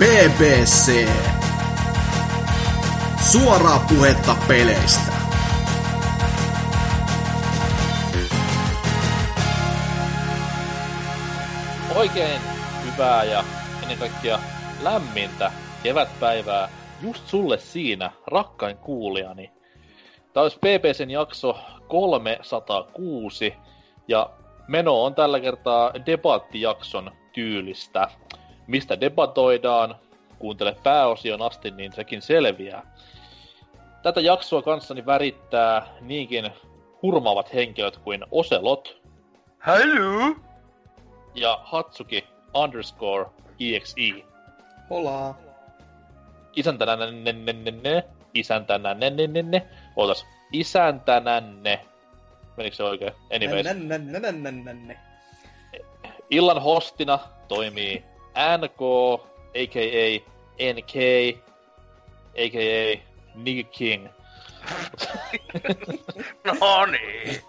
BBC. Suoraa puhetta peleistä. Oikein hyvää ja ennen kaikkea lämmintä kevätpäivää just sulle siinä, rakkain kuulijani. Tämä olisi PPCn jakso 306 ja meno on tällä kertaa debattijakson tyylistä. Mistä debatoidaan, kuuntele pääosion asti, niin sekin selviää. Tätä jaksoa kanssani värittää niinkin hurmaavat henkilöt kuin Ocelot Hello! ja Hatsuki underscore EXE. Hola. Isäntänänne, isäntänänne, ootas, isäntänänne. Menikö se oikein? Anyways. Illan hostina toimii NK, a.k.a. NK, a.k.a. Nick King. No niin.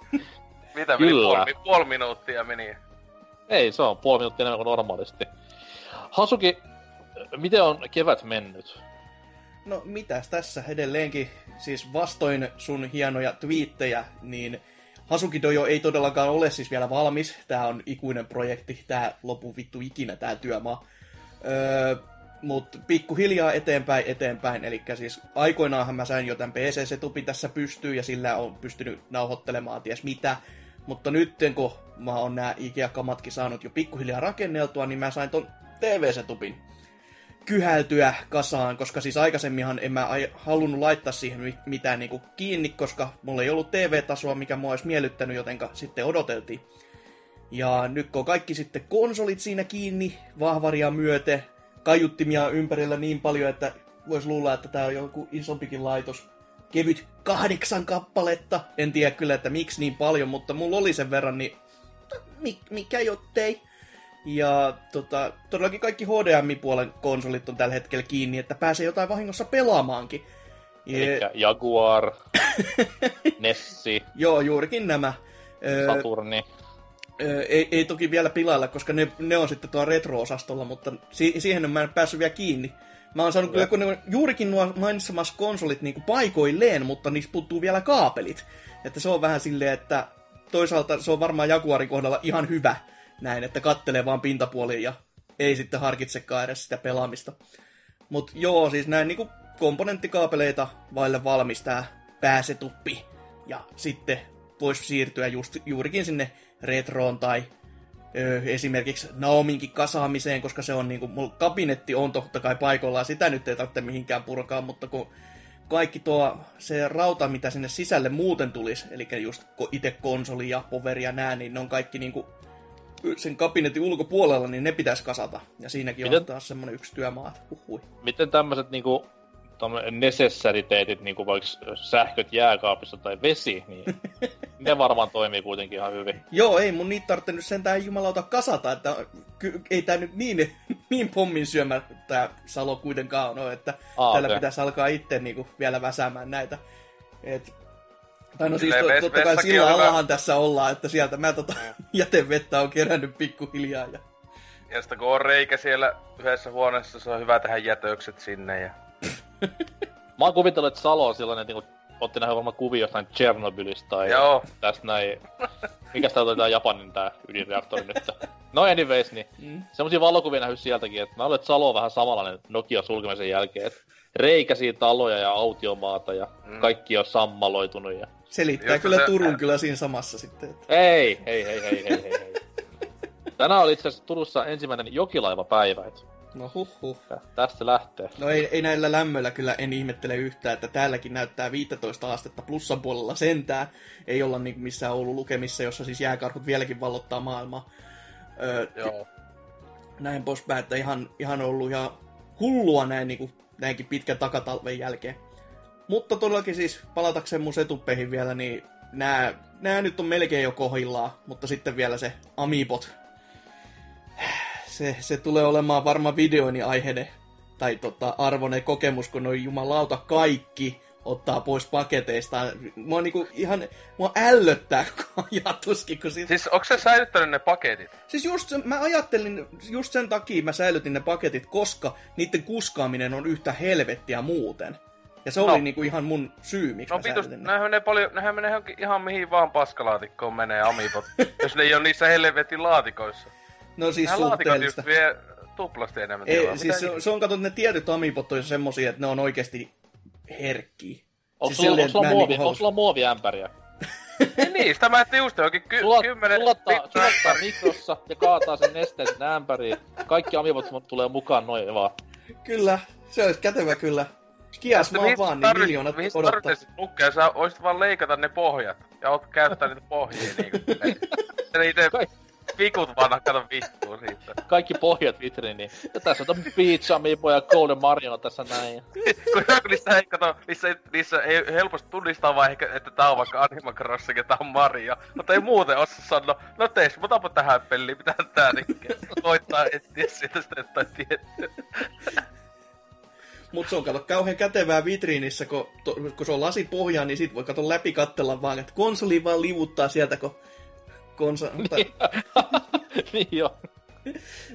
Mitä meni? Kyllä. Puoli, puoli minuuttia meni. Ei, se on puoli minuuttia enemmän kuin normaalisti. Hasuki, miten on kevät mennyt? No mitäs tässä edelleenkin, siis vastoin sun hienoja twiittejä, niin Hasuki Dojo ei todellakaan ole siis vielä valmis. Tää on ikuinen projekti, tää lopu vittu ikinä tää työmaa. Öö, mutta pikkuhiljaa eteenpäin, eteenpäin. Eli siis aikoinaanhan mä sain jo tämän PC-setupin tässä pystyyn ja sillä on pystynyt nauhoittelemaan ties mitä. Mutta nyt kun mä oon nämä IKEA-kamatkin saanut jo pikkuhiljaa rakenneltua, niin mä sain ton TV-setupin kyhältyä kasaan, koska siis aikaisemminhan en mä halunnut laittaa siihen mi- mitään niinku kiinni, koska mulla ei ollut TV-tasoa, mikä mua olisi miellyttänyt, jotenka sitten odoteltiin. Ja nyt kun on kaikki sitten konsolit siinä kiinni, vahvaria myöte, kaiuttimia ympärillä niin paljon, että voisi luulla, että tämä on joku isompikin laitos. Kevyt kahdeksan kappaletta. En tiedä kyllä, että miksi niin paljon, mutta mulla oli sen verran, niin mi- mikä jottei. Ja tota, todellakin kaikki HDMI-puolen konsolit on tällä hetkellä kiinni, että pääsee jotain vahingossa pelaamaankin. Elikkä Jaguar, Nessi, joo, juurikin nämä. Saturni. Ö, ei, ei toki vielä pilailla, koska ne, ne on sitten tuolla retro-osastolla, mutta si- siihen en mä en päässyt vielä kiinni. Mä oon saanut kyllä, kun ne juurikin nuo mainitsemassa konsolit niin paikoilleen, mutta niistä puuttuu vielä kaapelit. Että se on vähän silleen, että toisaalta se on varmaan Jaguarin kohdalla ihan hyvä näin, että kattelee vaan pintapuoliin ja ei sitten harkitsekaan edes sitä pelaamista. Mutta joo, siis näin niinku komponenttikaapeleita vaille valmis tää pääsetuppi. Ja sitten voisi siirtyä just, juurikin sinne retroon tai ö, esimerkiksi Naominkin kasaamiseen, koska se on niinku, mulla kabinetti on totta kai paikallaan, sitä nyt ei tarvitse mihinkään purkaa, mutta kun kaikki tuo se rauta, mitä sinne sisälle muuten tulisi, eli just itse konsoli ja poveri ja nää, niin ne on kaikki niinku sen kabinetin ulkopuolella, niin ne pitäisi kasata. Ja siinäkin Miten- on taas semmonen yksi työmaa, että huhui. Miten tämmöiset niinku necessariteetit, niinku vaikka sähköt jääkaapissa tai vesi, niin ne varmaan toimii kuitenkin ihan hyvin. Joo, ei mun niitä tarvitse nyt sentään jumalauta kasata, että ky- ei tää nyt niin, niin pommin syömä tää salo kuitenkaan ole, että Aa, tällä okei. pitäisi alkaa itse niinku vielä väsäämään näitä. Et, tai no siis Silleen to, ves- totta kai sillä allahan tässä ollaan, että sieltä mä tota jätevettä on kerännyt pikkuhiljaa. Ja... Ja sitten kun on reikä siellä yhdessä huoneessa, se on hyvä tehdä jätökset sinne. Ja... Mä oon kuvitellut, että Salo on sellainen, että niinku, otti nähdä varmaan kuvia jostain Chernobylistä tai Joo. tästä näin. Mikäs tää oli tää Japanin tää ydinreaktori nyt? No anyways, niin Mm. semmosia valokuvia nähnyt sieltäkin, että mä että Salo on vähän samanlainen Nokia sulkemisen jälkeen, että reikäisiä taloja ja autiomaata ja Mm. kaikki on sammaloitunut ja... Selittää Just kyllä se- Turun kyllä siinä samassa sitten. Että... Ei, hei, hei, hei, hei, hei, hei. Tänään oli itse asiassa Turussa ensimmäinen jokilaivapäivä, et No huh huh. tästä lähtee. No ei, ei näillä lämmöillä kyllä en ihmettele yhtään, että täälläkin näyttää 15 astetta plussan puolella sentään. Ei olla niin missään Oulun lukemissa, jossa siis jääkarhut vieläkin vallottaa maailmaa. Öö, Joo. näin poispäin, että ihan, ihan ollut ihan hullua näin niin kuin, näinkin pitkän takatalven jälkeen. Mutta todellakin siis palatakseen mun setuppeihin vielä, niin nämä, nämä nyt on melkein jo kohillaan, mutta sitten vielä se Amiibot. Se, se tulee olemaan varmaan videoini aiheinen tai tota, arvoinen kokemus, kun on jumalauta kaikki ottaa pois paketeista. Mua niinku ihan, mua ällöttää koko ajatuskin, kun siitä... Siis onko se säilyttänyt ne paketit? Siis just sen, mä ajattelin, just sen takia mä säilytin ne paketit, koska niiden kuskaaminen on yhtä helvettiä muuten. Ja se No. oli niinku ihan mun syy, miksi No mä säilytin ne. nehän menee paljon, nehän menee johonkin ihan mihin vaan paskalaatikkoon menee amipot, jos ne ei ole niissä helvetin laatikoissa. No siis Nämä laatikot suhteellista. just vie tuplasti enemmän Ei, tilaa. siis se, se on katsottu, ne tietyt amipot on semmosia, että ne on oikeasti herkkiä. Onko Siis sulla, onko sulla, muovi, niinku onko sulla muoviämpäriä? Niin, niin, sitä mä etsin just johonkin ky- Sulat, kymmenen sulattaa, sulattaa mikrossa ja kaataa sen nesteen sinne ämpäriin. Kaikki amivot tulee mukaan noin vaan. Kyllä, se olisi kätevä kyllä. Kias Mihin vaan vaan, niin tarvit- miljoonat mihin odottaa. tarvitset lukea? Sä voisit vaan leikata ne pohjat. Ja oot käyttää niitä pohjia niinku. Kai- pikut vaan kato vittuun siitä. Kaikki pohjat vitriiniin. Ja tässä on Peach Amiibo ja Golden Mario tässä näin. kun kun niissä ei, kato, niissä ei, niissä ei helposti tunnistaa vaan ehkä, että tää on vaikka Animal Crossing ja tää on Mario. Mutta ei muuten osaa sanoa, no tees, otapa tähän peliin, mitä tää nikkää. Koittaa etsiä siitä sitä jotain tiettyä. Mut se on kato kauhean kätevää vitriinissä, kun, to, kun se on lasipohjaa, niin sit voi kato läpi kattella vaan, että konsoli vaan livuttaa sieltä, kun konsa... tai, niin joo.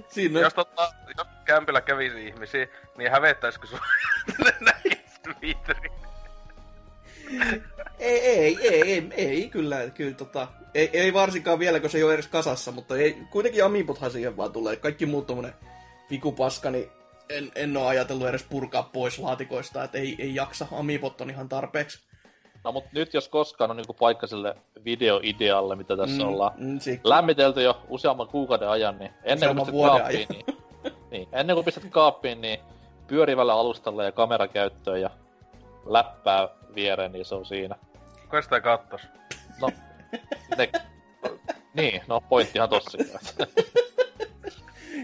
siinä Jos, tota, jos kämpillä kävisi ihmisiä, niin hävettäisikö sun näkisi ei, ei, ei, ei, ei, kyllä, kyllä tota, ei, ei varsinkaan vielä, kun se ei ole edes kasassa, mutta ei, kuitenkin Amiibothan siihen vaan tulee. Kaikki muut tommonen vikupaska, niin en, en ole ajatellut edes purkaa pois laatikoista, että ei, ei jaksa. Amiibot on ihan tarpeeksi. No mut nyt jos koskaan on niinku paikka sille videoidealle, mitä tässä mm, ollaan Mm, lämmitelty jo useamman kuukauden ajan, niin ennen kuin pistät kaappiin, niin, niin, ennen kuin pistät kaappiin, niin pyörivällä alustalla ja kamerakäyttöön ja läppää viereen, niin se on siinä. Kuka sitä kattos? No, ne, niin, no pointtihan tossa.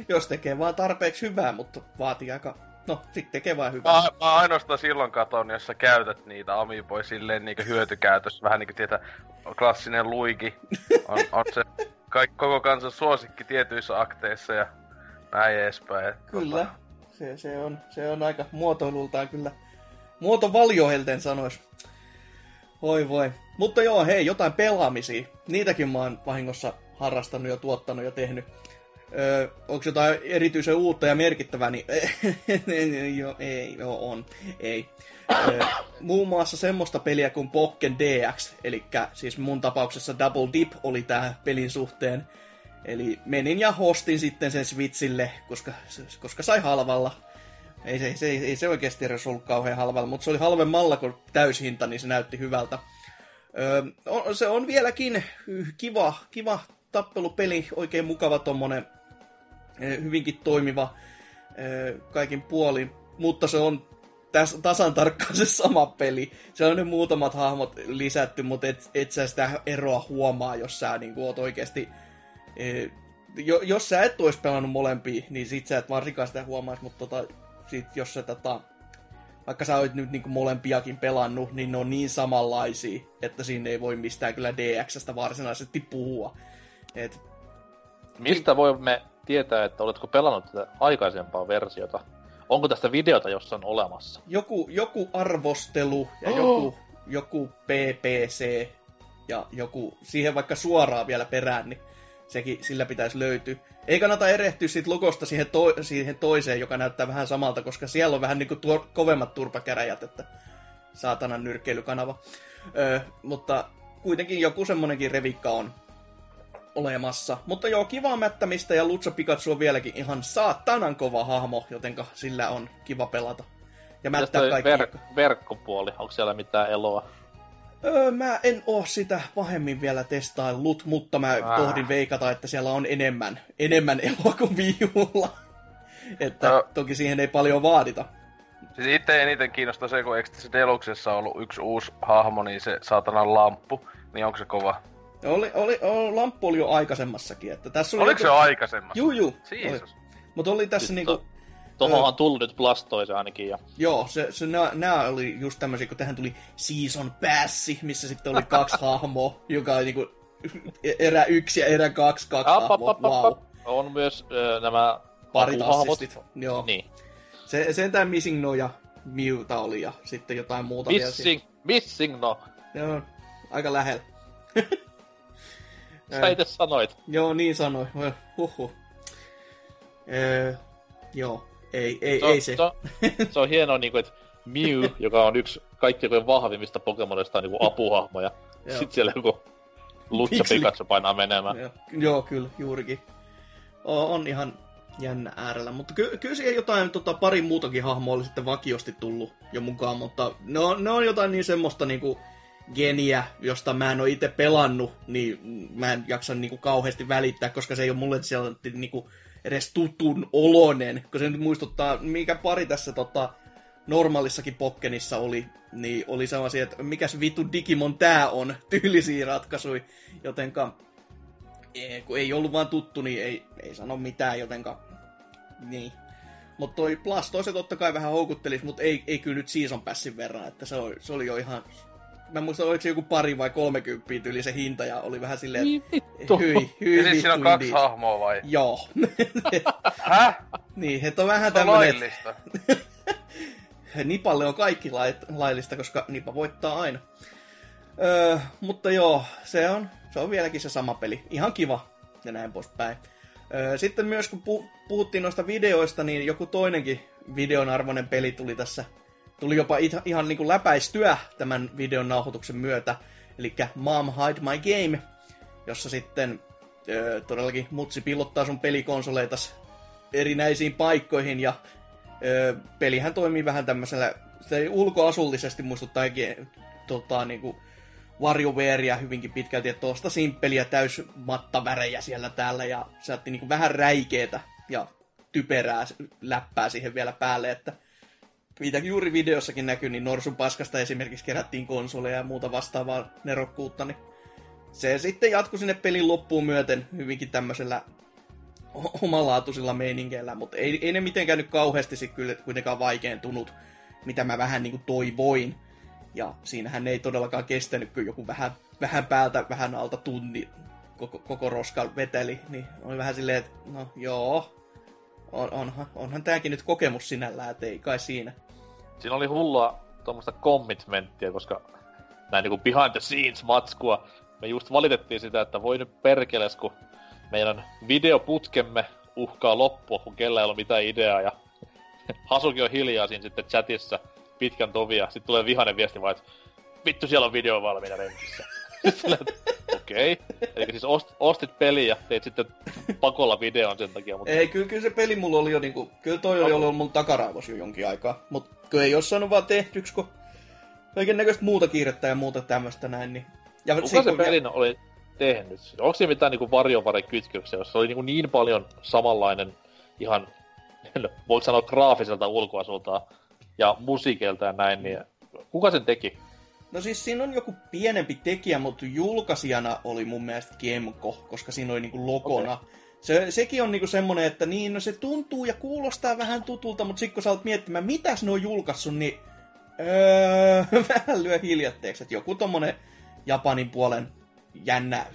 jos tekee vaan tarpeeksi hyvää, mutta vaatii aika... No, sit tekee vaan hyvää. Mä, mä ainoastaan silloin katon, jos sä käytät niitä Amiiboja silleen niinku hyötykäytössä. Vähän niinku tietää, klassinen luigi on, on se kaik, koko kansan suosikki tietyissä akteissa ja näin edespäin. Kyllä. Se, se, on, se on aika muotoilultaan kyllä. Muotovaliohelten sanois. Oi voi. Mutta joo, hei, jotain pelaamisia. Niitäkin mä oon vahingossa harrastanut ja tuottanut ja tehnyt. Öö, onko jotain erityisen uutta ja merkittävää, niin joo, ei, joo, on, ei. Öö, muun muassa semmoista peliä kuin Pokken DX, eli siis mun tapauksessa Double Dip oli tää pelin suhteen. Eli menin ja hostin sitten sen Switchille, koska, koska sai halvalla. Ei se, se, ei se oikeasti edes ollut kauhean halvalla, mutta se oli halvemmalla kuin täyshinta, niin se näytti hyvältä. Öö, se on vieläkin kiva, kiva tappelupeli, oikein mukava tommonen, hyvinkin toimiva ö, kaikin puolin, mutta se on täs, tasan tarkkaan se sama peli. Se on ne muutamat hahmot lisätty, mutta et, et sä sitä eroa huomaa, jos sä niin oot oikeasti... E, jo, jos sä et ois pelannut molempia, niin sit sä et varsinkaan sitä huomaisi, mutta tota, sit jos sä tota, vaikka sä oot nyt niin molempiakin pelannut, niin ne on niin samanlaisia, että siinä ei voi mistään kyllä DXstä varsinaisesti puhua. Et, Mistä voimme tietää, että oletko pelannut tätä aikaisempaa versiota? Onko tästä videota jossain olemassa? joku, joku arvostelu ja Oh. joku, joku PPC ja joku siihen vaikka suoraan vielä perään, niin sekin sillä pitäisi löytyä. Ei kannata erehtyä siitä logosta siihen, to, siihen toiseen, joka näyttää vähän samalta, koska siellä on vähän niinku tuo, kovemmat turpakäräjät, että saatanan nyrkkeilykanava. Öö, mutta kuitenkin joku semmonenkin revikka on olemassa. Mutta joo, kivaa mättämistä ja Lutsa Pikachu on vieläkin ihan saatanan kova hahmo, jotenka sillä on kiva pelata. Ja mättää kaikki. ver- verkkopuoli? Onko siellä mitään eloa? Öö, mä en oo sitä pahemmin vielä testaillut, mutta mä Ah. tohdin veikata, että siellä on enemmän, enemmän eloa kuin viulla. Että No. toki siihen ei paljon vaadita. Siis itse eniten kiinnostaa se, kun tässä Deluxessa ollut yksi uusi hahmo, niin se saatanan lamppu. Niin onko se kova? Oli, oli, oli, lamppu oli jo aikaisemmassakin. Että tässä oli Oliko se jo aikaisemmassa? Juu, juu. Mutta oli tässä Sitten niinku... Tuohon on tullut nyt Blastoise ainakin. Ja... Joo, se, se, nää, nää oli just tämmöisiä, kun tähän tuli Season Passi, missä sitten oli kaksi hahmoa, joka oli niinku erä yksi ja erä kaksi, kaksi app, hahmoa. Wow. On myös äh, nämä Parit assistit. Joo. Niin. Se, sentään Missing No ja Mewta oli ja sitten jotain muuta Missing, missing no. Joo, aika lähellä. Sä itse sanoit. Joo, niin sanoi. Huhhuh. Öö, joo, ei, ei, se, ei se. Se, se on hienoa, niin kuin, että Mew, joka on yksi kaikkein vahvimmista Pokemonista, on niin apuhahmo, ja sitten siellä joku Lutsa Pikachu painaa menemään. Joo, joo kyllä, juurikin. O, on ihan jännä äärellä, mutta ky- kyllä siihen jotain tota, pari muutakin hahmoa oli sitten vakiosti tullut jo mukaan, mutta ne on, ne on jotain niin semmoista niinku geniä, josta mä en ole itse pelannut, niin mä en jaksa niinku kauheasti välittää, koska se ei ole mulle siellä niinku edes tutun olonen, kun se nyt muistuttaa, mikä pari tässä tota, normaalissakin Pokkenissa oli, niin oli sellaisia, että mikäs vittu Digimon tää on, tyylisiä ratkaisuja, jotenka ei, kun ei ollut vaan tuttu, niin ei, ei sano mitään, jotenka niin. Mutta toi Blastoise totta kai vähän houkuttelisi, mutta ei, ei kyllä nyt Season Passin verran, että se oli, se oli jo ihan... Mä muistan, oliko se joku pari vai kolmekymppiä tyyli se hinta, ja oli vähän silleen, että hyi, hyi, Ja siis siinä on kaksi hahmoa vai? Joo. Häh? niin, että on vähän laillista. Nipalle on kaikki lait, laillista, koska Nipa voittaa aina. Öö, mutta joo, se on, se on vieläkin se sama peli. Ihan kiva ja näin poispäin. Öö, sitten myös kun pu- puhuttiin noista videoista, niin joku toinenkin videon arvoinen peli tuli tässä. Tuli jopa ihan, niin kuin läpäistyä tämän videon nauhoituksen myötä. Eli Mom Hide My Game, jossa sitten öö, todellakin mutsi pillottaa sun pelikonsoleitas erinäisiin paikkoihin ja öö, pelihän toimii vähän tämmöisellä, se ulkoasullisesti muistuttaa tota, niinku, WarioWarea hyvinkin pitkälti, että tuosta simppeliä täys mattavärejä siellä täällä ja se otti niinku vähän räikeetä ja typerää läppää siihen vielä päälle, että mitä juuri videossakin näkyy, niin Norsun paskasta esimerkiksi kerättiin konsoleja ja muuta vastaavaa nerokkuutta, niin se sitten jatkui sinne pelin loppuun myöten hyvinkin tämmöisellä omalaatuisilla meiningeillä, mutta ei, ei ne mitenkään nyt kauheasti sit kyllä kuitenkaan vaikeentunut, mitä mä vähän niin kuin toivoin. Ja siinähän ei todellakaan kestänyt, kun joku vähän, vähän päältä, vähän alta tunni koko, koko roska veteli, niin oli vähän silleen, että no joo, on, onhan, onhan tämäkin nyt kokemus sinällään, että ei kai siinä. Siinä oli hullua tuommoista commitmenttia, koska näin niinku behind the scenes matskua. Me just valitettiin sitä, että voi nyt perkeles, kun meidän videoputkemme uhkaa loppua, kun kellä ei ole mitään ideaa, ja Hasuki on hiljaa siinä sitten chatissa pitkän tovia. Sitten tulee vihainen viesti vaan, että vittu siellä on video valmiina renkissä. Okei. Okay. Eli siis ost, ostit peliä ja teit sitten pakolla videon sen takia. Mutta... Ei, kyllä, kyllä se peli mulla oli jo niinku, kyllä toi oli ollut mun takaraivos jo jonkin aikaa. Mutta kyllä ei ole saanut vaan tehtyksi, kun kaiken näköistä muuta kiirettä ja muuta tämmöistä näin. Niin... Ja Kuka se, se pelin oli tehnyt? Onko siinä mitään niinku varjovare-kytköksiä, jossa oli niinku niin paljon samanlainen ihan, voit sanoa graafiselta ulkoasulta ja musiikilta ja näin, niin kuka sen teki? No siis siinä on joku pienempi tekijä, mutta julkaisijana oli mun mielestä Gemko, koska siinä oli niinku logona. Okay. Se, sekin on niinku semmonen, että niin, no se tuntuu ja kuulostaa vähän tutulta, mutta sitten kun sä oot miettimään, mitäs ne on julkaissut, niin öö, vähän lyö hiljatteeksi, että joku tommonen Japanin puolen jännä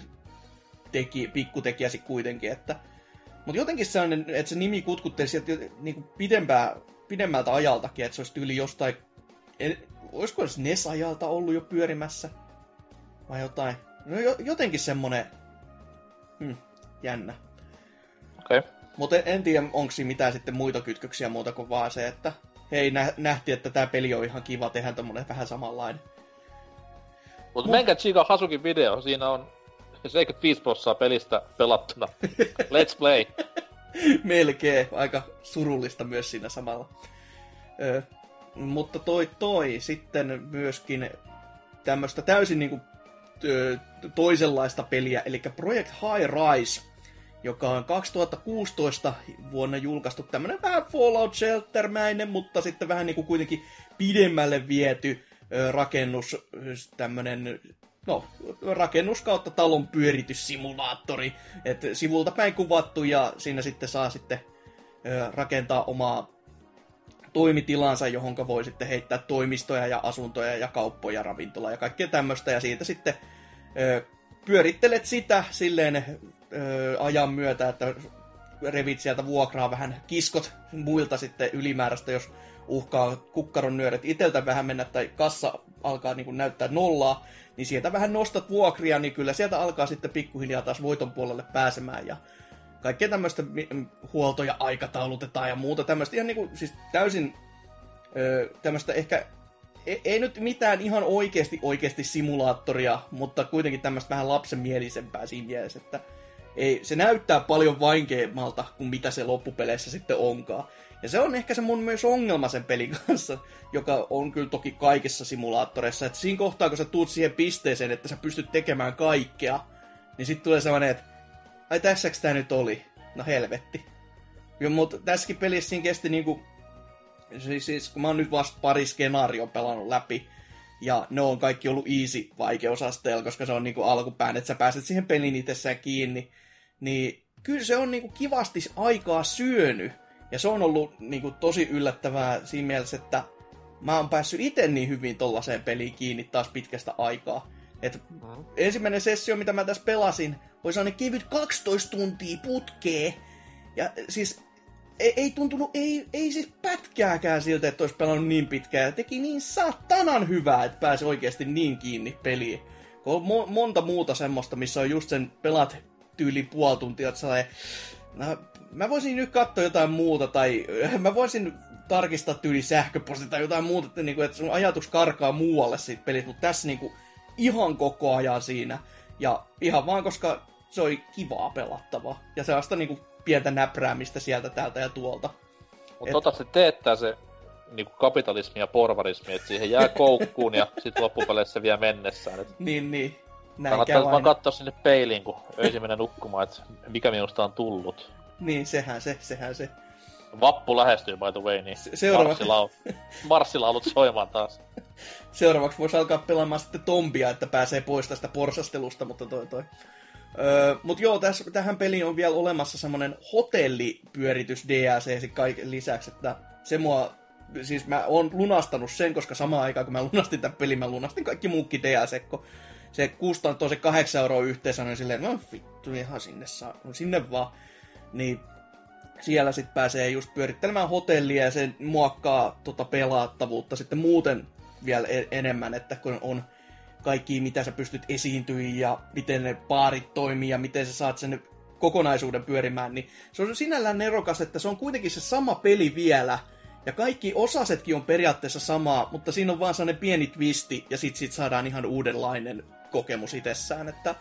teki, pikkutekijä sit kuitenkin, että mutta jotenkin sellainen, että se nimi kutkutteli sieltä niinku pidempää, pidemmältä ajaltakin, että se olisi tyyli jostain olisiko edes NES-ajalta ollut jo pyörimässä? Vai jotain? No jotenkin semmonen... Hmm, jännä. Okei. Okay. Mutta en, en tiedä, onko siinä mitään sitten muita kytköksiä muuta kuin vaan se, että hei, nä- nähtiin, että tämä peli on ihan kiva, tehdä tämmönen vähän samanlainen. Mutta Mut... menkää Chica Hasukin video, siinä on 75 prosenttia pelistä pelattuna. Let's play! Melkein, aika surullista myös siinä samalla. Öö, mutta toi toi sitten myöskin tämmöistä täysin niinku toisenlaista peliä, eli Project High Rise, joka on 2016 vuonna julkaistu. Tämmönen vähän Fallout Shelter-mäinen, mutta sitten vähän niinku kuitenkin pidemmälle viety rakennus, tämmönen no, rakennus kautta talon pyörityssimulaattori, että sivulta päin kuvattu ja siinä sitten saa sitten rakentaa omaa toimitilansa, johon voi sitten heittää toimistoja ja asuntoja ja kauppoja, ravintola ja kaikkea tämmöistä. Ja siitä sitten ö, pyörittelet sitä silleen ö, ajan myötä, että revit sieltä vuokraa vähän kiskot muilta sitten ylimääräistä, jos uhkaa kukkaron nyöret iteltä vähän mennä tai kassa alkaa niin kuin näyttää nollaa, niin sieltä vähän nostat vuokria, niin kyllä sieltä alkaa sitten pikkuhiljaa taas voiton puolelle pääsemään ja kaikkea tämmöistä huoltoja aikataulutetaan ja muuta tämmöistä ihan kuin, siis täysin ö, tämmöistä ehkä ei, ei nyt mitään ihan oikeasti oikeasti simulaattoria, mutta kuitenkin tämmöistä vähän lapsenmielisempää siinä mielessä, että ei, se näyttää paljon vaikeammalta kuin mitä se loppupeleissä sitten onkaan. Ja se on ehkä se mun myös ongelma sen pelin kanssa, joka on kyllä toki kaikissa simulaattoreissa, että siinä kohtaa, kun sä tuut siihen pisteeseen, että sä pystyt tekemään kaikkea, niin sitten tulee sellainen, että ai tässäks tää nyt oli? No helvetti. Jo, mutta tässäkin pelissä siinä kesti niinku, siis, siis kun mä oon nyt vasta pari skenaario pelannut läpi, ja ne on kaikki ollut easy vaikeusasteella, koska se on niinku alkupään, että sä pääset siihen pelin itsessään kiinni, niin kyllä se on niinku kivasti aikaa syönyt. Ja se on ollut niinku tosi yllättävää siinä mielessä, että mä oon päässyt itse niin hyvin tollaiseen peliin kiinni taas pitkästä aikaa. Et mm-hmm. Ensimmäinen sessio, mitä mä tässä pelasin, oli sellainen kevyt 12 tuntia putkee. Ja siis ei, ei tuntunut, ei, ei siis pätkääkään siltä, että olisi pelannut niin pitkään. Ja teki niin satanan hyvää, että pääsi oikeasti niin kiinni peliin. Kun on mo- monta muuta semmoista, missä on just sen pelat tyyli puoli tuntia, että sellainen, no, mä voisin nyt katsoa jotain muuta, tai mä voisin tarkistaa tyyli sähköposti tai jotain muuta, että, niinku, että sun ajatus karkaa muualle siitä pelistä, mutta tässä niinku, ihan koko ajan siinä. Ja ihan vaan, koska se oli kivaa pelattavaa. Ja sellaista niinku pientä näpräämistä sieltä, täältä ja tuolta. Mutta tota se teettää se niinku kapitalismi ja porvarismi, että siihen jää koukkuun ja sitten loppupeleissä vielä mennessään. Et niin, niin. Näin Kannattaa vaan katsoa sinne peiliin, kun öisin mennä nukkumaan, että mikä minusta on tullut. Niin, sehän se, sehän se. Vappu lähestyy, by the way, niin Se- seuraava... marssilaul... marssilaulut soimaan taas. Seuraavaksi voisi alkaa pelaamaan sitten tombia, että pääsee pois tästä porsastelusta, mutta toi toi. Öö, mutta joo, tässä, tähän peliin on vielä olemassa semmoinen hotellipyöritys DLC kaiken lisäksi, että se mua, siis mä oon lunastanut sen, koska samaan aikaan kun mä lunastin tämän pelin, mä lunastin kaikki muukki DLC, kun se kustantoi se 8 euroa yhteensä, niin silleen, no vittu, ihan sinne saa, no sinne vaan. Niin siellä sitten pääsee just pyörittelemään hotellia ja se muokkaa tota pelaattavuutta sitten muuten vielä e- enemmän, että kun on kaikki, mitä sä pystyt esiintyä ja miten ne paarit toimii ja miten sä saat sen kokonaisuuden pyörimään, niin se on sinällään nerokas, että se on kuitenkin se sama peli vielä, ja kaikki osasetkin on periaatteessa samaa, mutta siinä on vaan sellainen pieni twisti, ja sit, sit saadaan ihan uudenlainen kokemus itsessään, että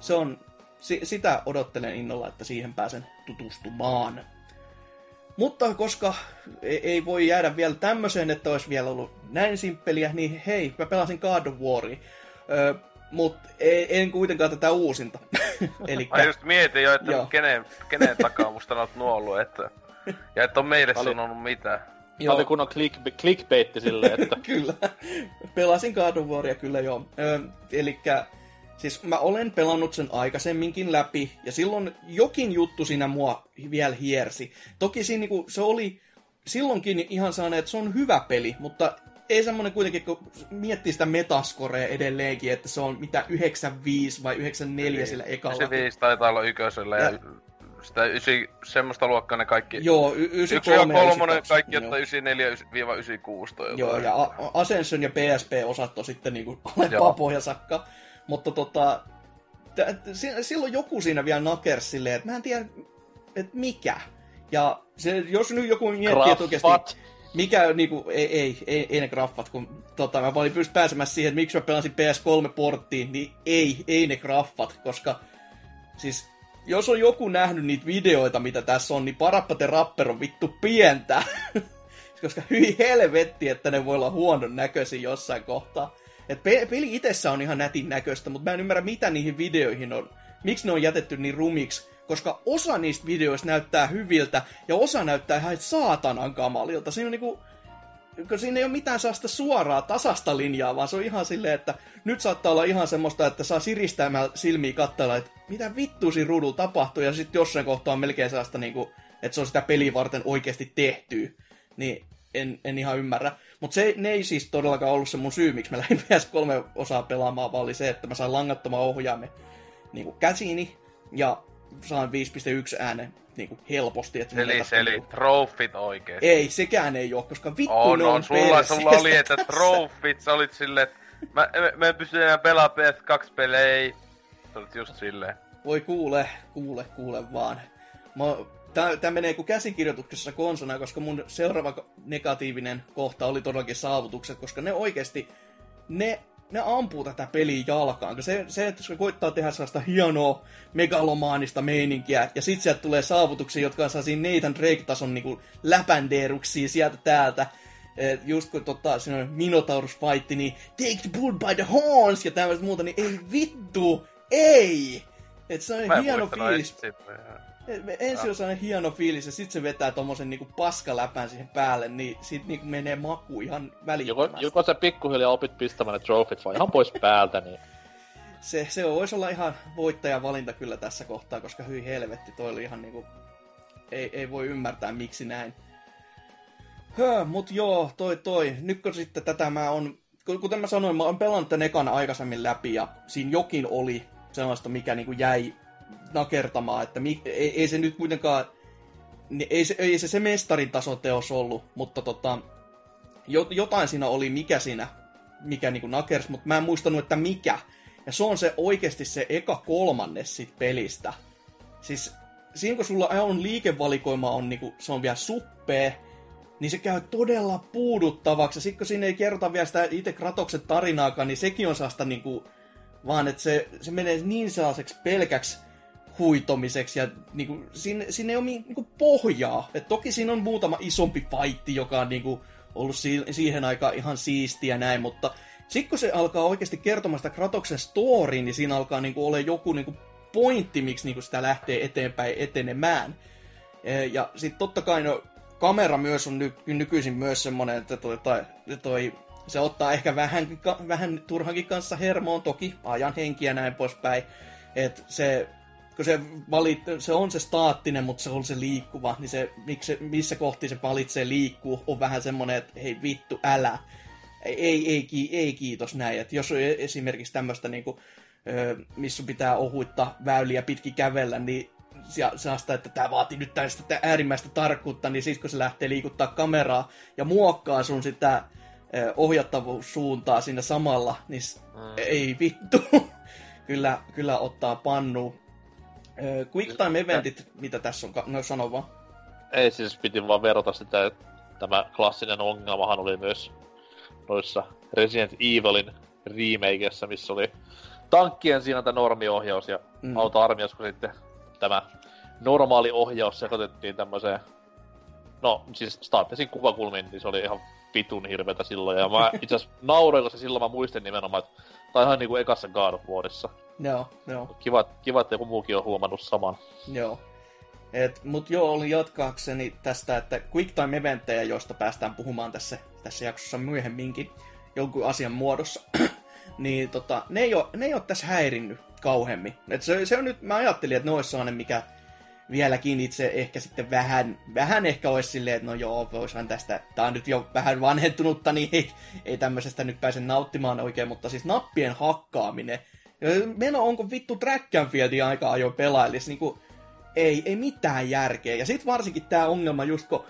se on, si, sitä odottelen innolla, että siihen pääsen tutustumaan. Mutta koska ei, ei voi jäädä vielä tämmöiseen, että olisi vielä ollut näin simppeliä, niin hei, mä pelasin God of Waria. Öö, mutta en kuitenkaan tätä uusinta. Elikkä... Mä just mietin jo, että kenen, kenen takaa musta olet nuollut, että... Ja et on meille Oli... sanonut mitään. Joo. Oli kunnon click, clickbaitti silleen, että... kyllä. Pelasin God of Waria, kyllä joo. Öö, elikkä Siis mä olen pelannut sen aikaisemminkin läpi, ja silloin jokin juttu siinä mua vielä hiersi. Toki siinä niinku, se oli silloinkin ihan sellainen, että se on hyvä peli, mutta ei semmoinen kuitenkin, kun miettii sitä metascorea edelleenkin, että se on mitä 95 vai 94 sillä ekalla. 95 taitaa olla ykkösellä ja, ja sitä ysi, semmoista luokkaa ne kaikki. Joo, y- 93 ja 3 kaikki ottaa 94-96 Joo, ja Ascension ja PSP-osat on sitten niinku alempaa pohjasakka. Mutta tota, t- t- silloin joku siinä vielä nakers silleen, että mä en tiedä, että mikä. Ja se, jos nyt joku miettii, että oikeasti, mikä, niinku, ei, ei, ei, ei ne graffat, kun tota, mä olin pääsemään siihen, että miksi mä pelasin PS3-porttiin, niin ei, ei ne graffat, koska siis jos on joku nähnyt niitä videoita, mitä tässä on, niin Parappate Rapper on vittu pientä. koska hyi helvetti, että ne voi olla huonon näköisiä jossain kohtaa. Et pe- peli itsessä on ihan nätin näköistä, mutta mä en ymmärrä, mitä niihin videoihin on. Miksi ne on jätetty niin rumiksi, koska osa niistä videoista näyttää hyviltä, ja osa näyttää ihan saatanan kamalilta. Siinä on niinku, kun siinä ei ole mitään sellaista suoraa, tasasta linjaa, vaan se on ihan silleen, että nyt saattaa olla ihan semmoista, että saa siristämään silmiä katsella, että mitä vittu siinä ruudulla tapahtuu, ja sitten jossain kohtaa on melkein sellaista, niinku, että se on sitä peliä varten oikeasti tehty. Niin en, en ihan ymmärrä. Mutta se, ne ei siis todellakaan ollut se mun syy, miksi mä lähdin PS3 osaa pelaamaan, vaan oli se, että mä sain langattoman ohjaamme niin käsiini. Ja saan 5.1 äänen niin kuin helposti. Että Eli, tarvitse eli niinku- trofit oikeesti. Ei, sekään ei ole, koska vittu On, ne on, on sulla, sulla oli, että trofit, sä olit silleen, että mä, mä, mä en pysty enää pelaa PS2 pelejä. Sä olit just silleen. Voi kuule, kuule, kuule vaan. Mä, tää menee kuin käsikirjoituksessa konsona, koska mun seuraava negatiivinen kohta oli todellakin saavutukset, koska ne oikeasti, ne, ne ampuu tätä peliä jalkaan. Se, se, että se koittaa tehdä sellaista hienoa megalomaanista meininkiä, ja sit sieltä tulee saavutuksia, jotka on sellaisia Nathan Drake-tason niinku läpändeeruksia sieltä täältä. Et just kun tota, siinä on Minotaurus fight, niin take the bull by the horns ja tämmöistä muuta, niin ei vittu, ei! Et se Mä on en hieno fiilis. sitä, joo. Ensin on sellainen hieno fiilis ja sitten se vetää tommosen niinku paskaläpän siihen päälle, niin sit niinku menee maku ihan Joko, välittömästi. joko sä pikkuhiljaa opit pistämään ne trofit vai ihan pois päältä, niin Se, se voisi olla ihan voittajan valinta kyllä tässä kohtaa, koska hyi helvetti, toi oli ihan niinku... Ei, ei voi ymmärtää miksi näin. Höö, mut joo, toi toi. Nyt kun sitten tätä mä on... ku- Kuten mä sanoin, mä oon pelannut tän ekan aikaisemmin läpi ja siinä jokin oli sellaista, mikä niinku jäi nakertamaan, että mi, ei, ei se nyt kuitenkaan... Ei se, ei se se mestarin tason teos ollut, mutta tota, jo, jotain siinä oli, mikä siinä, mikä niinku nakers, mutta mä en muistanut, että mikä. Ja se on se oikeasti se eka kolmannes sit pelistä. Siis siinä kun sulla on liikevalikoima on niinku, se on vielä suppee, niin se käy todella puuduttavaksi. Ja sitten kun siinä ei kerrota vielä sitä itse Kratoksen tarinaakaan, niin sekin on sellaista niinku, vaan että se, se menee niin sellaiseksi pelkäksi huitomiseksi ja niinku, siinä, siinä ei ole mi- niinku pohjaa. Et toki siinä on muutama isompi fightti, joka on niinku, ollut si- siihen aikaan ihan siistiä näin, mutta sitten kun se alkaa oikeasti kertomaan sitä Kratoksen storyin, niin siinä alkaa niinku olla joku niinku pointti, miksi niinku sitä lähtee eteenpäin etenemään. E, Ja sitten totta kai no, kamera myös on ny- nykyisin myös semmoinen, että toi, toi, toi, se ottaa ehkä vähän, vähän turhankin kanssa hermoon, toki ajan henkiä näin poispäin. Et se, kun se, valit, se on se staattinen, mutta se on se liikkuva, niin se, miksi missä kohti se valitsee liikkuu, on vähän semmoinen, että hei vittu, älä. Ei, ei, ei, ki- ei kiitos näin. Et jos on e- esimerkiksi tämmöistä, ö, missä pitää ohuittaa väyliä pitkin kävellä, niin sellaista, että tämä vaatii nyt tästä äärimmäistä tarkkuutta, niin sitten kun se lähtee liikuttaa kameraa ja muokkaa sun sitä ohjattavuussuuntaa siinä samalla, niin Mm. ei vittu. kyllä, kyllä ottaa pannu. Ö, Quick time eventit, mitä tässä on, no sano vaan. ei siis piti vaan verrata sitä, että tämä klassinen ongelmahan oli myös noissa Resident Evilin remakeissa, missä oli tankkien siinä tämä normiohjaus ja Mm. auto-armias, kun sitten tämä normaali ohjaus sekoitettiin tämmöiseen, no siis staattisiin kuvakulmiin, niin se oli ihan vitun hirvetä silloin. Ja mä itse asiassa nauroin, koska silloin mä muistin nimenomaan, että on ihan niinku ekassa God of Warissa. Joo, joo. Kiva, kiva, että joku muukin on huomannut saman. Joo. Et, mut joo, oli jatkaakseni tästä, että quick time eventtejä, joista päästään puhumaan tässä, tässä jaksossa myöhemminkin jonkun asian muodossa, niin tota, ne, ei ole, ne ei ole tässä häirinnyt kauhemmin. Et se, se on nyt, mä ajattelin, että ne olisi sellainen, mikä vieläkin itse ehkä sitten vähän, vähän ehkä olisi silleen, että no joo, voisihan tästä, tää on nyt jo vähän vanhentunutta, niin ei, ei tämmöisestä nyt pääse nauttimaan oikein, mutta siis nappien hakkaaminen, meno onko vittu track and aika ajoin pelailis, niinku, ei, ei mitään järkeä. Ja sitten varsinkin tämä ongelma just kun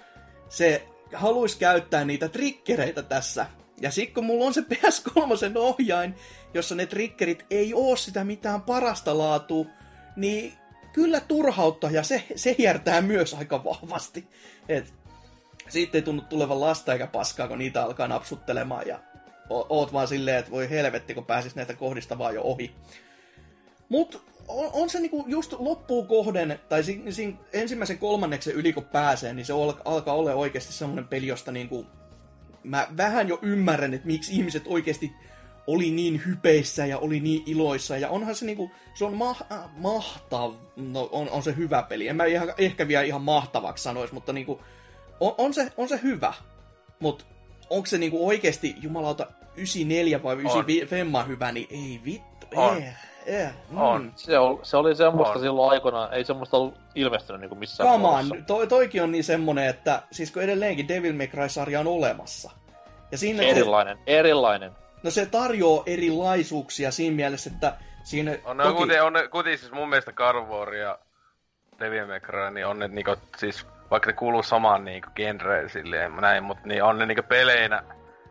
se haluaisi käyttää niitä triggereitä tässä. Ja sitten kun mulla on se PS3 ohjain, jossa ne triggerit ei oo sitä mitään parasta laatua, niin kyllä turhauttaa ja se, se hiertää myös aika vahvasti. Et siitä ei tunnu tulevan lasta eikä paskaa, kun niitä alkaa napsuttelemaan ja oot vaan silleen, että voi helvetti, kun pääsis näitä kohdista vaan jo ohi. Mut on, on se niinku just loppuun kohden, tai siinä, siinä ensimmäisen kolmanneksen yli kun pääsee, niin se al, alkaa olla oikeasti semmoinen peli, josta niinku mä vähän jo ymmärrän, että miksi ihmiset oikeasti oli niin hypeissä ja oli niin iloissa. Ja onhan se niinku, se on ma- äh, mahtav, no on, on se hyvä peli. En mä ihan, ehkä vielä ihan mahtavaksi sanoisi, mutta niinku, on, on, se, on se hyvä. Mutta onko se niinku oikeasti, jumalauta, 94 vai 95 hyvä, niin ei vittu. On. Eh, eh, mm. On. Se, ol, se oli semmoista On. silloin aikoinaan, ei semmoista ollut ilmestynyt niinku missään Come on, toi, toikin on niin semmonen, että siis kun edelleenkin Devil May Cry-sarja on olemassa. Ja siinä se, Erilainen, erilainen. No se tarjoaa erilaisuuksia siinä mielessä, että siinä On ne kuitenkin, on ne kuitenkin siis mun mielestä Carvoria Devil May Cry, niin on ne niinku, siis vaikka ne kuuluu samaan niinku genreen silleen näin, mutta niin on ne niinku peleinä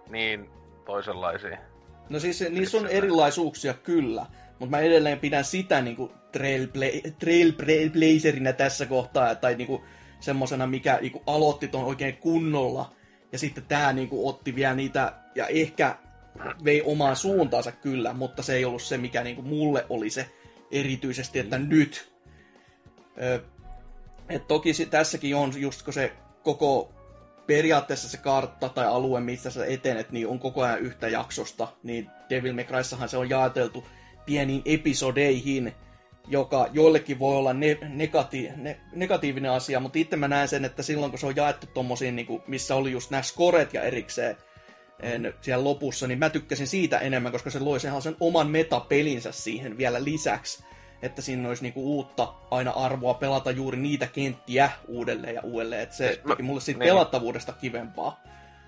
niin toisenlaisia. No siis niissä on erilaisuuksia kyllä, mutta mä edelleen pidän sitä niinku trailbla- trailblazerinä tässä kohtaa, tai niinku semmosena, mikä niinku aloitti ton oikein kunnolla. Ja sitten tää niinku otti vielä niitä, ja ehkä vei omaan suuntaansa kyllä, mutta se ei ollut se, mikä niinku mulle oli se erityisesti, että nyt. Ö, et toki tässäkin on just kun se koko periaatteessa se kartta tai alue, missä sä etenet, niin on koko ajan yhtä jaksosta, niin Devil May Cryssahan se on jaeteltu pieniin episodeihin, joka joillekin voi olla ne, negati, ne, negatiivinen asia, mutta itse mä näen sen, että silloin kun se on jaettu tommosiin, niin kuin, missä oli just nämä scoret ja erikseen en, siellä lopussa, niin mä tykkäsin siitä enemmän, koska se loi sen oman metapelinsä siihen vielä lisäksi, että siinä olisi niinku uutta aina arvoa pelata juuri niitä kenttiä uudelleen ja uudelleen, että se siis teki mulle siitä niin. pelattavuudesta kivempaa.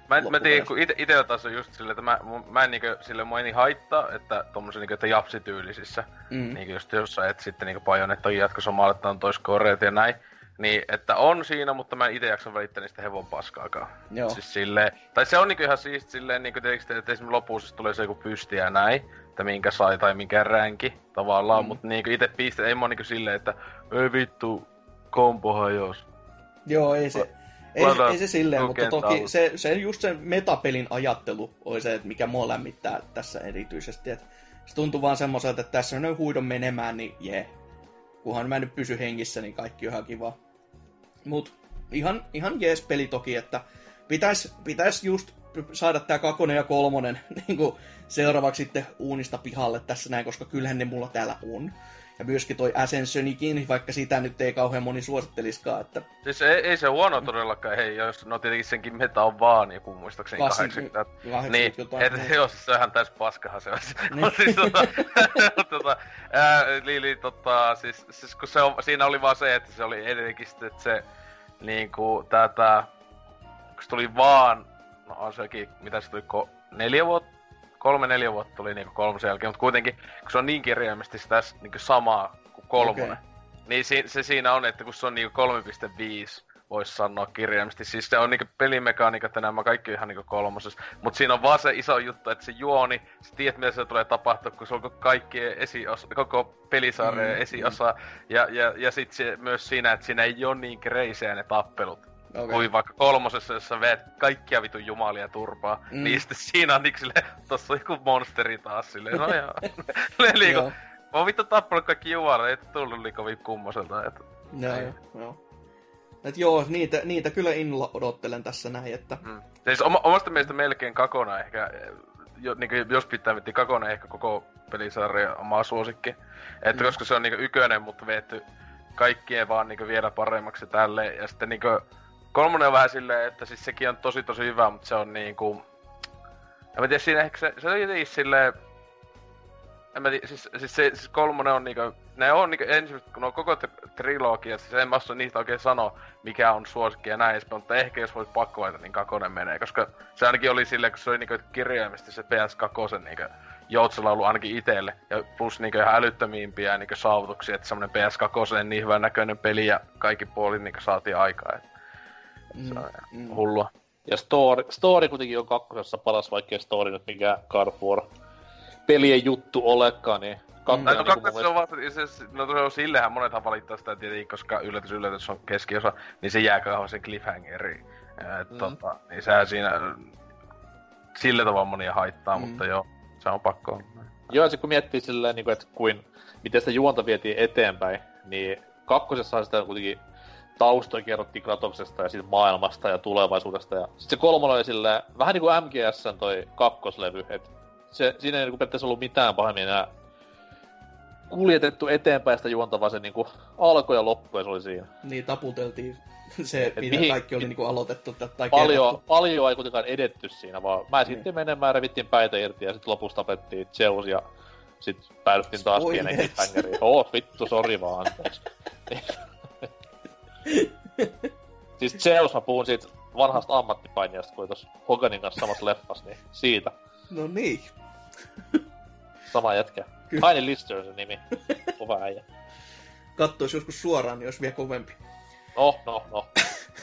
Mä, en, mä tiedän, kun ite, itellä taas on just silleen, että mä, mä en niinkö, sille mua niin haittaa, että tommosen niinkö, että japsityylisissä, mm. niinkö just jossain, että sitten Bajonetta jatkossa että on tois koreet ja näin, niin, että on siinä, mutta mä en ite jaksa välittää niistä hevon paskaakaan. Joo. Siis silleen, tai se on niinku ihan siisti silleen, niinku tietysti, että esimerkiksi lopussa tulee se joku pysti ja näin, että minkä sai tai minkä ränki tavallaan, mm. mutta niinku ite piste, ei mua niinku silleen, että ei vittu, kompo hajos. Joo, ei se, ei, ei se silleen, mutta toki se, se just sen metapelin ajattelu oli se, että mikä mua lämmittää tässä erityisesti. Että se tuntuu vaan semmoiselta, että tässä on huidon menemään, niin jee. Kunhan mä nyt pysy hengissä, niin kaikki on ihan kiva. Mut ihan, ihan jees peli toki, että pitäis, pitäis just saada tää kakonen ja kolmonen niin seuraavaksi sitten uunista pihalle tässä näin, koska kyllähän ne mulla täällä on. Ja myöskin toi Ascensionikin, vaikka sitä nyt ei kauhean moni suositteliskaan. Että... Siis ei, ei se huono todellakaan, hei, jos no tietenkin senkin meta on vaan joku muistaakseni 80. 80 niin, jotain, et, niin. jos sehän täys paskahan se olisi. Niin. siis, tota, tota, ää, li, li, tota, siis, siis kun se on, siinä oli vaan se, että se oli edelleenkin sitten, että se niinku tätä, kun se tuli vaan, no on sekin, mitä se tuli, ko, neljä vuotta, kolme neljä vuotta tuli niinku kolmosen jälkeen, mutta kuitenkin, kun se on niin kirjaimesti sitä niinku samaa kuin kolmonen, okay. niin si, se siinä on, että kun se on niinku 3.5, voisi sanoa kirjaimesti. Siis se on niinku pelimekaniikat ja nämä kaikki ihan niinku kolmosessa. Mut siinä on vaan se iso juttu, että se juoni, sä tiedät mitä se tulee tapahtua, kun se on kaikki esiosa, koko pelisarja mm, esiosa. Mm. Ja, ja, ja sit se, myös siinä, että siinä ei ole niin kreisejä ne tappelut. Okay. Kuin vaikka kolmosessa, jossa veet kaikkia vitun jumalia turpaa, mm. niin sitten siinä on niinku silleen, tossa on joku monsteri taas silleen, no joo. niinku, mä oon vittu tappanut kaikki jumalia, ei tullut niin kovin kummoselta. Että, joo, joo. Et joo, niitä, niitä kyllä innolla odottelen tässä näin, että... Mm. Siis oma, omasta mielestä melkein kakona ehkä, jo, niin kuin, jos pitää miettiä kakona ehkä koko pelisarja omaa suosikki. Että mm. koska se on niin ykönen, mutta veetty kaikkien vaan niin vielä paremmaksi tälle. Ja sitten niin kuin, kolmonen on vähän silleen, että siis sekin on tosi tosi hyvä, mutta se on niinku... En mä tiedä, siinä ehkä se, se on jotenkin silleen... En mä tiedä, siis, siis, se, siis kolmonen on niinku... Ne on niinku ensimmäiset, kun on koko trilogia, siis en mä osaa niistä oikein sanoa, mikä on suosikki ja näin edespäin, mutta ehkä jos voit pakko valita, niin kakonen menee, koska se ainakin oli silleen, kun se oli niinku kirjaimesti se PS2 niinku ollut ainakin itelle. Ja plus niinku ihan älyttömimpiä niinku saavutuksia, että semmonen PS2 niin hyvän näköinen peli ja kaikki puolin niinku saatiin aikaa. Et se on mm. hullua. Ja story, story kuitenkin on kakkosessa paras, vaikkei story nyt mikään God War pelien juttu olekaan, niin. Mm. No, niin se on vaan, se, no se on sillehän monethan valittaa sitä tietenkin, koska yllätys yllätys on keskiosa, niin se jää sen cliffhangeri. Et, mm. tota, niin sehän siinä sillä tavalla monia haittaa, mm. mutta joo, se on pakko olla. Joo, se kun miettii silleen, niin kuin, että kuin, miten sitä juonta vietiin eteenpäin, niin kakkosessa sitä kuitenkin taustoja kerrottiin Kratoksesta ja siitä maailmasta ja tulevaisuudesta. Ja sitten se kolmonen oli silleen, vähän niin kuin MGS toi kakkoslevy, että se, siinä ei niin periaatteessa ollut mitään pahemmin enää kuljetettu eteenpäin sitä juonta, vaan se niin kuin alkoi ja loppui ja se oli siinä. Niin, taputeltiin se, Et mitä mihin, kaikki oli niin kuin aloitettu tai paljon, paljon ei kuitenkaan edetty siinä, vaan mä sitten niin. menemään, revittiin päitä irti ja sitten lopussa tapettiin Zeus ja sitten päädyttiin taas pienen cliffhangeriin. Oh, vittu, sori vaan, anteeksi. siis Zeus mä puhun siitä vanhasta ammattipainijasta, kun tuossa Hoganin kanssa samassa leffassa, niin siitä. No niin. Sama jätkä. Tiny Lister se nimi. Kova äijä. kattoisi joskus suoraan, niin olisi vielä kovempi. No, no, no.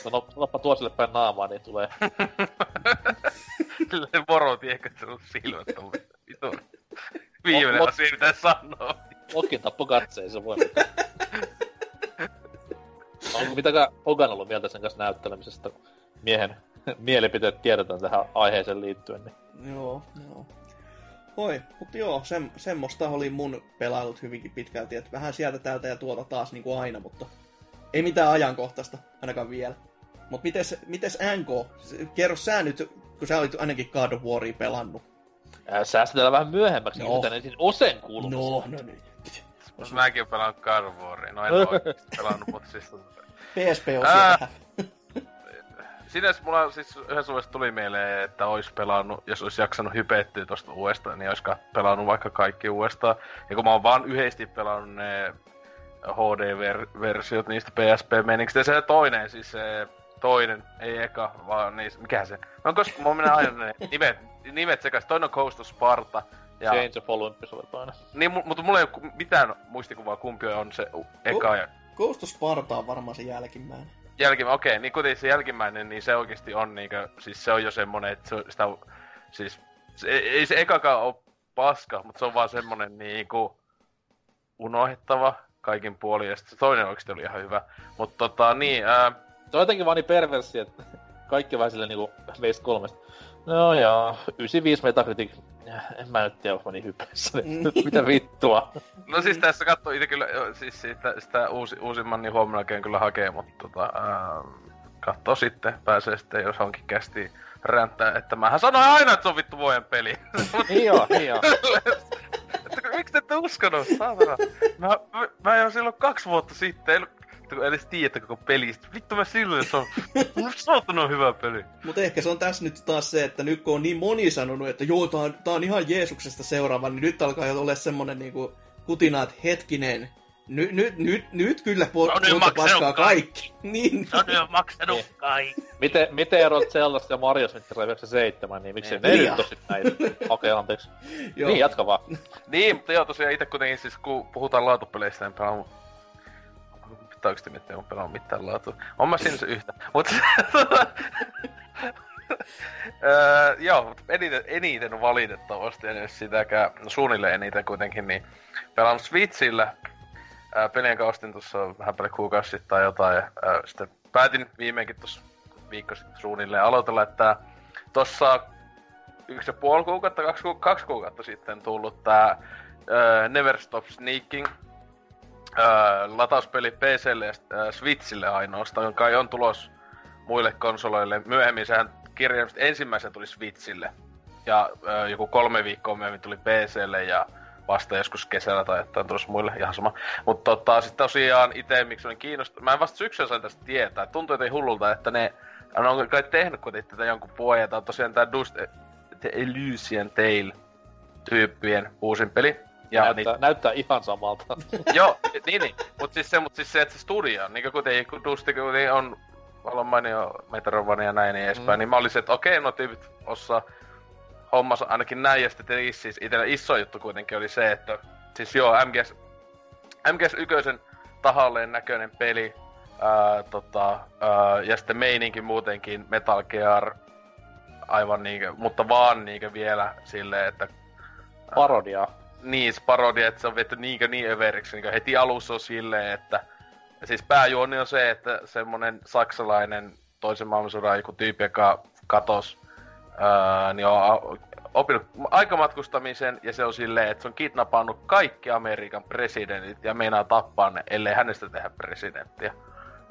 Sano, sanoppa tuosille päin naamaa, niin tulee. Kyllä että se on silmät on vitu. Viimeinen Mut- asia, mitä sanoa. Lokin tappo katseen, se voi mitään. Onko mitäkään Hogan ollut mieltä sen kanssa näyttelemisestä? Miehen mielipiteet tiedetään tähän aiheeseen liittyen. Niin. Joo, joo. Oi, mutta joo, sem, semmoista oli mun pelailut hyvinkin pitkälti, että vähän sieltä täältä ja tuolta taas niin kuin aina, mutta ei mitään ajankohtaista, ainakaan vielä. Mutta mites, mites NK? Kerro sä nyt, kun sä olit ainakin God of Waria pelannut. Ää, Säästetään vähän myöhemmäksi, No. no. niin ensin Osen kuulumista. No, no niin. Mäkin oon pelannut Carvoria. No en oo oikeesti pelannut, mutta siis... tota- PSP-osio Sinänsä mulla siis yhdessä vaiheessa tuli mieleen, että ois pelannut, jos olisi jaksanut hypettyä tosta uudestaan, niin ka- pelannut vaikka kaikki uudestaan. Ja kun mä oon vaan yhdesti pelannut ne HD-versiot niistä PSP-meniksistä, ja se toinen, siis se toinen, ei eka, vaan niistä, mikä se? No koska mä menen aina ne nimet, nimet sekas, toinen on Coast of Sparta, ja, Change of Olympus oli toinen. niin, mu- mutta mulla ei ole mitään muistikuvaa, kumpi on se eka ja Ghost of Sparta on varmaan se jälkimmäinen. Jälkimmäinen, okei, niin kuten se jälkimmäinen, niin se oikeasti on niinkö, siis se on jo semmonen, että se, sitä, siis, se, ei, se ekakaan oo paska, mutta se on vaan semmonen niinku unohdettava kaikin puolin, ja sit se toinen oikeasti oli ihan hyvä. Mutta tota, niin, ää, Se on jotenkin vaan niin perversi, että kaikki vähän silleen niinku meistä kolmesta. No joo, 95 Metacritic. En mä nyt tiedä, onko niin hypeessä. Mm. Mitä vittua? no siis tässä katsoo itse kyllä, siis siitä, sitä uusi, uusimman niin huomenna kyllä hakee, mutta tota, ää, katsoo sitten, pääsee sitten, jos onkin kästi ränttää, että mähän sanoin aina, että se on vittu vuoden peli. niin joo, niin joo. miksi te ette uskonut, saatana? Mä, mä, mä jo silloin kaksi vuotta sitten, en en edes tiedä koko pelistä. Vittu mä silloin, se on, musta saatana on hyvä peli. Mutta ehkä se on tässä nyt taas se, että nyt kun on niin moni sanonut, että joo, tää on, tää on ihan Jeesuksesta seuraava, niin nyt alkaa jo olla semmonen niinku kutina, että hetkinen, nyt, nyt, nyt, nyt kyllä po- On maksanut paskaa kaikki. niin. Se on jo maksanut Niin. kaikki. Miten, miten erot Zeldasta ja Mario Smith 97, niin miksei ne Niin. nyt tosi näitä? Okei, anteeksi. Joo. Niin, jatka vaan. Niin, mutta joo, tosiaan itse kuitenkin siis kun puhutaan laatupeleistä, niin oikeesti miettiä, en pelannut mitään laatua. On mä siinä se yhtä. Mut... öö, joo, eniten, eniten valitettavasti, en sitäkään, no suunnilleen eniten kuitenkin, niin pelannut Switchillä. Ää, pelien kanssa ostin tuossa vähän päälle kuukausi sitten tai jotain, ja ää, sitten päätin viimeinkin tuossa viikko sitten suunnilleen aloitella, että tossa yksi ja puoli kuukautta, kaksi, ku, kaksi kuukautta sitten tullut tää uh, Never Stop Sneaking uh, latauspeli PClle ja uh, Switchille ainoastaan, kai on tulos muille konsoleille. Myöhemmin sehän kirjaimisesti ensimmäisenä tuli Switchille. Ja uh, joku kolme viikkoa myöhemmin tuli PClle ja vasta joskus kesällä tai jotain tulossa muille, ihan sama. Mutta tota, sitten tosiaan itse, miksi olin kiinnostunut, mä en vasta syksyllä sain tästä tietää. Tuntuu jotenkin hullulta, että ne ne on kai tehnyt kuitenkin tätä jonkun puolen, tää on tosiaan tää Dust, The Elysian Tale tyyppien uusin peli. Ja näyttää, niitä, näyttää ihan samalta. joo, niin, niin. Mut siis se, mut siis se, että se studio on, niin kuitenkin, kun Dust kuitenkin on vallan mainio Metroidvania ja näin niin edespäin, Mm. niin mä olin se, että okei, no tyypit osaa hommansa ainakin näin, ja sitten tietenkin siis itellä iso juttu kuitenkin oli se, että siis joo, MGS, MGS 1 tahalleen näköinen peli, ää, tota, ää, ja sitten meininki muutenkin Metal Gear, aivan niinkö, mutta vaan niinkö vielä silleen, että Parodiaa. Niin, parodia, että se on viety niinkö niin överiksi, niinkö heti alussa on silleen, että siis pääjuoni on se, että semmonen saksalainen toisen maailmansodan joku tyyppi, joka katos, ää, niin on oppinut aikamatkustamisen, ja se on silleen, että se on kidnappannut kaikki Amerikan presidentit ja meinaa tappaa ne, ellei hänestä tehdä presidenttiä.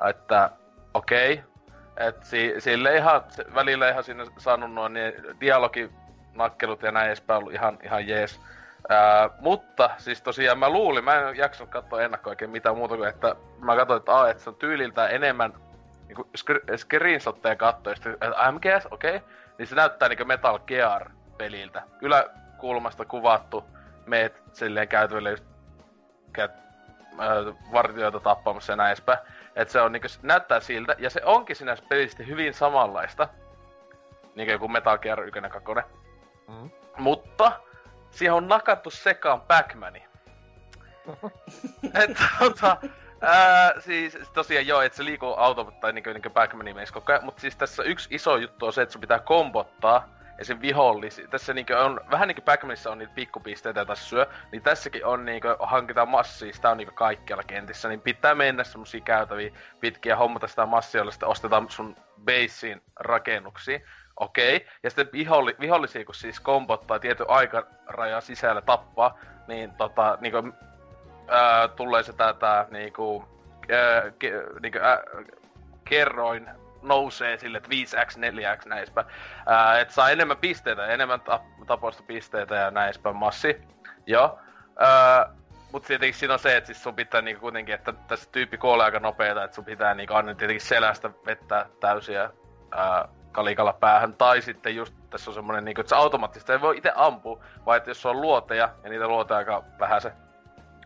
Että okei, okay. että si- sille ihan, välillä ihan siinä saanut noin niin dialoginakkelut ja näin edespäin ollut ihan, ihan jees. Ää, mutta siis tosiaan mä luulin, mä en jaksanut katsoa ennakkoa oikein mitään muuta kuin, että mä katsoin, että, aa, että se on tyyliltä enemmän niinku skr- screenshotteja katsoa, ja sitten, että MGS, okei, okay. niin se näyttää niinku Metal Gear peliltä. Yläkulmasta kuvattu, meet silleen käytäville just käyt, äh, vartioita tappamassa ja näin edespäin. Että se on niinku, näyttää siltä, ja se onkin sinänsä pelistä hyvin samanlaista. Niinku kuin Metal Gear 1 ja 2. Mm. Mutta siihen on nakattu sekaan Pac-Mani. että tota, Ää, siis tosiaan joo, että se liikuu auto tai niinkö, niinkö Pac-Manin koko ajan, mutta siis tässä yksi iso juttu on se, että sun pitää kombottaa ja sen vihollisi. Tässä niinkö on, vähän niinku Pac-Manissa on niitä pikkupisteitä, joita syö, niin tässäkin on niinkö, hankitaan massia, sitä on niinkö kaikkialla kentissä, niin pitää mennä semmosia käytäviä pitkiä hommata sitä massia, jolla sitten ostetaan sun basein rakennuksiin. Okei, okay. ja sitten viholli, vihollisia, kun siis kombottaa tietyn aikarajan sisällä tappaa, niin tota, niinku, ää, tulee se tää, niinku, ää, ke, niinku, ää, kerroin nousee sille, että 5x, 4x, näin edespäin. että saa enemmän pisteitä, enemmän tap- tapoista pisteitä ja näin edespäin massi. Joo. Mutta tietenkin siinä on se, että siis sun pitää niinku kuitenkin, että tässä tyyppi kuolee aika nopeeta, että sun pitää niinku aina tietenkin selästä vettää täysiä kalikalla päähän. Tai sitten just tässä on semmonen niinku, että se automaattisesti ei voi itse ampua, vaan että jos se on luoteja, ja niitä luoteja aika vähän se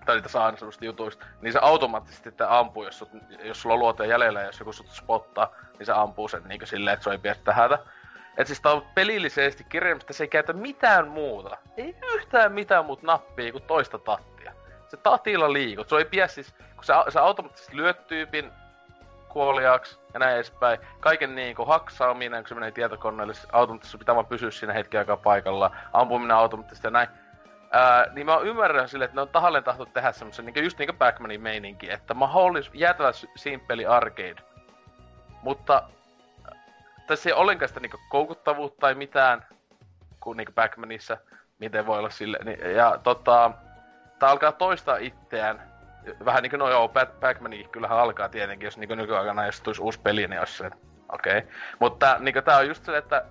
tai niitä saa semmoista jutuista, niin se automaattisesti te ampuu, jos, sut, jos sulla on luoteja jäljellä ja jos joku sut spottaa, niin se ampuu sen niin silleen, että se ei pidä tähätä. Et siis tää on pelillisesti kirjaimista, se ei käytä mitään muuta. Ei yhtään mitään muuta nappia kuin toista tattia. Se tatilla liikut. Se ei pidä siis, kun sä, sä automaattisesti lyöt tyypin kuoliaaksi ja näin edespäin. Kaiken niin kuin haksaaminen, kun se menee tietokoneelle, automaattisesti pitää vaan pysyä siinä hetken aikaa paikalla. Ampuminen automaattisesti ja näin. Ää, niin mä ymmärrän sille, että ne on tahalleen tahto tehdä semmosen niin just niinku Pac-Manin meininki, että mahdollis jäätävä simppeli arcade. Mutta tässä ei ollenkaan sitä niinku koukuttavuutta tai mitään, kuin niinku Pac-Manissa, miten voi olla sille. Niin, ja tota, tää alkaa toistaa itseään. Vähän niinku, no joo, Pac-Manikin kyllähän alkaa tietenkin, jos niinku nykyaikana jos tulisi uusi peli, niin olisi se, okei. Okay. Mutta niinku tää on just se, että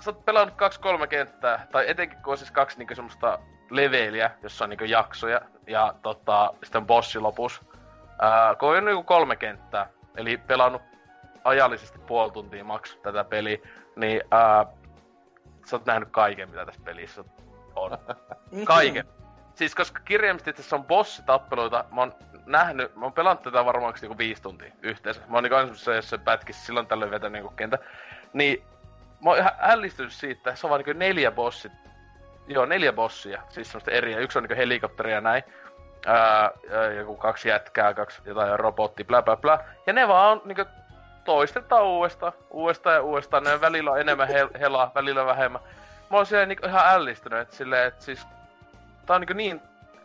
sä oot pelannut kaksi kolme kenttää, tai etenkin kun on siis kaksi niinku semmoista leveliä, jossa on niinku jaksoja, ja tota, sitten bossi lopus. Ää, kun on niinku kolme kenttää, eli pelannut ajallisesti puoli tuntia maks tätä peliä, niin ää, sä oot nähnyt kaiken, mitä tässä pelissä on. Kaiken. Siis koska kirjaimisesti tässä on bossitappeluita, mä oon nähnyt, mä oon pelannut tätä varmaan niinku viisi tuntia yhteensä. Mä oon niinku aina se pätkissä silloin tällöin vetänyt niinku kentä. Niin mä oon ihan ällistynyt siitä, se on vaan niinku neljä bossit. Joo, neljä bossia, siis semmoista eriä. Yksi on niinku helikopteri ja näin. Ää, joku kaksi jätkää, kaksi jotain robotti, bla bla bla. Ja ne vaan on niinku toistetaan uudestaan, uudestaan ja uudestaan. Ne välillä on enemmän hel- helaa, välillä vähemmän. Mä oon siellä niinku ihan ällistynyt, että silleen, että siis... Tää on niinku niin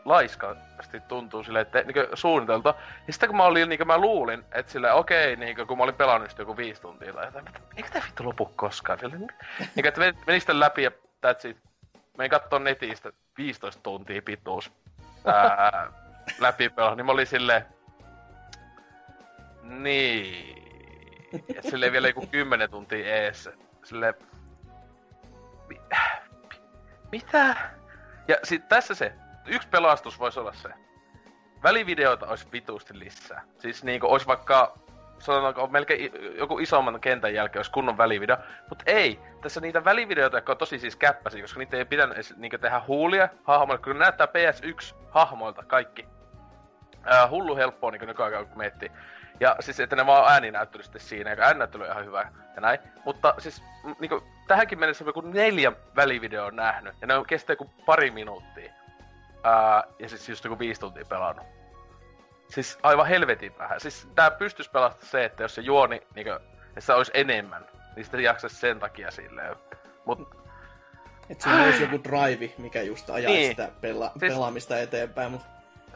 laiskasti tuntuu silleen, että niinku suunniteltu. Ja sitten kun mä olin, niinku mä luulin, että sille okei, okay, niinku kun mä olin pelannut joku viisi tuntia tai jotain, että eikö tää vittu lopu koskaan? Sille, niinku, että menin sitten läpi ja that's it. Menin kattoo netistä 15 tuntia pituus ää, läpi pelaa, niin mä olin silleen, niin. Ja silleen vielä joku 10 tuntia eessä. Silleen, mi, mitä? Ja sit tässä se, yksi pelastus voisi olla se. Välivideoita olisi vituusti lisää. Siis niinku olisi vaikka sanotaanko melkein joku isomman kentän jälkeen olisi kunnon välivideo. Mutta ei, tässä niitä välivideoita, jotka on tosi siis käppäisiä, koska niitä ei pidä edes niinku tehdä huulia hahmoille, kun näyttää PS1-hahmoilta kaikki. Ää, hullu helppoa niinku nykyaikaan, kun miettii. Ja siis, että ne vaan ääninäyttely sitten siinä, ja ääninäyttely on ihan hyvä ja näin. Mutta siis, niinku, tähänkin mennessä on joku neljä välivideoa nähnyt, ja ne on kestää joku pari minuuttia. Ää, ja siis just joku viisi tuntia pelannut. Siis aivan helvetin vähän. Siis tää pystyis pelasta se, että jos se juoni, niinku, että se olisi enemmän, niin sitten jaksaisi sen takia silleen. Mut... Et siinä olisi joku drive, mikä just ajaa niin. sitä pela- siis... pelaamista eteenpäin, mut...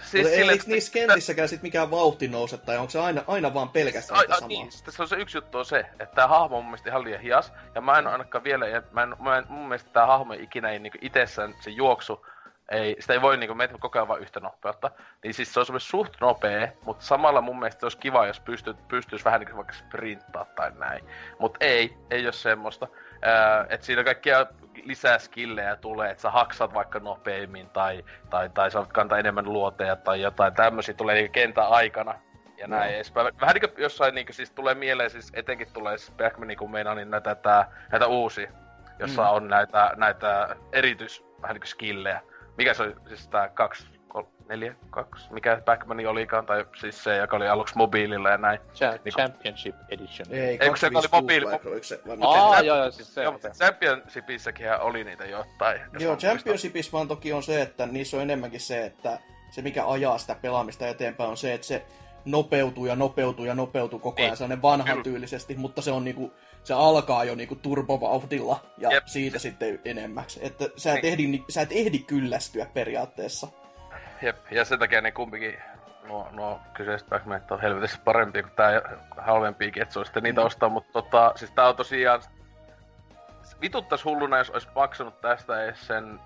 Siis Mutta sille, eikö niissä kentissäkään sit mikään vauhti nouse, tai onko se aina, aina vaan pelkästään sitä samaa? Niin, tässä on se yksi juttu on se, että tämä hahmo on mun mielestä ihan liian hias, ja mä en ainakaan vielä, ja mä en, mä en, mun mielestä tämä hahmo ikinä ei niinku itsessään se juoksu ei, sitä ei voi niinku meitä koko ajan vaan yhtä nopeutta. Niin siis se on semmoinen suht nopea, mutta samalla mun mielestä olisi kiva, jos pystyt, pystyisi vähän niinku vaikka sprinttaa tai näin. Mut ei, ei ole semmoista. Öö, että siinä kaikkia lisää skillejä tulee, että sä haksat vaikka nopeammin tai, tai, tai sä kantaa enemmän luoteja tai jotain tämmöisiä tulee niinku kentän aikana ja näin no. edespäin. Vähän niinku jossain niinku siis tulee mieleen, siis etenkin tulee siis Backman niinku meinaa niin näitä, tää, näitä uusia, jossa mm. on näitä, näitä erityis vähän niinku skillejä mikä se oli, siis tää kaksi, neljä, kaksi, mikä Backman olikaan, tai siis se, joka oli aluksi mobiililla ja näin. Cha- niin Championship Edition. Ei, Eikö se oli mobiili? Se, Aa, joo, joo, siis se. Joo, Championshipissäkin oli niitä jotain. Joo, Championshipissa vaan toki on se, että niissä on enemmänkin se, että se mikä ajaa sitä pelaamista eteenpäin on se, että se nopeutuu ja nopeutuu ja nopeutuu koko ajan Niin. sellainen vanhan Kyllä. tyylisesti, mutta se on niinku, se alkaa jo niinku turbovauhdilla ja Jep. siitä sitten enemmäksi. Että sä et, Niin. ehdi, sä et ehdi kyllästyä periaatteessa. Jep, ja sen takia ne kumpikin, nuo, nuo kyseiset pac on helvetissä parempia kuin tää halvempiakin, että se on sitten niitä Mm. ostaa, mutta tota, siis tää on tosiaan, vituttais hulluna, jos olisi maksanut tästä edes sen,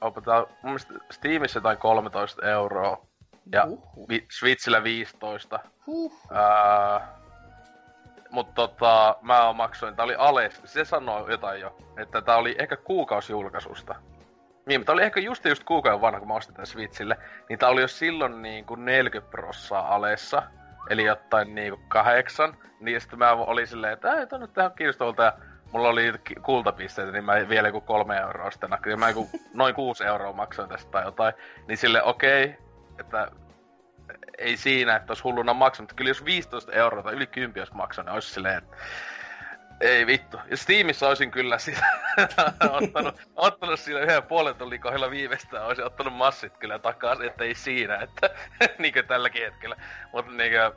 onpa tää, mun mielestä Steamissa jotain 13 euroa, ja vi, Switchillä 15. Huh. Ää, mutta tota, mä maksoin, tää oli Ales, se sanoi jotain jo, että tää oli ehkä kuukausi julkaisusta. Niin, mutta oli ehkä just just kuukauden vanha, kun mä ostin tän Switchille, niin tää oli jo silloin niin kuin 40 prossaa Alessa, eli jotain niin kuin kahdeksan, niin sitten mä olin silleen, että ei tonne tähän kiinnostavalta, ja mulla oli kultapisteitä, niin mä vielä joku kolme euroa sitten ja mä joku noin kuusi euroa maksoin tästä tai jotain, niin sille okei, okay, että ei siinä, että olisi hulluna maksanut. Kyllä jos 15 euroa tai yli 10 olisi maksanut, niin olisi silleen, että ei vittu. Ja Steamissa olisin kyllä sitä ottanut, ottanut siinä yhden puolen tunnin kohdalla viimeistään, olisin ottanut massit kyllä takaisin, että ei siinä, että niinkö tälläkin hetkellä. Mutta niinkö,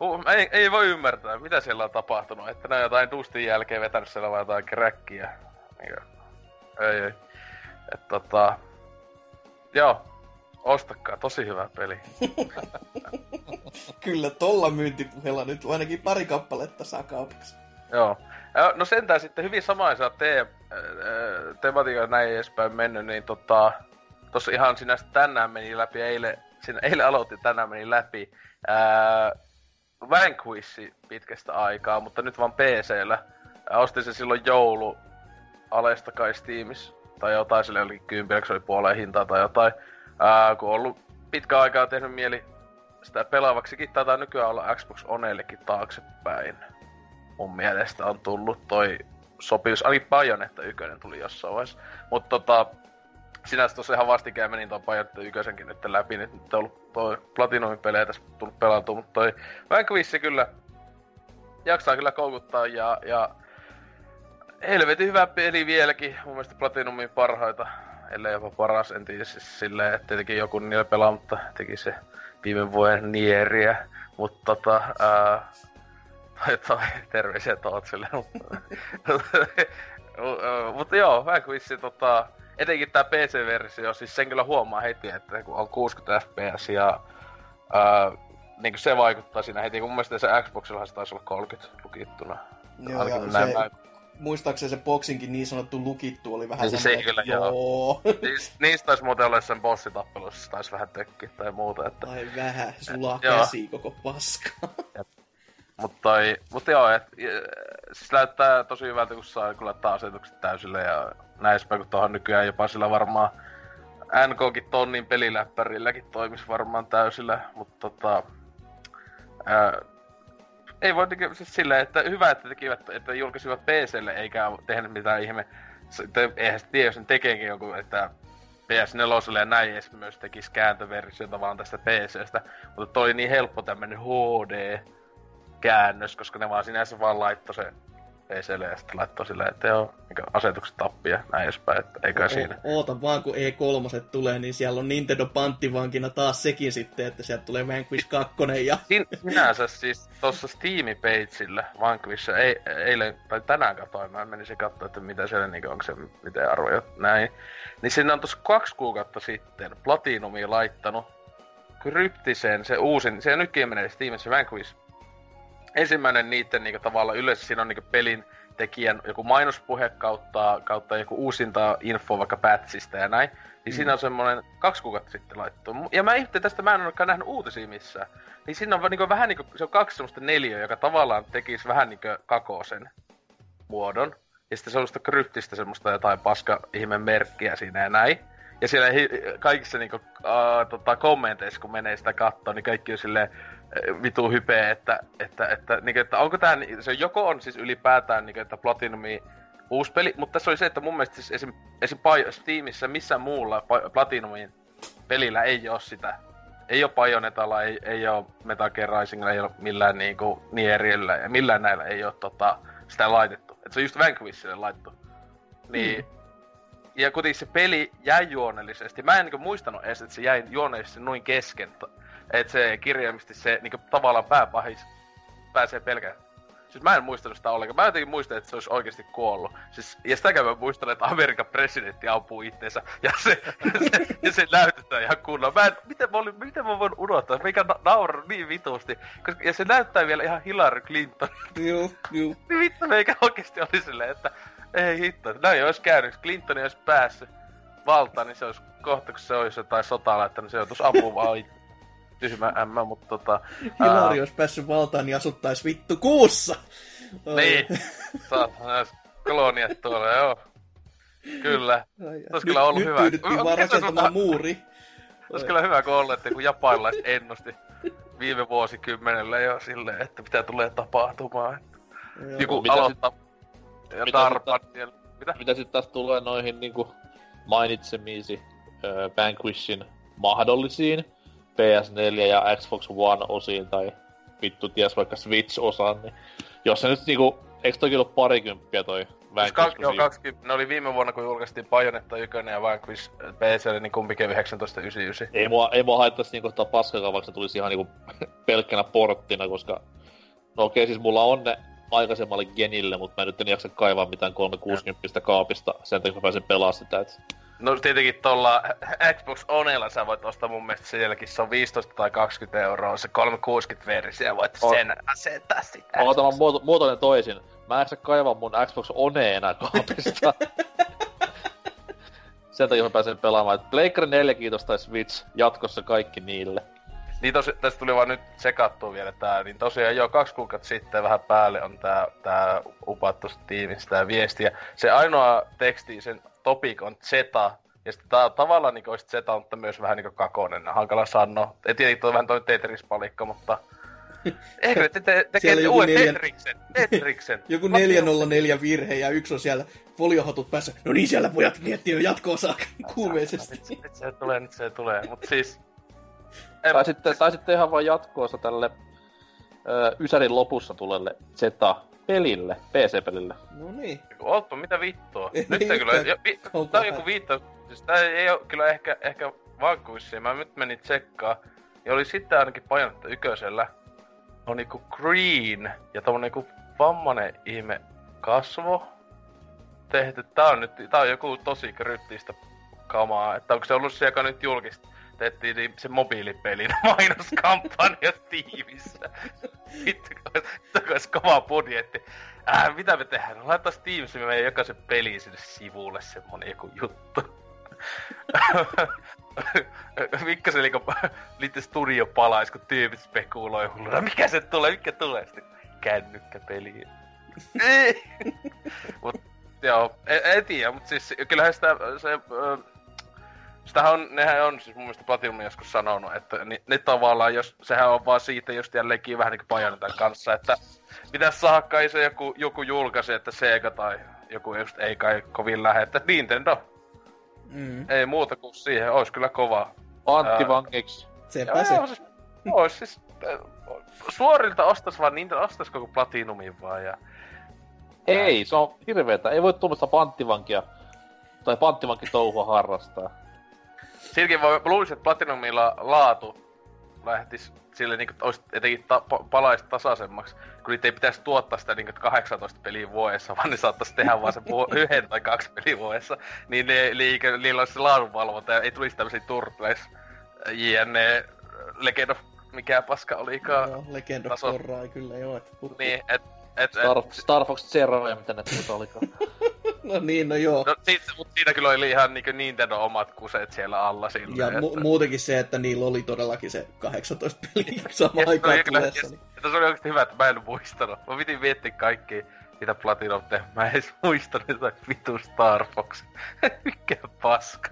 huh, ei, ei, voi ymmärtää, mitä siellä on tapahtunut, että ne on jotain dustin jälkeen vetänyt siellä vaan jotain kräkkiä. Niinkö, ei, ei. Et tota, joo, ostakaa, tosi hyvä peli. Kyllä tolla myyntipuheella nyt ainakin pari kappaletta saa kaupaksi. Joo. No sentään sitten hyvin samaisa te, äh, tematiikka näin edespäin mennyt, niin tota, tossa ihan sinä tänään meni läpi, eilen, sinä, eilen aloitti, tänään meni läpi. Ää, Vanquishi pitkästä aikaa, mutta nyt vaan PCllä. Ostin sen silloin joulu alesta kai Steamissa, tai jotain, sille oli kympillä, se oli puoleen hintaa tai jotain. Ää, kun on ollut pitkä aikaa tehnyt mieli sitä pelaavaksikin, taitaa nykyään olla Xbox Oneillekin taaksepäin mun mielestä on tullut toi sopimus, ainakin Bayonetta ykkönen tuli jossain vaiheessa. Mutta tota, sinänsä tuossa ihan vastikään menin tuon Bayonetta ykkösenkin nyt läpi, nyt nyt on ollut toi Platinumin pelejä tässä tullut pelattua, mutta toi Vanquish kyllä jaksaa kyllä koukuttaa ja, ja helvetin hyvä peli vieläkin, mun mielestä Platinumin parhaita, ellei jopa paras, en tiedä siis silleen, että tietenkin joku niillä pelaa, mutta teki se viime vuoden Nieriä, mutta tota, ää, tai terveisiä Tootsille. Mutta joo, Vanquish, tota, etenkin tää PC-versio, siis sen kyllä huomaa heti, että kun on 60 fps ja ää, niin se vaikuttaa siinä heti, kun mun mielestä se Xboxilla se taisi olla 30 lukittuna. Joo, ja se, päin. muistaakseni se boksinkin niin sanottu lukittu oli vähän Niin se semmoinen, kyllä, joo. joo. Niis, niistä taisi muuten olla sen bossitappelussa, taisi vähän tökkiä tai muuta, että Tai vähän, sulaa Joo. käsi koko paska. Mutta toi, mut joo, et, siis näyttää tosi hyvältä, kun saa kyllä laittaa asetukset täysille ja näin edespäin, kun tuohon nykyään jopa sillä varmaan NKkin tonnin peliläppärilläkin toimisi varmaan täysillä, mutta tota, ää, ei voi teke, siis silleen, että hyvä, että tekivät, että julkaisivat PClle eikä tehnyt mitään ihme. Se- te- Eihän sitä tiedä, jos ne tekeekin joku, että PS4 ja näin edes myös tekisi kääntöversiota vaan tästä PCstä. Mutta toi niin helppo tämmönen HD käännös, koska ne vaan sinänsä vaan laittoi se PClle ja sitten laittoi silleen, että joo, niin asetukset tappia ja näin edespäin, että eikä siinä. O- oota vaan, kun E3 tulee, niin siellä on Nintendo panttivankina taas sekin sitten, että sieltä tulee Vanquish 2 ja... Sin, sinänsä siis tuossa Steam-pageillä Vanquish, ei, eilen tai tänään katsoin, mä menisin katsoa, että mitä siellä niinku, onko se miten arvoja näin. Niin sinne on tuossa kaksi kuukautta sitten Platinumi laittanut kryptisen, se uusin, se nytkin menee Steamissa Vanquish. Ensimmäinen niitten niinku tavalla yleensä siinä on niinku pelin tekijän joku mainospuhe kautta, kautta joku uusinta info vaikka patchista ja näin. Niin mm. siinä on semmoinen kaksi kuukautta sitten laittu. Ja mä ihmettelin tästä, mä en olekaan nähnyt uutisia missään. Niin siinä on niinku vähän niinku, se on kaksi semmoista neliöä, joka tavallaan tekisi vähän niinku kakosen muodon. Ja sitten semmoista kryptistä semmoista jotain paska ihme merkkiä siinä ja näin. Ja siellä hi- kaikissa niinku, uh, tota, kommenteissa, kun menee sitä kattoon, niin kaikki on silleen vitu hypeä, että, että, että, niinku, että onko ni- se joko on siis ylipäätään, niinku, että Platinumi uusi peli, mutta tässä oli se, että mun mielestä siis esim, esim Steamissa missään muulla Platinumin pelillä ei oo sitä. Ei oo Bayonetalla, ei, ei oo Metal Gear Risingilla, ei oo millään niinku Nierillä ja millään näillä ei oo tota, sitä laitettu. Et se on just Vanquishille laittu. Niin, ja kuitenkin se peli jäi juonellisesti. Mä en niin muistanut edes, että se jäi juonellisesti noin kesken. Että se kirjaimisesti se niin tavallaan pääpahis pääsee pelkään Siis mä en muistanut sitä ollenkaan. Mä jotenkin muistan, että se olisi oikeasti kuollut. Siis, ja sitäkään mä muistan, että Amerikan presidentti ampuu itteensä. Ja se, se, ja se näytetään ihan kunnolla. Mä en, miten, mä olin, miten mä voin unohtaa? Mikä na- nauraa niin vitusti. Koska, ja se näyttää vielä ihan Hillary Clinton. Joo, joo. niin vittu meikä oikeasti oli silleen, että ei hitto. Näin olisi käynyt. Clinton olisi päässyt valtaan, niin se olisi kohta, kun se olisi jotain sotaa laittanut, se joutuisi ampumaan itse tyhmä ämmä, mutta tota... Hilari olisi päässyt valtaan, niin asuttais vittu kuussa! Niin, saatana koloniat tuolla, joo. Kyllä. Olisi kyllä ollut nyt hyvä. Nyt vaan rakentamaan muuri. Olisi kyllä hyvä, kun ollut, että kun japanilaiset ennusti viime vuosikymmenellä jo silleen, että mitä tulee tapahtumaan. Joku Mitä aloittaa ja mitä tarpan sitten- siellä. Mitä? Mitä sitten taas tulee noihin niinku mainitsemiisi ö, Vanquishin mahdollisiin PS4 ja Xbox One osiin tai vittu ties vaikka Switch-osaan, niin jos se nyt niinku, eikö toki ollut parikymppiä toi Siis Vanquish kaksi, joo? 20, ne oli viime vuonna, kun julkaistiin Bayonetta 1 ja Vanquish PC, niin kumpikin 1999. Ei mua, ei mua haittaisi niinku ottaa paskakaan, vaikka se tulisi ihan niinku pelkkänä porttina, koska... No okei, siis mulla on ne aikaisemmalle genille, mutta mä nyt en jaksa kaivaa mitään 360 kaapista sen takia, mä pääsen pelaamaan sitä, et... No tietenkin tuolla Xbox Onella sä voit ostaa mun mielestä sielläkin, se on 15 tai 20 euroa, se 360-versio, voit On. sen asentaa sitä. Oota, mä muoto, muotoilen toisin. Mä en jaksa kaivaa mun Xbox One enää kaapista. Sen takia mä pääsen pelaamaan. Et Pleikkari 4 kiitos tai Switch jatkossa kaikki niille. Niin tosi, tästä tuli vaan nyt sekattua vielä tää, niin tosiaan jo kaksi kuukautta sitten vähän päälle on tää, tää upattu tiimistä tää viesti. Ja se ainoa teksti, sen topic on Zeta. Ja sitten tää tavallaan niinku olisi Zeta, mutta myös vähän niinku kakonen, hankala sanoa. Et tietenkin toi on vähän toi Tetris-palikka, mutta... Eikö ne te, te, tekee uuden neljän- Tetriksen? Tetriksen. Joku 404 virhe ja yksi on siellä foliohatut päässä. No niin, siellä pojat miettii jo jatko-osaa kuumeisesti. Nyt, nyt se tulee, nyt se tulee. Mut siis... En, Tai sitten, tai sitten ihan vaan jatkoosa tälle Ysärin lopussa tulelle Z-pelille, PC-pelille. No niin. Oltu, mitä vittua? Ei Nyt ei kyllä... Jo, vi, tää on joku viittaus. Siis tää ei oo kyllä ehkä, ehkä vankuissia. Mä nyt menin tsekkaa. Ja oli sitten ainakin painetta yköisellä. On niinku green ja tommonen niinku vammanen ihme kasvo tehty. Tää on nyt, tää on joku tosi kryptistä kamaa. Että onko se ollut se, joka nyt julkista? Tehtiin niin se mobiilipelin mainoskampanja tiimissä. Vittu, olisi kova budjetti. Äh, mitä me tehdään? No laittais Teamsiin meidän jokaisen peliin sinne sivulle semmonen joku juttu. Mikka se niinku liitty studio palais, kun tyypit spekuloi hulluna. Mikä se tulee? Mikä tulee? Sitten kännykkäpeli. Mut joo, en, en tiedä, mut siis kyllähän sitä se... Sitähän on, nehän on siis mun mielestä Platinum joskus sanonut, että ne, ne tavallaan, jos, sehän on vaan siitä just jälleenkin vähän niinku Bayonetan kanssa, että pitäis saada kai se joku, joku julkaisi, että Sega tai joku just ei kai kovin lähde, että Nintendo, Mm, ei muuta kuin siihen, ois kyllä kova. Antti Ää. Vangeksi. sepä se. siis, ois siis, äh, suorilta ostas vaan Nintendo, ostas koko Platinumin vaan ja Ei, se on hirveetä. Ei voi tuommoista panttivankia tai panttivankitouhua harrastaa. Silläkin voi, mä luulisin, että Platinumilla laatu lähtis sille niinku ois etenkin ta, pa, palaisi tasaisemmaksi, kun niitä ei pitäisi tuottaa sitä niinku 18 peliä vuodessa, vaan ne saattaisi tehdä vaan sen vu- yhden tai kaksi peliä vuodessa. Niin ne, liike, niillä olisi se laadunvalvonta ja ei tulisi tämmösiä Turtles, JNE, Legend of mikä paska olikaan. Joo, Legend of taso. Korra ei kyllä joo. Niin, et, et, Star, et, Star Fox Zero ja mitä ne tuota olikaan. No niin, no joo. no, siitä, mut siinä kyllä oli ihan niinku Nintendo omat kuset siellä alla Ja silleen. mu- muutenkin se, että niillä oli todellakin se 18 peliä samaan Ja se aikaan oli kyllä- tulessa. ja- Niin. ja se oli oikeesti hyvä, että mä en muistanut. Mä piti miettiä kaikki, mitä Platinum tehnyt. Mä en edes muistanut jotain vitu Star Fox. Mikä paska.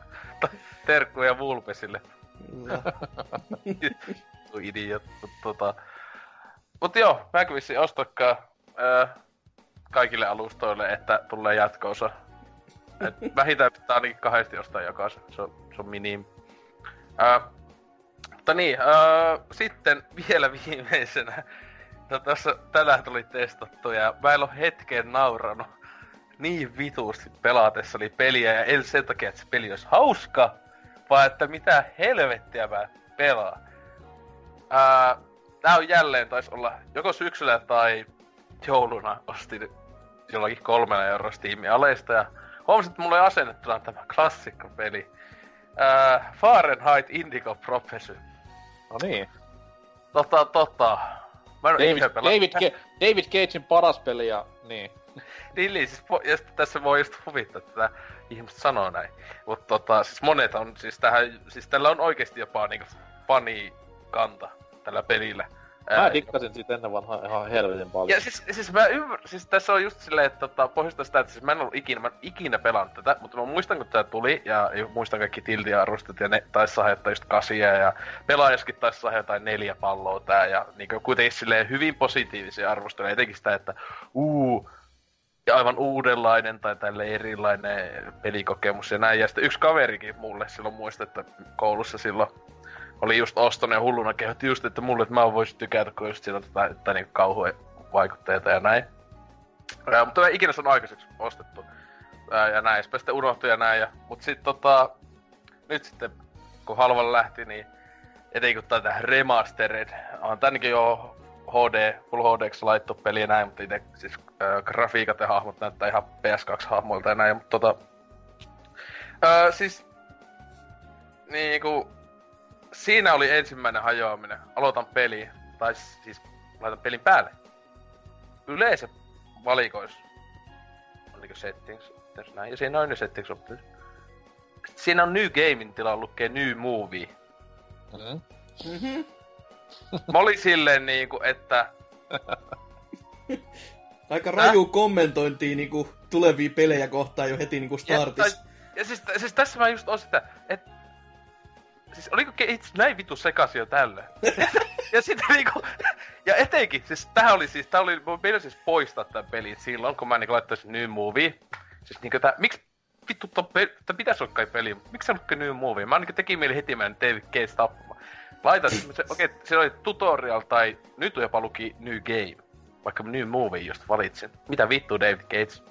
Terkkuja Vulpesille. Kyllä. Vittu idiottu tota. Mut joo, Magvissi ostakaa öö, kaikille alustoille, että tulee jatkoosa. Et vähintään pitää ainakin kahdesti ostaa jokaisen. Se on, se on minim. Öö, mutta niin, öö, sitten vielä viimeisenä. No tässä tänään tuli testattu ja mä en oo hetkeen nauranut. niin vitusti pelaatessani peliä, ja en sen takia, että se peli olisi hauska, vaan että mitä helvettiä mä pelaan. Ää, tää on jälleen, taisi olla joko syksyllä tai jouluna ostin jollakin kolmella euroa Steamin aleista, ja huomasin, että mulla ei asennettuna tämä klassikkopeli. Ää, Fahrenheit Indigo Prophecy. No niin. Tota, tota. Mä en David, David, Ge- David Cagein paras peli ja niin. Niin, niin siis, po- ja sit tässä voi just huvittaa, että ihmiset sanoo näin. Mutta tota, siis monet on, siis tähän, siis tällä on oikeesti jopa niinku fanikanta tällä pelillä. Mä Ää, dikkasin siitä ennen vanhaa ihan helvetin paljon. ja siis, siis mä ymmärrän, siis tässä on just silleen, että tota, pohjasta sitä, että siis mä en ollut ikinä, mä en ikinä pelannut tätä, mutta mä muistan kun tää tuli, ja, muistan kaikki tiltiarvostot, ja ne taisi saada jotain just kasia, ja pelaajaskin taisi saada jotain neljä palloa tää, ja niinku kuitenkin silleen hyvin positiivisia arvosteluja, etenkin sitä, että uu, ja aivan uudenlainen tai tälle erilainen pelikokemus ja näin. Ja sitten yksi kaverikin mulle silloin muista, että koulussa silloin oli just ostonut ja hulluna kehotti just, että mulle, että mä voisin tykätä, kun just siinä tätä, tätä niin kauhuvaikutteita ja näin. Ja, mutta en ikinä saanut aikaiseksi ostettu. Ää, ja näin, sitten sitten unohtui ja näin. Ja, mutta sitten tota, nyt sitten kun halvalla lähti, niin etenkin kun tätä remastered, on tännekin jo HD, Full HDX laittu peli ja näin, mutta itse siis äh, grafiikat ja hahmot näyttää ihan PS2-hahmoilta ja näin, mutta tota... Äh, siis... Niinku... Siinä oli ensimmäinen hajoaminen. Aloitan peli, tai siis laitan pelin päälle. Yleensä valikois. Niinku settings, options, näin, ja siinä on ne settings options. Siinä on New Gamein tilalla lukee New Movie. Mm. Mhm. Mä olin silleen niinku, että Aika raju kommentointia niinku tulevia pelejä kohtaan jo heti niinku startissa. Ja, tai, ja siis, siis, tässä mä just oon sitä, että... Siis oliko itse näin vitu sekaisin jo tälle? ja sitten niinku... Ja etenkin, siis tähän oli siis, tää oli, meidän siis poistaa tän pelin silloin, kun mä niinku laittaisin New Movie. Siis niinku tää, miksi vittu ton peli, tää pitäis olla kai peli, miksi se on New Movie? Mä niinku teki mieli heti mennä David Cage tappamaan. Laitan, se, okei, okay, se oli tutorial tai nyt on jopa luki New Game. Vaikka New Movie just valitsin. Mitä vittu David Cage?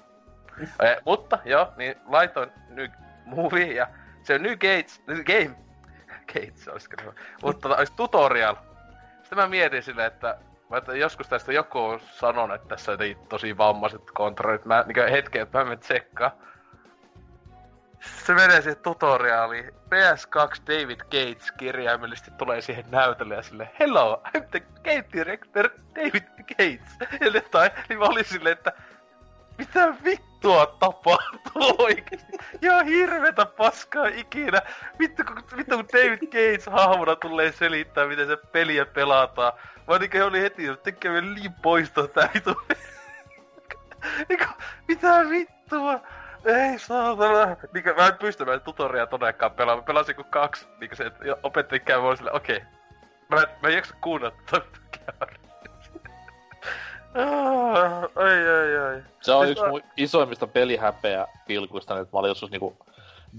Eh, mutta joo, niin laitoin New Movie ja se on New Gates, New Game. Gates olisiko se. Mutta tota, olisi tutorial. Sitten mä mietin silleen, että, että joskus tästä joku on sanonut, että tässä on tosi vammaiset kontrollit. Mä niin hetken, että mä menen tsekkaan. Se menee siihen tutoriaaliin. PS2 David Gates kirjaimellisesti tulee siihen näytölle ja sille Hello, I'm the game director David Gates. Ja jotain, niin mä olin silleen, että mitä vittua tapahtuu oikeesti? Ihan hirvetä paskaa ikinä. Vittu kun, vittu kun David Gates hahmona tulee selittää, miten se peliä pelataan. Mä niinkö oli heti, että tekee vielä niin poistaa tää vittu. Niinku, mitä vittua? Ei saatana. Niinkö, mä en pysty, mä en tutoria todellakaan pelaa. Mä pelasin kuin kaksi. Niinkö se, että opettaja käy mulle silleen, okei. Mä, en- mä en jaksa kuunnella tota. Ah, ai ai ai. Se on Siis yksi mä- mun isoimmista pelihäpeä pilkuista, että mä olin joskus niinku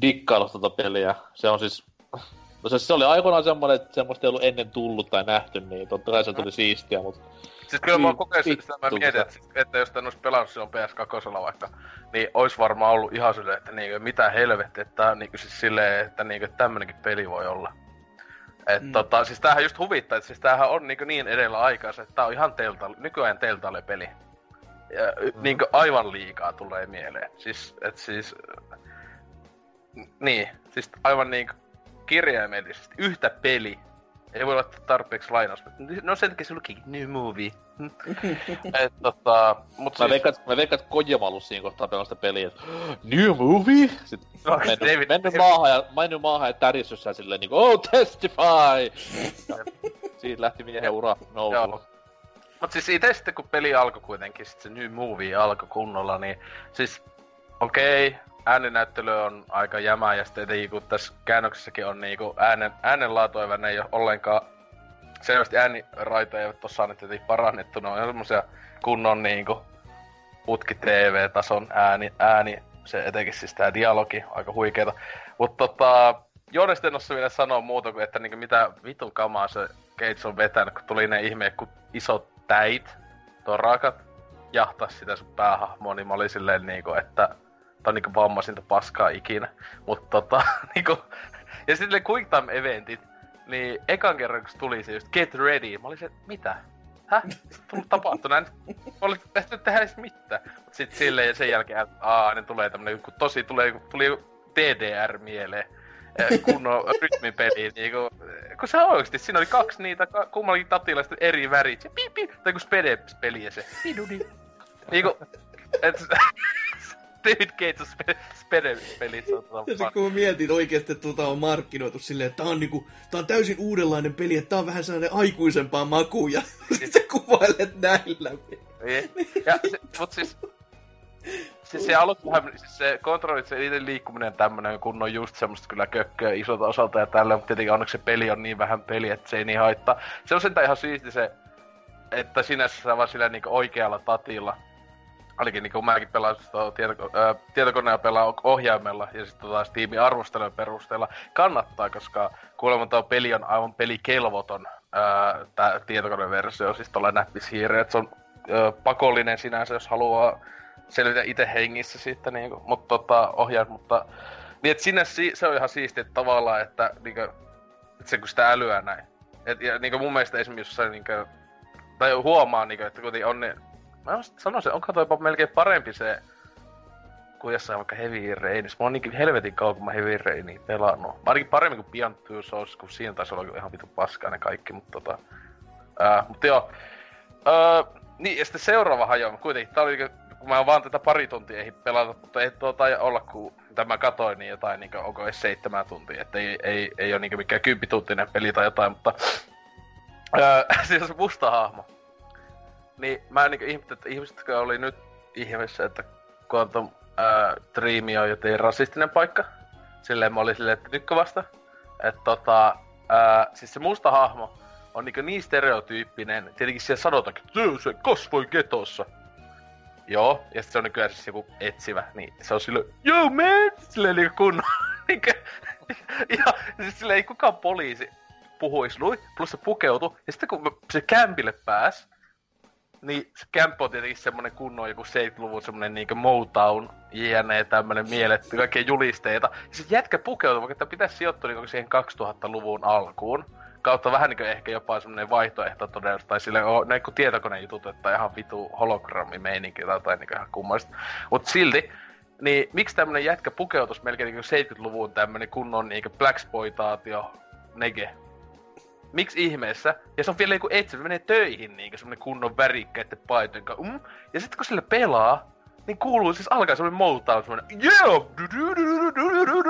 dikkaillut tota peliä. Se on siis... No se, se oli aikoinaan semmonen, että semmoista ei ollut ennen tullut tai nähty, niin totta kai se tuli siistiä, mutta Siis kyllä mä Niin, kokeilin sitä, mä mietin, että, että jos tän olisi pelannut silloin PS2 vaikka, niin ois varmaan ollut ihan silleen, että niinku, mitä helvettiä, että tää on niinku siis silleen, että niinku, tämmönenkin peli voi olla. Et Mm. tota, siis tämähän just huvittaa, että siis tämähän on niinku niin edellä aikaansa, että tää on ihan telta, nykyään teltalle peli. Ja mm. Niinku aivan liikaa tulee mieleen. Siis, et siis... Niin, siis aivan niinku kirjaimellisesti yhtä peli. Ei voi laittaa tarpeeksi lainaus, mutta no sen takia se luki New Movie. Et tota, mut Mä siis... veikkaan, että- mä veikkaan, että Kojima ollut siinä kohtaa pelaa sitä peliä, että New movie? Sitten No, mennyt, David- mennyt David- maahan ja, mennyt maahan ja tärissyt siellä silleen niinku, oh testify! Siitä lähti miehen ura nousuun. Mut siis itse sitten kun peli alkoi kuitenkin, sit se New Movie alkoi kunnolla, niin siis okei, okay, ääninäyttely on aika jämää ja sitten etenkin kun tässä käännöksessäkin on niinku äänen, äänenlaatu ei ole ollenkaan selvästi ääniraitoja eivät tossa saaneet jotenkin parannettu, ne on semmosia kunnon niinku putki TV-tason ääni, ääni, se etenkin siis tää dialogi, aika huikeeta. Mutta tota, Joonesta en vielä sanoa muuta kuin, että niinku mitä vitun kamaa se Gates on vetänyt, kun tuli ne ihme kun isot täit, torakat. jahtaa sitä sun päähahmoa, niin mä olin silleen niinku, että on niinku vammasinta paskaa ikinä. Mutta tota, niinku, ja sitten Quick Time Eventit, niin ekan kerran kun tuli se just Get Ready, mä olin se, mitä? Häh? Tullut tapahtu näin. Mä olin tehty tehdä edes mitään. Mut sit silleen ja sen jälkeen, aa, ne tulee tämmönen, kun tosi tulee, tuli DDR mieleen kunnon rytmipeli, niinku, kun se oikeesti, siinä oli kaksi niitä, kummallakin tatilla eri värit, ja pipi, tai kun Spede-peli ja se, niinku, et, David Gates Spede-pelit. Ja se kun mietin oikeesti, että tuota on markkinoitu silleen, että tää on, niinku, tää on täysin uudenlainen peli, että tää on vähän sellainen aikuisempaa maku, ja sit sä kuvailet näillä. Ja, se, mut siis, Siis se alustahan, siis se kontrollit, se itse liikkuminen tämmönen, kun on just semmoista kyllä kökköä isolta osalta ja tällä, mutta tietenkin onneksi se peli on niin vähän peli, että se ei niin haittaa. Se on sentään ihan siisti se, että sinänsä vaan sillä niinku oikealla tatilla. Ainakin niinku mäkin pelaan tieto, äh, tietokoneen pelaa ohjaimella ja sitten taas tiimi arvostelujen perusteella. Kannattaa, koska kuulemma tuo peli on aivan pelikelvoton tää tietokoneversio, siis tuolla näppishiire, että se on äh, pakollinen sinänsä, jos haluaa selvitä itse hengissä siitä, niinku, mutta tota, ohjaus, mutta... Niin, että sinne si- se on ihan siistiä tavallaan, että, niinku, että se kun sitä älyä näin. Et, ja niinku mun mielestä esimerkiksi jossain niinku, tai huomaa niinku, että kun on niin, mä sanoisin, onko toi melkein parempi se, kuin jossain vaikka Heavy Rainissa. Mä oon niin helvetin kauan, kun mä Heavy Rainia pelannut. Mä ainakin paremmin kuin Beyond Two Souls, kun siinä taisi olla ihan vitu paskaa ne kaikki, mutta tota... Ää, mutta joo. Ää, niin, ja sitten seuraava hajo, kuitenkin, tää oli kun mä vaan tätä pari tuntia ei pelata, mutta ei tuota olla, kun tämä katoin, niin jotain, niin kuin, onko edes seitsemän tuntia, että ei, ei, ei ole niin mikään kymppituntinen peli tai jotain, mutta öö, siis musta hahmo. Niin mä niin ihmettä, että ihmiset, jotka oli nyt ihmeessä, että Quantum öö, Dream on jotenkin rasistinen paikka. Silleen mä olin silleen, että nytkö vasta. Että tota, öö, siis se musta hahmo on niin, niin stereotyyppinen, tietenkin siellä sanotaan, että se kasvoi getossa Joo, ja sitten se on nykyään siis joku etsivä, niin se on silleen, yo man, silleen niinku kunnon, ja siis silleen ei kukaan poliisi puhuisi lui, plus se pukeutui, ja sitten kun se kämpille pääs, niin kämppö on tietenkin semmonen kunnon joku 70-luvun semmonen niinkö Motown, jne, tämmönen mieletty, kaikkea julisteita. Ja sit jätkä pukeutui, vaikka pitäisi sijoittua niinku siihen 2000-luvun alkuun kautta vähän niin ehkä jopa semmoinen vaihtoehto todella, tai sille on näin kuin tietokonejutut, että ihan vitu hologrammimeininki tai jotain niin ihan kummallista. Mut silti, niin miksi tämmönen jätkä pukeutus melkein niin 70-luvun tämmönen kunnon niin blaxploitaatio nege? Miksi ihmeessä? Ja se on vielä joku etsä, menee töihin niin semmonen kunnon värikkäiden paitojen kanssa. Mm. Ja sitten kun sille pelaa, niin kuuluu siis alkaa semmonen Motown, semmonen yeah,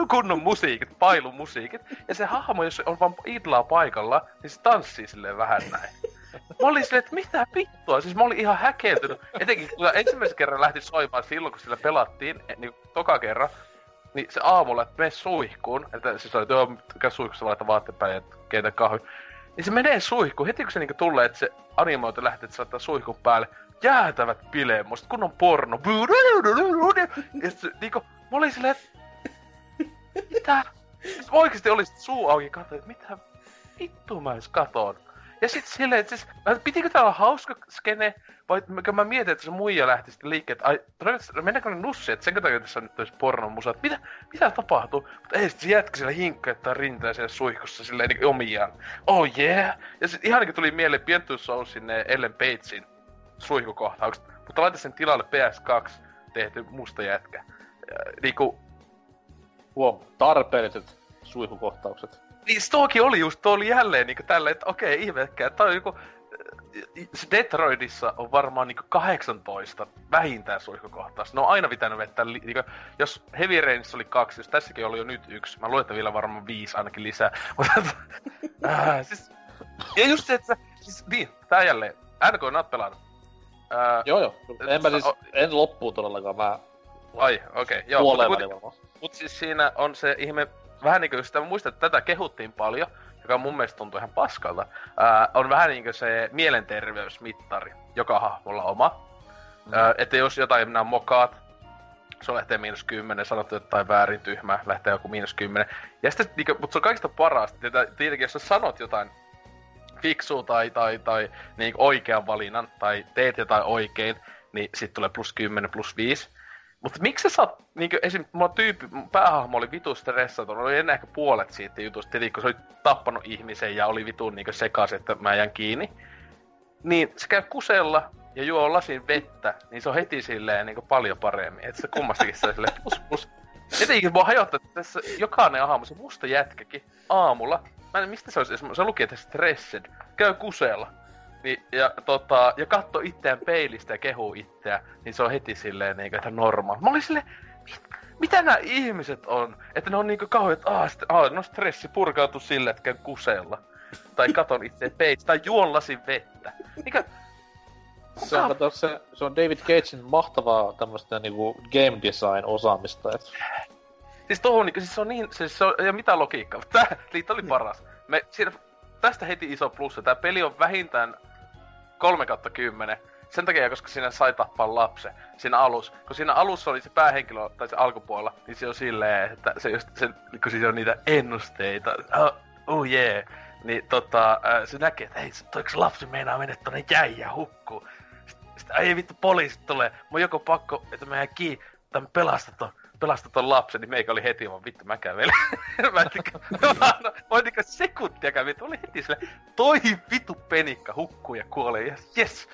kunnon musiikit, pailumusiikit. Ja se hahmo, jos on vaan idlaa paikalla, niin se tanssii silleen vähän näin. Mä olin silleen, että mitä vittua, siis mä olin ihan häkeltynyt. Etenkin kun ensimmäisen kerran lähti soimaan silloin, kun sillä pelattiin, niin toka kerran, niin se aamulla, että mene suihkuun, että siis oli, että joo, käy suihkussa laittaa vaatteen päälle ja keitä kahvi. Niin se menee suihkuun, heti kun se niinku tulee, että se animoitu lähtee, että se laittaa suihkun päälle, jäätävät bileet, musta kun on porno. Ja se, niinku, mä olin silleen, mitä? Oikeesti oli suu auki katsoin, että mitä vittu mä edes katon. Ja sit silleen, että siis, pitikö tää olla hauska skene, vai kun mä mietin, että se muija lähti sitten liikkeelle, ai, mennäänkö ne nussi, että sen takia tässä nyt olisi pornon musa, että mitä, mitä tapahtuu? Mutta ei, sit se jätkä siellä hinkkaittaa rintaa siellä suihkussa silleen niin omiaan. Oh yeah! Ja sit ihan niin tuli mieleen Pientu sinne Ellen Pagein suihkukohtaukset, mutta laita sen tilalle PS2 tehty musta jätkä. Niinku... Huom, tarpeelliset suihkukohtaukset. Niin toki oli just, tuo oli jälleen niinku tälleen, että okei, ihmekää, tää on joku... Se Detroitissa on varmaan niinku 18 vähintään suihkukohtaus. Ne on aina pitänyt vetää, li- niinku, jos Heavy Rainissa oli kaksi, jos tässäkin oli jo nyt yksi, mä luulen, että vielä varmaan viisi ainakin lisää. Mutta äh, siis, ja just se, että siis, niin, tää jälleen, NK on pelannut. Ää, joo joo, en mä siis, o... en loppuun todellakaan, mä... Ai, okei, okay, joo. Mutta mut siis siinä on se ihme, vähän niinku sitä, mä muistan, että tätä kehuttiin paljon, joka mun mielestä tuntuu ihan paskalta, ää, on vähän niinku se mielenterveysmittari, joka hahmolla oma. Mm. Ää, että jos jotain nämä mokaat, se lähtee miinus kymmenen, sanottu jotain väärin tyhmää, lähtee joku miinus kymmenen. Ja sitten, niinku, mutta se on kaikista parasta, tietenkin jos sä sanot jotain fiksu tai, tai, tai niin oikean valinnan, tai teet jotain oikein, niin sit tulee plus 10, plus 5. Mutta miksi sä saat, niinku esim. mulla tyyppi, päähahmo oli vitu stressaantunut, oli ennen ehkä puolet siitä jutusta, tietenkin kun se oli tappanut ihmisen ja oli vitun niinku sekaisin, että mä jään kiinni. Niin se käy kusella ja juo lasin vettä, niin se on heti silleen niinku paljon paremmin. Että se kummastakin se silleen plus plus. Etenkin mua hajottaa, että tässä jokainen aamu, se musta jätkäkin aamulla, mä en mistä se olisi, se luki, että stressed, käy kusella. Niin, ja, tota, ja katso itseään peilistä ja kehuu itseään, niin se on heti silleen niin että normaali. Mä olin silleen, mit, mitä nämä ihmiset on? Että ne on niinku kauhean, että aah, st- aah, no stressi purkautu sille, että käyn kusella. Tai katon itse peilistä, tai juon lasin vettä. Mikä, Se on, kato, se, se on David Cagein mahtavaa tämmöstä niinku game design osaamista. Et Siis tohon, niinku, siis se on niin, siis se on, ja mitä logiikkaa, tää liitto oli paras. Me, siinä, tästä heti iso plussa, tää peli on vähintään 3 kautta 10. Sen takia, koska siinä sai tappaa lapsen siinä alussa. Kun siinä alussa oli se päähenkilö, tai se alkupuolella, niin se on silleen, että se just, se, kun siinä on niitä ennusteita, oh, oh yeah, niin tota, se näkee, että hei, toiko lapsi meinaa mennä tonne jäi ja hukkuu. Sitten, sitten ei vittu, poliisit tulee, mun joko pakko, että mä jään kiinni, tai pelasta ton, pelasta ton lapsen, niin meikä oli heti, vaan vittu mä kävelen. mä en tiedä, sekuntia kävin, oli heti sille, toi vittu penikka hukkuu ja kuolee, ja yes.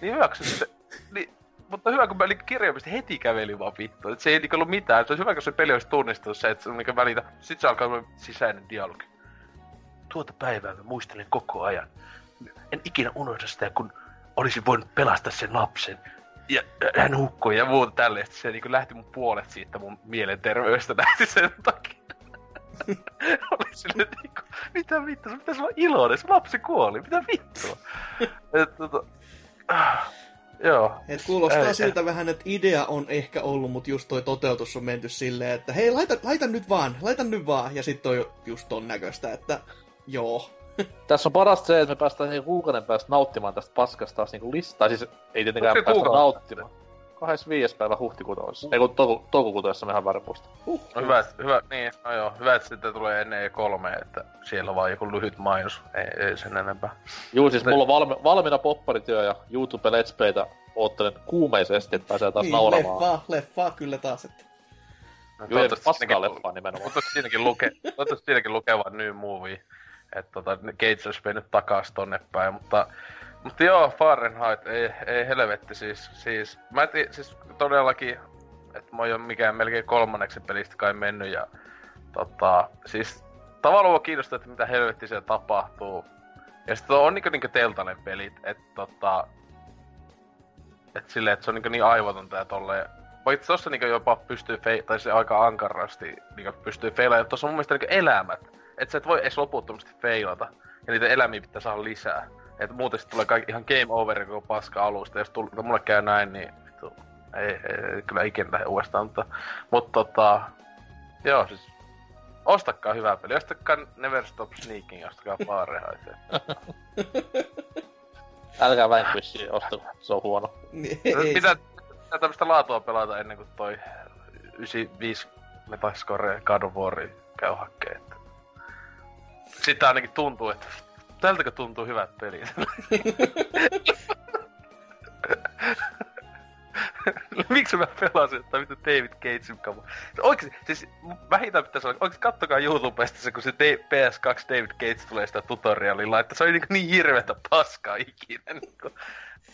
Niin hyväksy se, niin, mutta hyvä, kun mä niinku kirjaimisesti heti kävelin vaan vittu. Et se ei niinku ollut mitään. Se olisi hyvä, kun se peli olisi tunnistunut se, että se on niinku välitä. Sitten se alkaa sisäinen dialogi. Tuota päivää mä muistelen koko ajan. En ikinä unohda sitä, kun olisin voinut pelastaa sen lapsen. Ja hän hukkui ja muuta. Sitten se niinku lähti mun puolet siitä mun mielenterveydestä lähti sen takia. Oli sille niinku, mitä vittu, se pitäisi olla iloinen, se lapsi kuoli, mitä vittua. Et, tota, ah, joo. Et kuulostaa Ei, siltä vähän, että idea on ehkä ollut, mutta just toi toteutus on menty silleen, että hei, laita, laita nyt vaan, laita nyt vaan, ja sitten on just ton näköistä, että joo. Tässä on parasta se, että me päästään niinku kuukauden päästä nauttimaan tästä paskasta taas niinku listaa. Siis ei tietenkään Onko päästä kuukausi? nauttimaan. 25. päivä huhtikuuta olisi. Ei kun touko, toukokuuta, jos mä ihan väärin muista. No hyvä, hyvä, niin, no joo, hyvä, että sitten tulee ennen E3, että siellä on vaan joku lyhyt mainos, ei, ei sen enempää. Juu, siis mulla on valmi, valmiina popparityö ja YouTube Let's Playtä oottelen kuumeisesti, että pääsee taas Niin, nauramaan. leffa, leffa kyllä taas, että No, Joo, ei paskaa siinäkin- leffaa nimenomaan. Toivottavasti siinäkin lukee, toivottavasti siinäkin lukee vaan New Movie. Että tota, Gates olisi mennyt takas tonne päin, mutta... Mutta joo, Fahrenheit, ei, ei helvetti siis. siis mä tii, siis todellakin, että mä oon mikään melkein kolmanneksi pelistä kai mennyt ja tota, siis tavallaan mua kiinnostaa, että mitä helvetti siellä tapahtuu. Ja sitten on niinku, niinku teltainen pelit, että tota, et silleen, että se on niinku niin aivotonta ja tolleen. Vaikka tossa niinku jopa pystyy fei- tai se aika ankarasti niinku pystyy feilaamaan. Tossa on mun mielestä niinku elämät. Että sä et voi edes loputtomasti feilata. Ja niitä elämiä pitää saada lisää. Et muuten sit tulee kaikki ihan game over koko paska alusta. Jos tull, mulle käy näin, niin vittu, ei, ei, ei, kyllä ikinä lähde uudestaan. Mutta, mutta tota, joo siis Ostakaa hyvä peli. Ostakaa Never Stop Sneaking, ostakaa Fahrenheit. Älkää Vanquish ostako, se on huono. niin, Pitää, pitää tämmöstä laatua pelata ennen kuin toi 95 Metascore God of War käy hakkeen. Sitten ainakin tuntuu, että tältäkö tuntuu hyvät pelit. Miksi mä pelasin, että vittu David Cagein kamo? Oikeesti, siis vähintään pitäisi olla, oikeesti kattokaa YouTubesta se, kun se D- PS2 David Cage tulee sitä tutorialilla, että se oli niin, niin hirveetä paskaa ikinä. Niin kuin.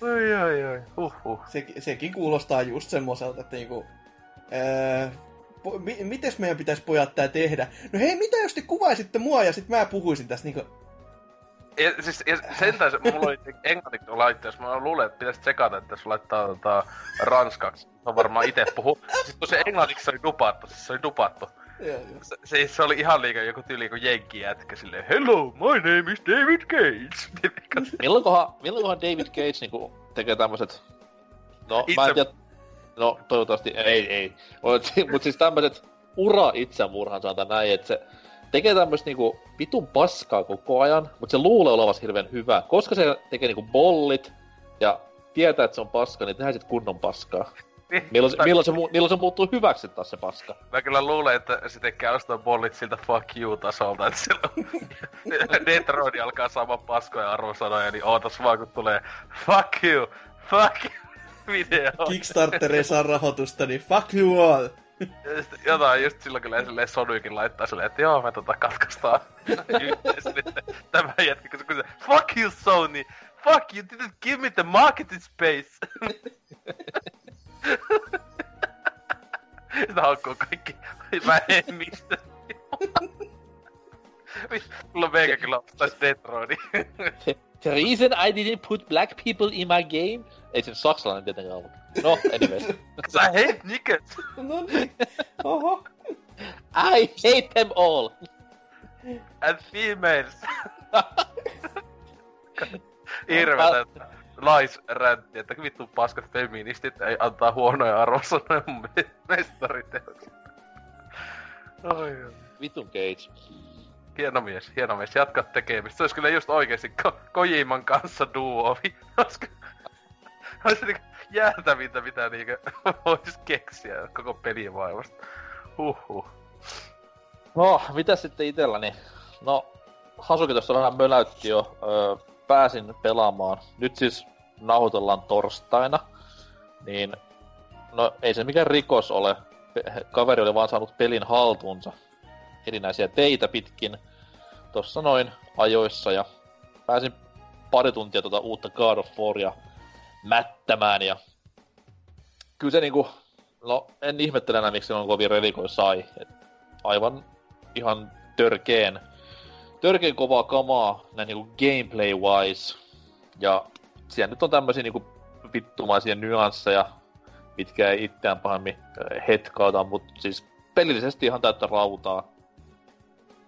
Oi, oi, oi, huhhuh. se, sekin kuulostaa just semmoiselta, että niinku... Ää, po, mi, mites meidän pitäisi pojat tää tehdä? No hei, mitä jos te kuvaisitte mua ja sit mä puhuisin tästä niinku... Ja, siis, ja sentään se, mulla oli englanniksi laitteessa, mä luulen, että pitäisi tsekata, että jos laittaa tota, ranskaksi, se on varmaan itse puhu. Siis kun se englanniksi se oli dupattu, siis se oli dupattu. Joo, joo. Se, se, se oli ihan liikaa joku tyyli kuin jenkki jätkä silleen, Hello, my name is David Cage. Tiedätkö? Milloinkohan, milloinkohan David Cage niinku tekee tämmöset... No, mä Itse- en tiedä... No, toivottavasti ei, ei. Mut, mut siis tämmöset ura itsemurhan sanotaan näin, että se tekee tämmöstä niinku vitun paskaa koko ajan, mutta se luulee olevansa hirveän hyvä. Koska se tekee niinku bollit ja tietää, että se on paska, niin tehdään sit kunnon paskaa. Milloin, se, milloin, se, mu- milloin se muuttuu hyväksi taas se paska? Mä kyllä luulen, että se tekee ostaa bollit siltä fuck you tasolta, että silloin Detroit alkaa saamaan paskoja arvosanoja, niin ootas vaan kun tulee fuck you, fuck you. video. Kickstarter ei saa rahoitusta, niin fuck you all. Ja sit jotain just silloin kyllä silleen Sonykin laittaa silleen, että joo, me tota katkaistaan tämä jätkä, kun se se, fuck you Sony, fuck you didn't give me the marketing space. Sitä haukkuu kaikki vähemmistö. Mulla on meikä kyllä ostais Detroitin. The reason I didn't put black people in my game... Ei se saksalainen tietenkään ollut. No, anyways. Sä hate niggas. No niin. Oho. I hate them all! And females. Hirvetä, että naisräntti, että vittu paskat feministit ei antaa huonoja arvosanoja mun me- mestariteoksille. Oi, oi. Vitun Cage. Hieno mies, hieno mies, jatka tekemistä. Se olisi kyllä just oikeesti Ko- Kojiman kanssa duovi. Olisiko... Olisi niinku jäätävintä, mitä niinku vois keksiä koko pelimaailmasta. Huhhuh. No, mitä sitten itelläni? No, Hasuki tuossa vähän möläytti jo. Öö, pääsin pelaamaan. Nyt siis nauhoitellaan torstaina. Niin, no ei se mikään rikos ole. Pe- Kaveri oli vaan saanut pelin haltuunsa erinäisiä teitä pitkin. Tossa noin ajoissa ja pääsin pari tuntia tuota uutta God of Waria mättämään ja kyllä se niinku, no en ihmettele enää miksi on kovin relikoi sai. Et aivan ihan törkeen, törkeen kovaa kamaa näin niinku gameplay-wise. Ja siellä nyt on tämmösiä niinku vittumaisia nyansseja, mitkä ei itseään pahemmin äh, hetkauta, mutta siis pelillisesti ihan täyttä rautaa.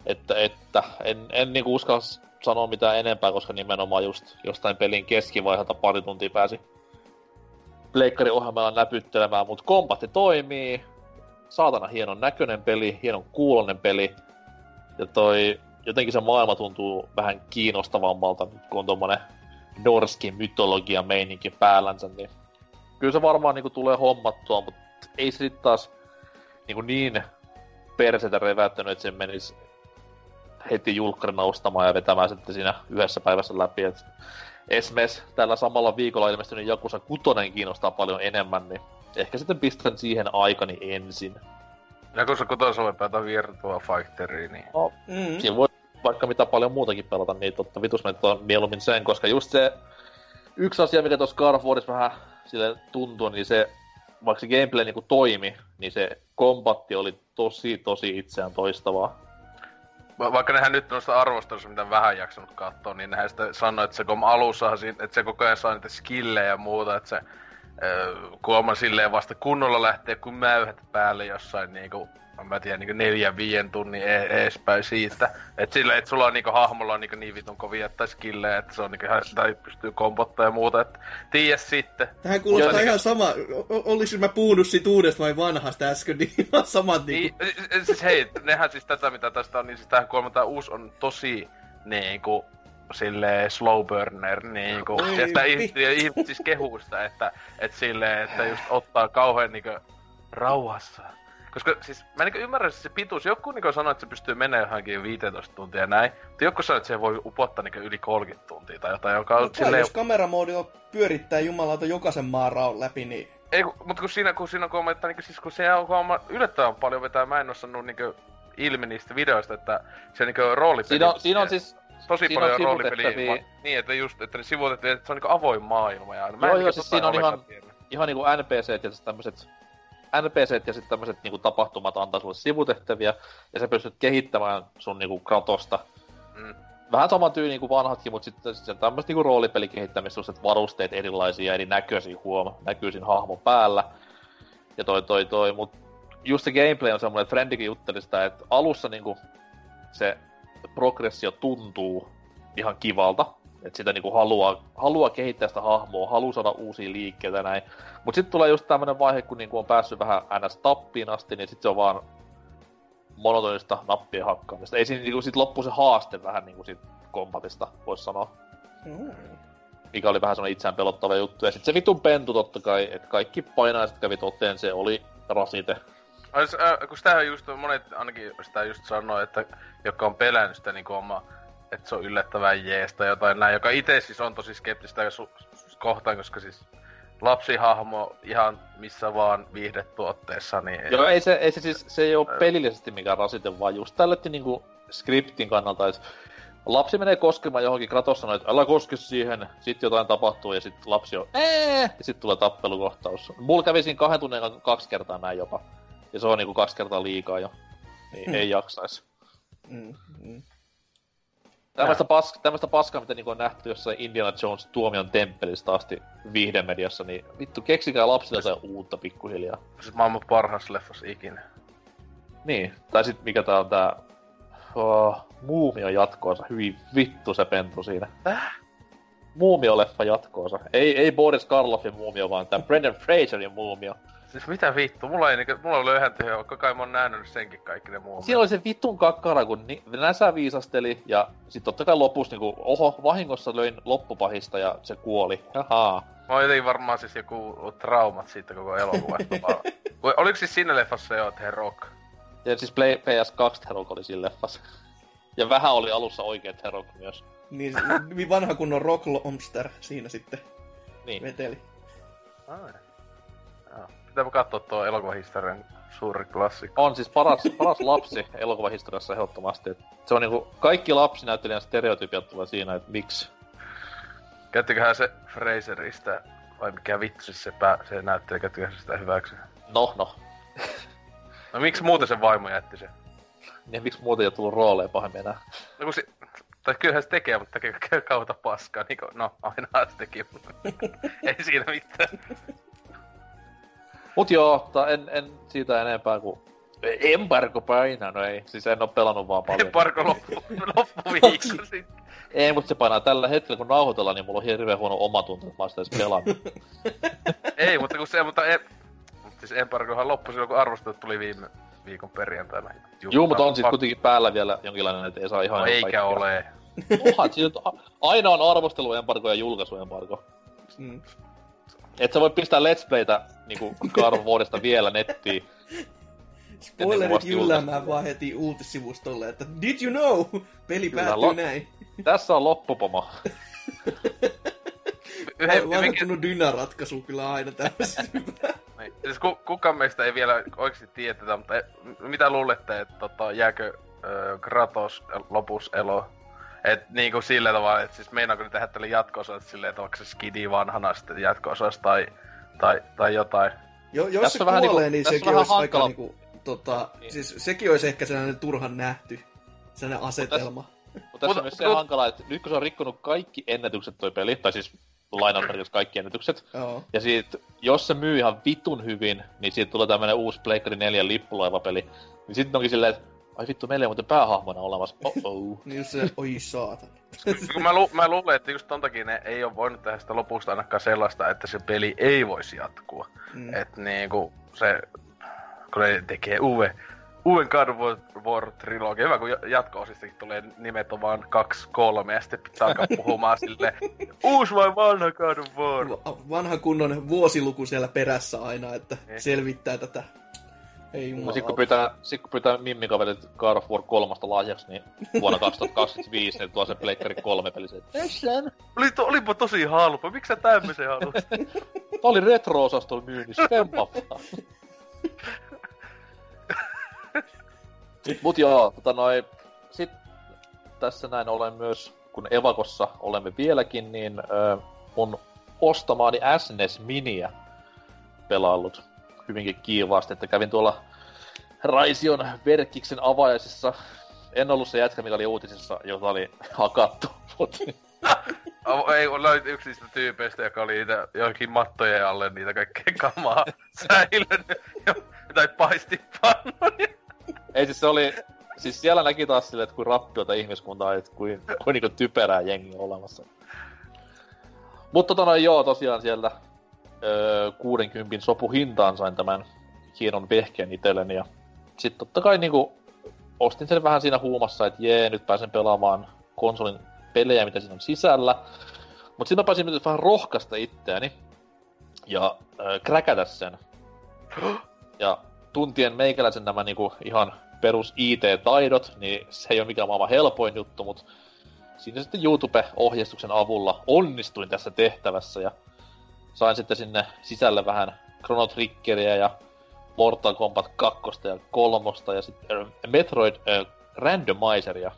Että, että en, en niinku uskalla sanoa mitään enempää, koska nimenomaan just jostain pelin keskivaiheelta pari tuntia pääsi Pleikkarin ohjelmalla näpyttelemään, mutta kompatti toimii, saatana hienon näköinen peli, hienon kuulonen peli. Ja toi, jotenkin se maailma tuntuu vähän kiinnostavammalta, kun on tommonen norski mytologia meininki päällänsä, niin kyllä se varmaan niinku tulee hommattua, mutta ei se sit taas niinku niin persetä reväyttänyt, että se menisi heti julkkarina ostamaan ja vetämään sitten siinä yhdessä päivässä läpi. Et esimerkiksi tällä samalla viikolla ilmestynyt Jakusa Kutonen kiinnostaa paljon enemmän, niin ehkä sitten pistän siihen aikani ensin. Ja kun sä kutoselle päätä Virtua Fighteria, niin... No, Mm. siinä voi vaikka mitä paljon muutakin pelata, niin totta vitus on mieluummin sen, koska just se yksi asia, mikä tuossa Warissa vähän sille tuntuu, niin se, vaikka se gameplay niinku toimi, niin se kombatti oli tosi, tosi itseään toistavaa. Va- vaikka nehän nyt noista arvostelusta, mitä vähän jaksanut katsoa, niin nehän sitä sanoi, että se kun alussa, että se koko ajan saa niitä skillejä ja muuta, että se kuolma silleen vasta kunnolla lähtee kun mäyhät päälle jossain niinku, mä tiedän, niinku neljän, viien tunnin e- eespäin siitä. Et silleen, että sulla on niinku hahmolla on niinku niin vitun kovia tai skillejä, että se on niinku ihan, tai pystyy kompottaa ja muuta, että tiedä sitten. Tähän kuulostaa Joo, ihan sama. O- Olisin mä puhunut siitä uudesta vai vanhasta äsken, niin ihan samat Niin, niinku. siis- hei, nehän siis tätä mitä tästä on, niin siis tähän kuulemma tää uusi on tosi niinku silleen slow burner niinku. Oi ja sitä vittu. ihmiset, siis kehuu sitä, että, että silleen, että just ottaa kauhean niinku rauhassa. Koska siis mä niinku ymmärrän siis se pituus. Joku niinku sanoo, että se pystyy menemään johonkin 15 tuntia ja näin. Mutta joku sanoo, että se voi upottaa niinku yli 30 tuntia tai jotain, joka on Mutta silleen... jos kameramoodilla pyörittää jumalauta jokaisen maan raun läpi, niin Ei, mutta kun siinä, kun siinä on kuulemma, että niinku, siis kun se on kuulemma yllättävän paljon vetää, mä en oo sanonut niinku ilmi niistä videoista, että se niinku roolipeli... Siinä on, siinä on siis tosi siinä paljon on roolipeliä, niin, että just, että ne sivutettiin, että se on niinku avoin maailma ja mä Joo, en joo, niinku siis siinä on ihan- ihan niinku NPC ja tämmöset NPC ja sitten tämmöiset niinku tapahtumat antaa sulle sivutehtäviä, ja sä pystyt kehittämään sun niinku kratosta. Mm. Vähän sama tyyli kuin vanhatkin, mutta sitten sit tämmöistä niinku roolipelikehittämistä, että varusteet erilaisia, eri näköisiä huom, näkyy siinä hahmon päällä. Ja toi toi toi, mut just se gameplay on semmoinen, että Friendikin jutteli sitä, että alussa niinku se progressio tuntuu ihan kivalta, että sitä niinku haluaa, haluaa kehittää sitä hahmoa, haluaa saada uusia liikkeitä näin. Mut sitten tulee just tämmönen vaihe, kun niinku on päässyt vähän ns. tappiin asti, niin sitten se on vaan monotonista nappien hakkaamista. Ei siinä niinku sit loppu se haaste vähän niinku sit kombatista, vois sanoa. mm. Mikä oli vähän semmonen itseään pelottava juttu. Ja sit se vitun pentu totta kai, että kaikki painaiset kävi toteen, se oli rasite. Ai, s- äh, kun sitä just monet ainakin sitä just sanoo, että jotka on pelännyt sitä niinku oma, että se on yllättävän jees tai jotain näin, joka itse siis on tosi skeptistä su- kohtaan, koska siis lapsihahmo ihan missä vaan viihdetuotteessa, niin... Joo, ei se, ei se siis, se ei ole pelillisesti mikään rasite, vaan just tälletti niinku skriptin kannalta, että lapsi menee koskemaan johonkin, Kratos sanoo, että älä koske siihen, sitten jotain tapahtuu ja sitten lapsi on ee, ja sitten tulee tappelukohtaus. Mulla kävi siinä kahden tunnin kaksi kertaa näin jopa. Ja se on niinku kaksi kertaa liikaa jo. Niin hmm. ei jaksaisi. Mm, mm. Tämmöistä, pas, tämmöistä paskaa, mitä niinku on nähty jossain Indiana Jones tuomion temppelistä asti viihdemediassa, niin vittu, keksikää lapsille se uutta pikkuhiljaa. Siis maailman parhaas leffas ikinä. Niin, tai sit mikä tää on tää... Oh, Muumio jatkoosa, hyvin vittu se pentu siinä. Äh? Muumio-leffa jatkoosa. Ei, ei Boris Karloffin muumio, vaan tää Brendan Fraserin muumio. Siis mitä vittu? Mulla, ei niinku, mulla oli jo, koko ajan mä oon nähnyt senkin kaikki ne muut. Siinä oli se vittun kakkara, kun ni- näsä viisasteli, ja sit totta kai lopussa niinku, oho, vahingossa löin loppupahista ja se kuoli. Haha. Mä oon varmaan siis joku traumat siitä koko elokuvasta. Oliko siis siinä leffassa jo The Rock? Ja siis Play, PS2 The Rock oli siinä leffassa. Ja vähän oli alussa oikeet The Rock myös. Niin, vanha kunnon Rock Lobster siinä sitten niin. veteli. Ai pitääpä katsoa tuo elokuvahistorian suuri klassikko. On siis paras, paras lapsi elokuvahistoriassa ehdottomasti. Et se on niinku, kaikki lapsinäyttelijän stereotypiat tulee siinä, että miksi. Käyttiköhän se Fraserista, vai mikä vitsi se, pää, se näyttelijä, käyttiköhän se sitä hyväksi? No, no. no miksi muuten se vaimo jätti se? Niin miksi muuten ei ole tullut rooleja pahemmin enää? No kun se, tai kyllähän se tekee, mutta tekee kautta paskaa, niin kuin, no aina se teki, mutta ei siinä mitään. Mut joo, ta, en, en siitä enempää kuin Embargo painaa, no ei. Siis en oo pelannut vaan paljon. Embargo loppu, loppuviikko sitten. Ei, mutta se painaa tällä hetkellä, kun nauhoitellaan, niin mulla on hirveän huono omatunto, että mä oon sitä edes pelannut. ei, mutta kun se, mutta, e, siis Embargohan loppui silloin, kun arvostelut tuli viime viikon perjantaina. Joo, mutta on sitten kuitenkin päällä vielä jonkinlainen, että ei saa ihan... No eikä kaikkea. ole. Onhan, siis aina on arvosteluembargo ja julkaisuembargo. Mm. Et sä voi pistää Let's Playtä niinku God vuodesta vielä nettiin. Spoilerit jylläämään vaan heti uutissivustolle, että Did you know? Peli kyllä, päättyy lo- näin. Tässä on loppupoma. Yhden, kunnon dynaratkaisu kyllä aina tämmöisessä niin. Siis ku, kukaan meistä ei vielä oikeasti tiedä mutta e, mitä luulette, että tota, jääkö äh, Kratos lopus elo et niinku sillä tavalla, että siis meinaako ne tehdä tälle jatko silleen, että onko se skidi vanhana sitten jatko tai, tai, tai jotain. Jo, jos tässä se kuolee, niinku, niin sekin olisi hankala. aika niinku, tota, niin. siis sekin olisi ehkä sellainen turhan nähty, sellainen asetelma. Mutta tässä, on myös se hankala, että nyt kun se on rikkonut kaikki ennätykset toi peli, tai siis lainausmerkitys kaikki ennätykset, Joo. ja siitä, jos se myy ihan vitun hyvin, niin siitä tulee tämmönen uusi Pleikkari 4 lippulaivapeli, niin sitten onkin silleen, että Ai vittu, meillä on muuten päähahmona olemassa. Oh-oh. niin se, oi saatan. mä, lu- mä luulen, että just ton takia ne ei ole voinut tehdä sitä lopusta ainakaan sellaista, että se peli ei voisi jatkua. Mm. Että niinku se, kun ne tekee uuden, uuden God of War trilogia, hyvä kun jatko-osistakin tulee nimet on vaan kaksi, kolme, ja sitten pitää alkaa puhumaan sille uusi vai vanha God of War? Vanha kunnon vuosiluku siellä perässä aina, että niin. selvittää tätä ei jumala. Sitten kun pyytää, sit kun pyytää mimmikaverit God of War 3 lahjaksi, niin vuonna 2025 niin tuo se Pleikkari 3 peli. Sen. Oli to, olipa tosi halpa, miksi sä tämmösen haluat? Tää oli retro-osastolla myynnissä, vempapaa. Mut joo, tota noin, sit tässä näin olen myös, kun Evakossa olemme vieläkin, niin äh, mun ostamaani SNES Miniä pelaillut hyvinkin kiivaasti, että kävin tuolla Raision Verkkiksen avajaisissa. En ollut se jätkä, mikä oli uutisissa, jota oli hakattu. Ei, löyt yksi niistä tyypeistä, joka oli niitä johonkin mattojen alle niitä kaikkea kamaa säilynyt. tai paistipannoja. Ei siis se oli, siis siellä näki taas silleen, että kuin rappiota ihmiskuntaa, että kuin, kuin niinku typerää jengiä olemassa. Mutta tota noin, joo, tosiaan siellä öö, 60 sopuhintaan sain tämän hienon vehkeen itselleni. Ja sitten totta kai niinku, ostin sen vähän siinä huumassa, että jee, nyt pääsen pelaamaan konsolin pelejä, mitä siinä on sisällä. Mutta sitten mä pääsin nyt vähän rohkaista itseäni ja öö, kräkätä sen. Ja tuntien meikäläisen nämä niinku ihan perus IT-taidot, niin se ei ole mikään maailman helpoin juttu, mutta siinä sitten YouTube-ohjeistuksen avulla onnistuin tässä tehtävässä ja sain sitten sinne sisälle vähän Chrono Triggeria ja Mortal Kombat 2 ja 3 ja sitten äh, Metroid äh, Randomizeria,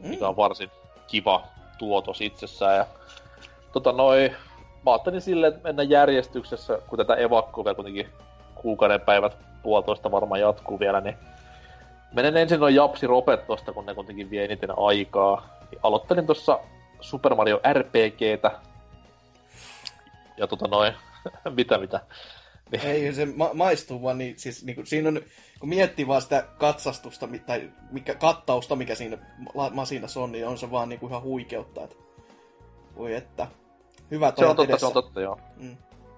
mm. mikä on varsin kiva tuotos itsessään. Ja, tota noi, mä ajattelin silleen, että mennä järjestyksessä, kun tätä evakkua vielä kuitenkin kuukauden päivät puolitoista varmaan jatkuu vielä, niin menen ensin noin Japsi Ropet tosta, kun ne kuitenkin vie eniten aikaa. Niin aloittelin tuossa Super Mario RPGtä. Ja tota noin, mitä mitä. Niin. Ei se ma- maistuu vaan, niin, siis, niin kuin, siinä on, kun miettii vaan sitä katsastusta, tai mikä, kattausta, mikä siinä masinassa on, niin on se vaan niin kuin ihan huikeutta. Että, voi että. Hyvä Se on totta, edessä. se on totta, joo. Mm.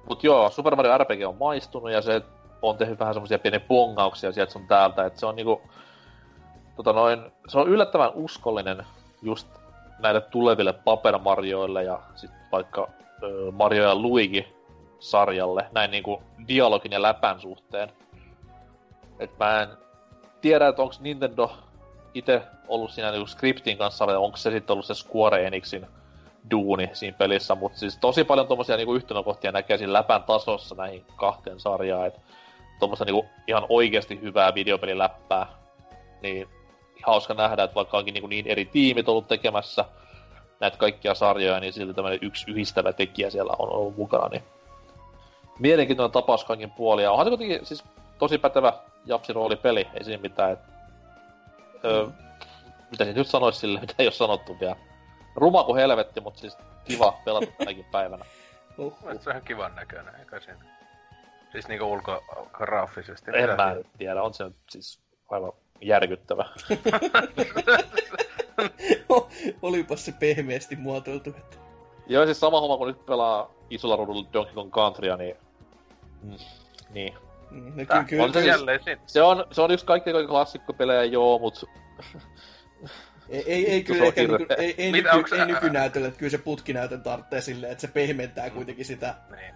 Mut joo, Super Mario RPG on maistunut ja se on tehnyt vähän semmoisia pieniä pongauksia sieltä sun täältä, että se on niinku, tota noin, se on yllättävän uskollinen just näille tuleville Paper Marioille ja sit vaikka Mario ja Luigi sarjalle, näin niinku dialogin ja läpän suhteen. Et mä en tiedä, että onko Nintendo itse ollut siinä niinku skriptin kanssa, vai onko se sitten ollut se Square Enixin duuni siinä pelissä, mutta siis tosi paljon tommosia niinku yhtenäkohtia näkee siinä läpän tasossa näihin kahteen sarjaan, että tuommoista niinku ihan oikeasti hyvää videopeliläppää, niin hauska nähdä, että vaikka onkin niinku niin eri tiimit ollut tekemässä näitä kaikkia sarjoja, niin silti tämmöinen yksi yhdistävä tekijä siellä on ollut mukana, niin mielenkiintoinen tapaus kaikin puolin. Ja onhan se kuitenkin siis tosi pätevä japsiroolipeli, ei siinä mitään. Et, öö, mitä nyt sanoisi sille, mitä ei ole sanottu vielä. Ruma kuin helvetti, mutta siis kiva pelata tänäkin päivänä. Uh, uh. Se on ihan kivan näköinen, eikä siinä. Siis niinku ulkograafisesti. En mä nyt tiedä, on se siis aivan järkyttävä. Olipas se pehmeästi muotoiltu. Että... Joo, siis sama homma kun nyt pelaa isolla ruudulla Donkey Kong Countrya, niin... Mm, niin. Mm, no, kyllä, kyllä, on se, siis, se, on, se on yksi kaikkein klassikkopelejä, joo, mut... ei, ei, ei kyllä ehkä nyky, ei, ei, nyky, ei nykynäytöllä, että kyllä se putkinäytön tarvitsee silleen, että se pehmentää kuitenkin sitä. Niin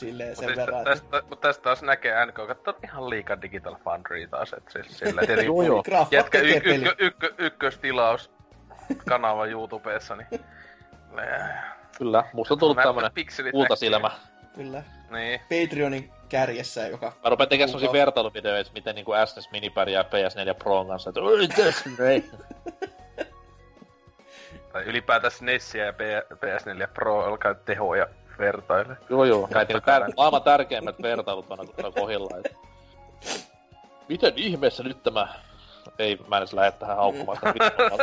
silleen sen mutta verran. Tästä, että... mutta tästä taas näkee NK, että on ihan liikaa Digital Foundry taas, että siis sillä joo, joo. jätkä y- y- y- y- ykköstilaus kanava YouTubessa, niin... Kyllä, musta on tullut tämmönen kultasilmä. Kyllä. Niin. Patreonin kärjessä, joka... Mä rupean tekemään semmosia vertailuvideoita, miten niinku SNES Mini pärjää PS4 Proon kanssa, että oi tässä näin. Tai ylipäätään SNESiä ja PS4 Pro alkaa tehoja vertaile. Joo joo, niinku tär- maailman tärkeimmät vertailut on. Et... Miten ihmeessä nyt tämä... Ei, mä en edes lähde tähän haukkumaan, että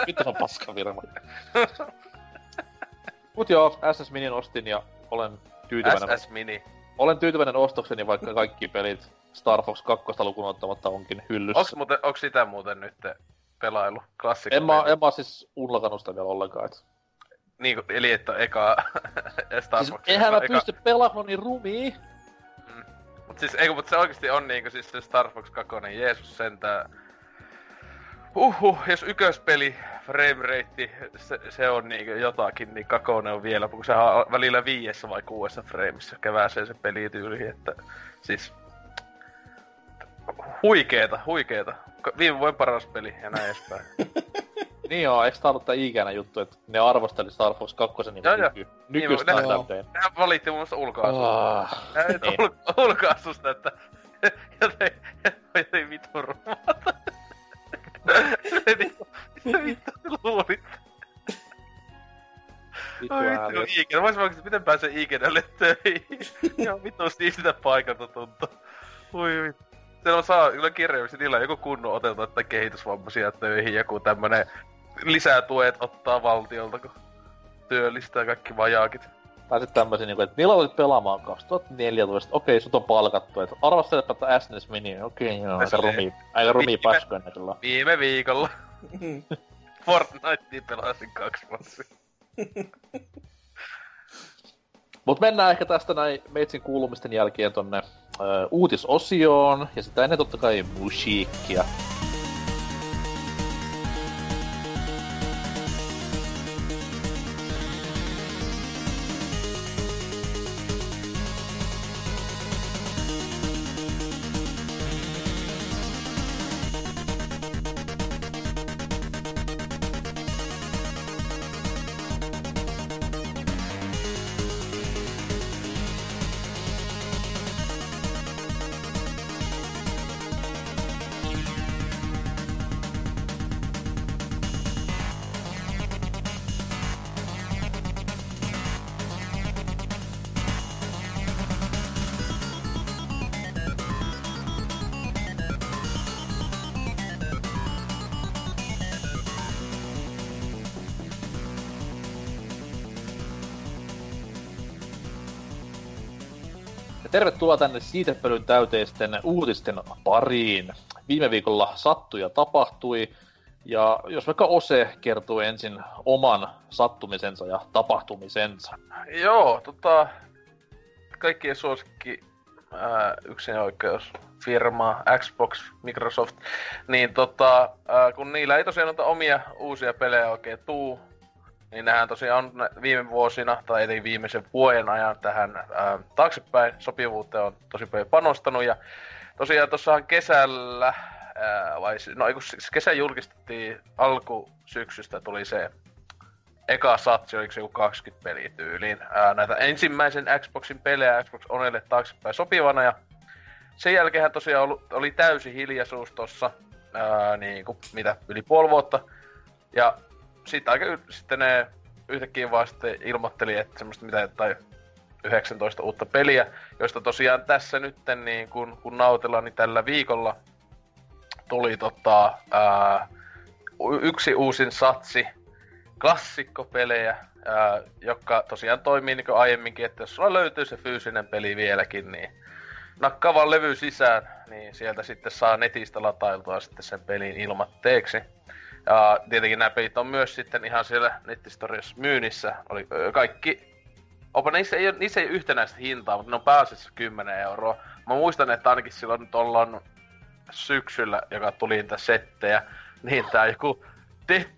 vittu on paska firma. Mut joo, SS Minin ostin ja olen tyytyväinen. SS Mini. Olen tyytyväinen ostokseni, vaikka kaikki pelit Star Fox 2 lukuun ottamatta onkin hyllyssä. Onks, muuten, onks sitä muuten nyt pelailu? Klassikko en mä, en mä siis unlakannut sitä vielä ollenkaan. Et... Niin, eli että eka Star siis eihän mä eka... pysty pelaamaan niin rumii. Mm. Mut siis, eikö, mut se oikeesti on niinku siis se Star Fox 2, Jeesus sentää. Uhu, jos ykköspeli, frame rate, se, se on niinku jotakin, niin kakone on vielä, kun se on välillä viiessä vai kuudessa frameissa kevääseen se pelityyli, että siis huikeeta, huikeeta. Viime vuoden paras peli ja näin edespäin. Niin joo, eikö tää ollut tää ikäinen juttu, että ne arvosteli Star Fox 2 niin nyky, nykystandardein? Niin, nehän valitti muun muassa ulkoasusta. Oh, niin. ul- ulkoasusta, että joten, joten vitun rumata. Mitä vittu luulit? Vittu Oi vittu, olisin miten pääsee Iikenälle töihin. Ihan vittu sitä paikalta tuntuu. Oi vittu. Siellä saa kyllä kirjaimisesti niillä joku kunnon otelta, että kehitysvammaisia töihin, joku tämmönen lisätuet ottaa valtiolta, kun työllistää kaikki vajaakit. Tai sitten tämmösiä, niinku, että milloin olit pelaamaan 2014? Okei, sut on palkattu. Et arvostelepa tätä SNES Mini. Okei, joo, aika rumi, aika rumi paskoja kyllä. Viime viikolla. Fortnitea pelasin kaksi vuotta. Mut mennään ehkä tästä näin meitsin kuulumisten jälkeen tonne ö, uutisosioon, ja sitä ennen totta kai musiikkia. Tervetuloa tänne siitepölyn täyteisten uutisten pariin. Viime viikolla sattui ja tapahtui, ja jos vaikka Ose kertoo ensin oman sattumisensa ja tapahtumisensa. Joo, tota, kaikkien suosikki ää, yksin oikeus firma Xbox, Microsoft, niin tota, ää, kun niillä ei tosiaan noita omia uusia pelejä oikein tuu, niin nehän tosiaan on viime vuosina, tai eli viimeisen vuoden ajan tähän ää, taaksepäin sopivuuteen on tosi paljon panostanut, ja tosiaan tuossahan kesällä, ää, vai no kun kesä julkistettiin alkusyksystä tuli se eka satsi, oliko se joku 20 peliä tyyliin. Ää, näitä ensimmäisen Xboxin pelejä Xbox Onelle taaksepäin sopivana ja sen jälkeen tosiaan oli, oli täysi hiljaisuus tossa, ää, niin kuin, mitä, yli puoli vuotta. Ja sitten aika sitten ne yhtäkkiä vaan sitten ilmoitteli, että semmoista mitä tai 19 uutta peliä, joista tosiaan tässä nytten niin kun, kun nautellaan, niin tällä viikolla tuli tota, ää, yksi uusin satsi klassikkopelejä, ää, jotka tosiaan toimii niin kuin aiemminkin, että jos sulla löytyy se fyysinen peli vieläkin, niin nakkaa vaan levy sisään, niin sieltä sitten saa netistä latailtua sitten sen pelin ilmatteeksi. Ja tietenkin nämä pelit on myös sitten ihan siellä nettistoriassa myynnissä. Oli kaikki Opa, niissä ei, ole, niissä ei ole yhtenäistä hintaa, mutta ne on pääasiassa 10 euroa. Mä muistan, että ainakin silloin ollaan syksyllä, joka tuli niitä settejä, niin tää joku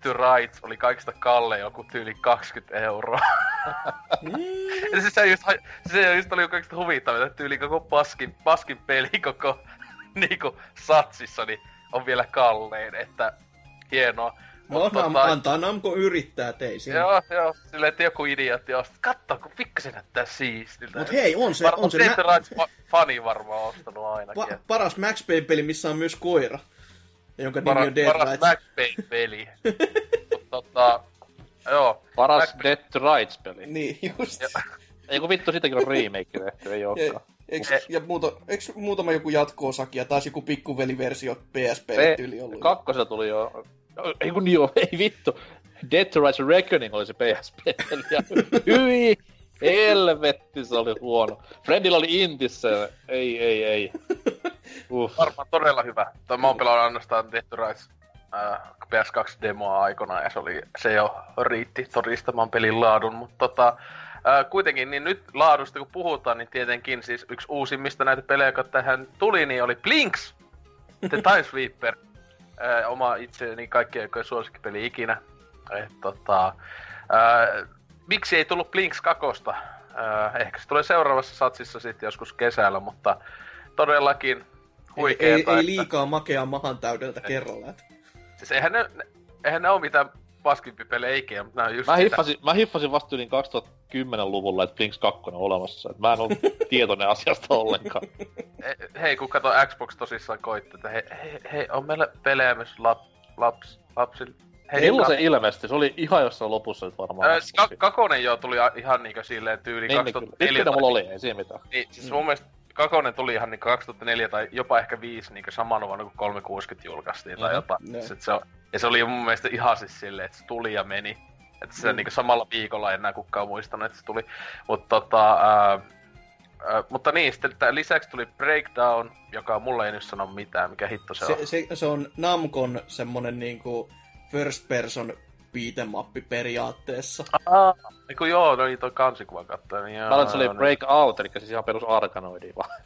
to Rights oli kaikista kalle joku tyyli 20 euroa. ja siis se just, se just oli kaikista huvittavaa, tyyli koko paskin, paskin peli koko niinku satsissa, niin on vielä kallein, että hienoa. No, Mut, tota, antaa Namco yrittää teisiin. Joo, joo. Silleen, että joku idiootti on, katso, kun pikkasen näyttää siistiltä. Mut hei, on se... Varmaan on se Death to Rights fani varmaan ostanut ainakin. Pa- paras Max Payne-peli, missä on myös koira jonka Paras, nimi on Dead paras Rights. Max Payne-peli. Mut tota, joo. Paras Mac- Dead to Rights-peli. Niin, just. Ei kun vittu, sitäkin on remake tehty, ei Ja, olekaan. eiks, ja muuta, eiks muutama joku jatko-osakin ja taas joku pikkuveliversio PSP P- tyyli ollut? kakkosella tuli jo... Ei kun joo, ei vittu. Dead to Rights Reckoning oli se PSP-peli. Hyi! Helvetti, se oli huono. Friendillä oli Intissä. Ei, ei, ei. Uh. Varmaan todella hyvä. Toi mä oon pelannut ainoastaan Death to Rights äh, PS2-demoa aikana ja se, oli, se jo riitti todistamaan pelin laadun, mutta tota, äh, kuitenkin niin nyt laadusta kun puhutaan, niin tietenkin siis yksi uusimmista näitä pelejä, joka tähän tuli, niin oli Blinks, The Time Sweeper, äh, oma itseni kaikkien aikojen suosikkipeli ikinä. Et, tota, äh, miksi ei tullut Blinks kakosta? Äh, ehkä se tulee seuraavassa satsissa sitten joskus kesällä, mutta todellakin ei, ei, huikeeta, ei että- liikaa makeaa mahan täydeltä kerralla. että- Siis eihän ne, eihän ne oo mitään paskimpi pelejä mutta nää on just Mä sitä. hiffasin, mä hiffasin vasta yli 2010-luvulla, että Blinks 2 on olemassa. Et mä en ole tietoinen asiasta ollenkaan. Hei, kun kato Xbox tosissaan koitti, että hei, hei, hei on meillä pelejä myös lap, laps, lapsille. Hei, Milloin se ilmestyi? Se oli ihan jossain lopussa nyt varmaan. Ö, siis ka- kakonen jo tuli ihan niinkö silleen tyyli niin, niin, kyllä. 2004. Ykkönen mulla oli, ei siinä mitään. Niin, siis mun mielestä Kakonen tuli ihan niin 2004 tai jopa ehkä 5 niin samana vuonna kuin 360 julkaistiin tai Mhm. jotain. Sit se on, ja se oli mun mielestä ihan siis silleen, että se tuli ja meni. Että se Mm. niin samalla viikolla ei enää kukaan muistanut, että se tuli. Mutta tota, ää, ää, mutta niin, sitten lisäksi tuli Breakdown, joka mulle ei nyt sano mitään, mikä hitto se, on. Se, se, se on Namcon semmonen niinku first person beatemappi periaatteessa. Ah, niin kuin joo, no niin toi kansikuva katsoa. Niin joo, Mä se oli joo, niin. Breakout, eli siis ihan perus Arkanoidi vaan.